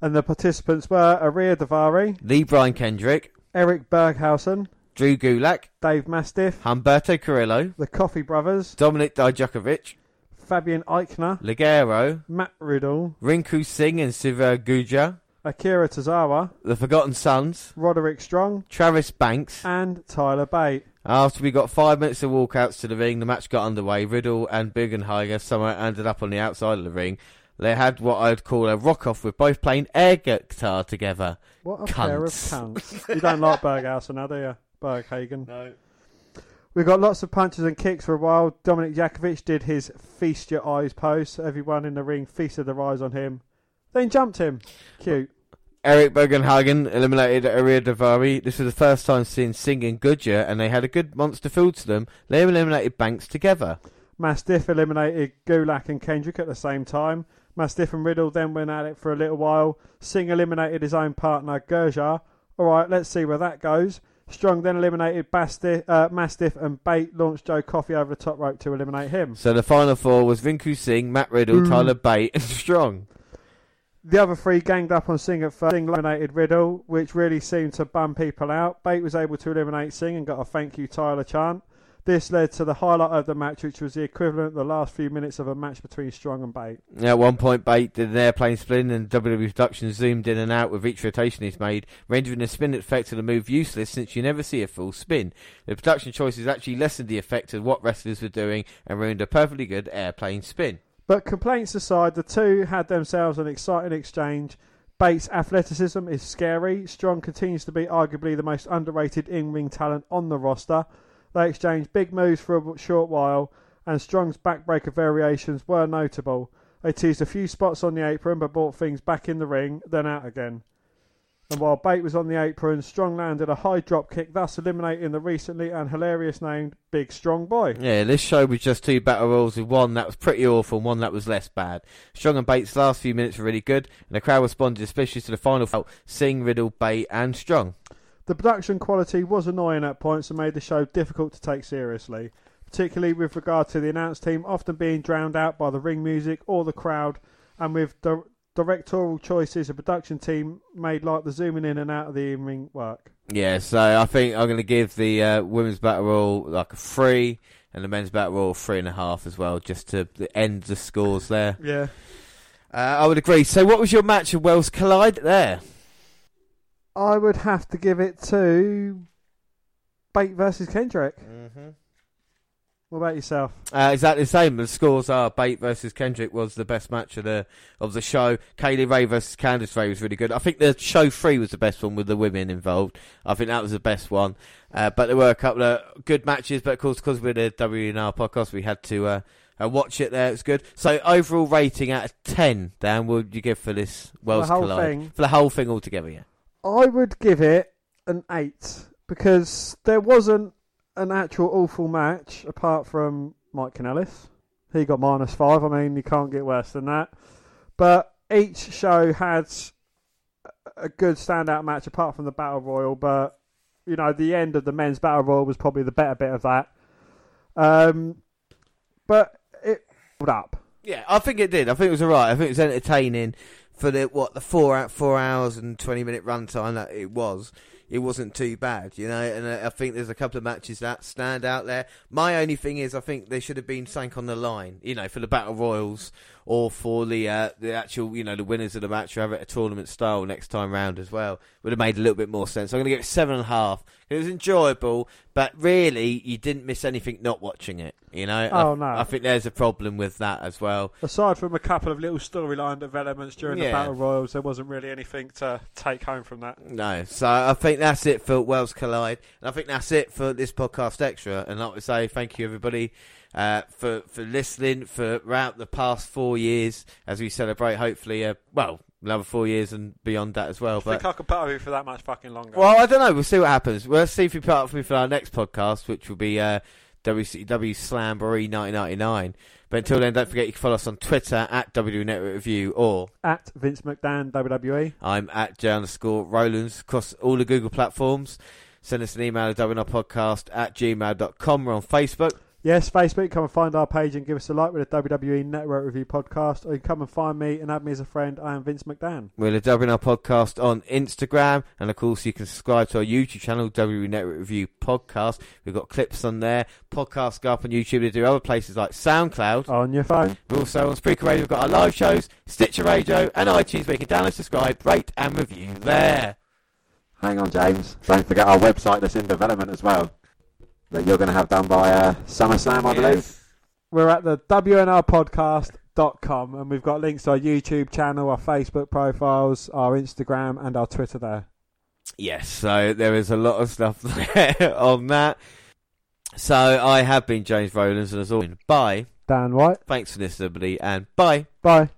Speaker 2: And the participants were Ariya Daivari,
Speaker 1: Lee Brian Kendrick,
Speaker 2: Eric Berghausen,
Speaker 1: Drew Gulak,
Speaker 2: Dave Mastiff,
Speaker 1: Humberto Carrillo,
Speaker 2: the Coffee Brothers,
Speaker 1: Dominic Dijakovic,
Speaker 2: Fabian Aichner,
Speaker 1: Ligero,
Speaker 2: Matt Riddle,
Speaker 1: Rinku Singh and Siva Guja,
Speaker 2: Akira Tozawa,
Speaker 1: The Forgotten Sons,
Speaker 2: Roderick Strong,
Speaker 1: Travis Banks.
Speaker 2: and Tyler Bate.
Speaker 1: After we got five minutes of walkouts to the ring, the match got underway. Riddle and Bugenhagen somehow ended up on the outside of the ring. They had what I'd call a rock off with both playing air guitar together.
Speaker 2: What a pair of
Speaker 1: Cunts.
Speaker 2: cunts. you don't like Berghausen, now, do you? Berghagen.
Speaker 1: No.
Speaker 2: We got lots of punches and kicks for a while. Dominic Jakovic did his feast your eyes pose. Everyone in the ring feasted their eyes on him. Then jumped him. Cute.
Speaker 1: Eric Bugenhagen eliminated Ariya Daivari. This was the first time seeing Singh and Goodyear, and they had a good monster feel to them. They eliminated Banks together.
Speaker 2: Mastiff eliminated Gulak and Kendrick at the same time. Mastiff and Riddle then went at it for a little while. Singh eliminated his own partner, Gurjar. Alright, let's see where that goes. Strong then eliminated Basti- uh, Mastiff and Bate launched Joe Coffey over the top rope to eliminate him.
Speaker 1: So the final four was Rinku Singh, Matt Riddle. Tyler Bate, and (laughs) Strong.
Speaker 2: The other three ganged up on Singh at first. Singh eliminated Riddle, which really seemed to bum people out. Bate was able to eliminate Singh and got a thank you Tyler chant. This led to the highlight of the match, which was the equivalent of the last few minutes of a match between Strong and Bate.
Speaker 1: At one point, Bate did an airplane spin, and WWE production zoomed in and out with each rotation he's made, rendering the spin effect of the move useless since you never see a full spin. The production choices actually lessened the effect of what wrestlers were doing and ruined a perfectly good airplane spin.
Speaker 2: But complaints aside, the two had themselves an exciting exchange. Bates' athleticism is scary. Strong continues to be arguably the most underrated in ring talent on the roster. They exchanged big moves for a short while, and Strong's backbreaker variations were notable. They teased a few spots on the apron but brought things back in the ring, then out again. And while Bate was on the apron, Strong landed a high drop kick, thus eliminating the recently and hilarious named Big Strong Boy.
Speaker 1: Yeah, this show was just two battle royals with one that was pretty awful and one that was less bad. Strong and Bates' last few minutes were really good, and the crowd responded especially to the final fight, Singh, Riddle, Bate, and Strong.
Speaker 2: The production quality was annoying at points and made the show difficult to take seriously, particularly with regard to the announce team often being drowned out by the ring music or the crowd, and with di- directorial choices the production team made like the zooming in and out of the in-ring work.
Speaker 1: Yeah, so I think I'm going to give the uh, women's battle royal like a three, and the men's battle royal three and a half as well, just to end the scores there.
Speaker 2: Yeah.
Speaker 1: Uh, I would agree. So, what was your match of Worlds Collide there?
Speaker 2: I would have to give it to Bate versus Kendrick.
Speaker 1: Mm-hmm.
Speaker 2: What about yourself?
Speaker 1: Uh, exactly the same. The scores are Bate versus Kendrick was the best match of the of the show. Kay Lee Ray versus Candice Ray was really good. I think the show three was the best one with the women involved. I think that was the best one. Uh, but there were a couple of good matches. But of course, because we're the WNR podcast, we had to uh, uh, watch it there. It's good. So overall rating out of ten, Dan, what would you give for this Wells
Speaker 2: whole
Speaker 1: Collide
Speaker 2: thing?
Speaker 1: for the whole thing altogether? Yeah.
Speaker 2: I would give it an eight because there wasn't an actual awful match apart from Mike Kanellis. He got minus five. I mean, you can't get worse than that. But each show had a good standout match apart from the Battle Royal. But, you know, the end of the men's Battle Royal was probably the better bit of that. Um, but it up.
Speaker 1: Yeah, I think it did. I think it was alright. I think it was entertaining for the what the four four hours and twenty minute runtime that it was. It wasn't too bad, you know. And I think there's a couple of matches that stand out there. My only thing is, I think there should have been something on the line, you know, for the battle royals or for the uh, the actual, you know, the winners of the match. Have it a tournament style next time round as well. Would have made a little bit more sense. I'm going to give it seven and a half. It was enjoyable, but really, you didn't miss anything not watching it. You know.
Speaker 2: Oh,
Speaker 1: I,
Speaker 2: no.
Speaker 1: I think there's a problem with that as well.
Speaker 2: Aside from a couple of little storyline developments during the Battle Royals, there wasn't really anything to take home from that.
Speaker 1: No, so I think that's it for Worlds Collide, and I think that's it for this podcast extra. And like I say, thank you everybody uh, for for listening for throughout the past four years as we celebrate. Hopefully, uh, well, another four years and beyond that as well.
Speaker 2: I think
Speaker 1: But
Speaker 2: I could put you for that much fucking longer.
Speaker 1: well, I don't know. We'll see what happens. We'll see if you put up for me for our next podcast, which will be uh, WCW Slamboree 1999. But until then, don't forget you can follow us on Twitter at W Network Review or
Speaker 2: At Vince McDan, WWE.
Speaker 1: I'm at J underscore Rollins across all the Google platforms. Send us an email at podcast at gmail.com. We're on Facebook.
Speaker 2: Yes, Facebook. Come and find our page and give us a like with the WWE Network Review podcast. Or you can come and find me and add me as a friend. I am Vince McDan.
Speaker 1: We're the WNR Podcast on Instagram. And of course, you can subscribe to our YouTube channel, W Network Review Podcast. We've got clips on there. Podcasts go up on YouTube. They do other places like SoundCloud.
Speaker 2: On your phone.
Speaker 1: We're also on Spreaker Radio. We've got our live shows, Stitcher Radio, and iTunes where you can download, subscribe, rate, and review there.
Speaker 5: Hang on, James. Don't forget our website that's in development as well. That you're going to have done by uh, SummerSlam, I believe.
Speaker 2: We're at the WNRpodcast.com and we've got links to our YouTube channel, our Facebook profiles, our Instagram, and our Twitter there.
Speaker 1: Yes, so there is a lot of stuff (laughs) there on that. So I have been James Rowlands, and as always, bye.
Speaker 2: Dan White.
Speaker 1: Thanks for listening, everybody, and bye.
Speaker 2: Bye.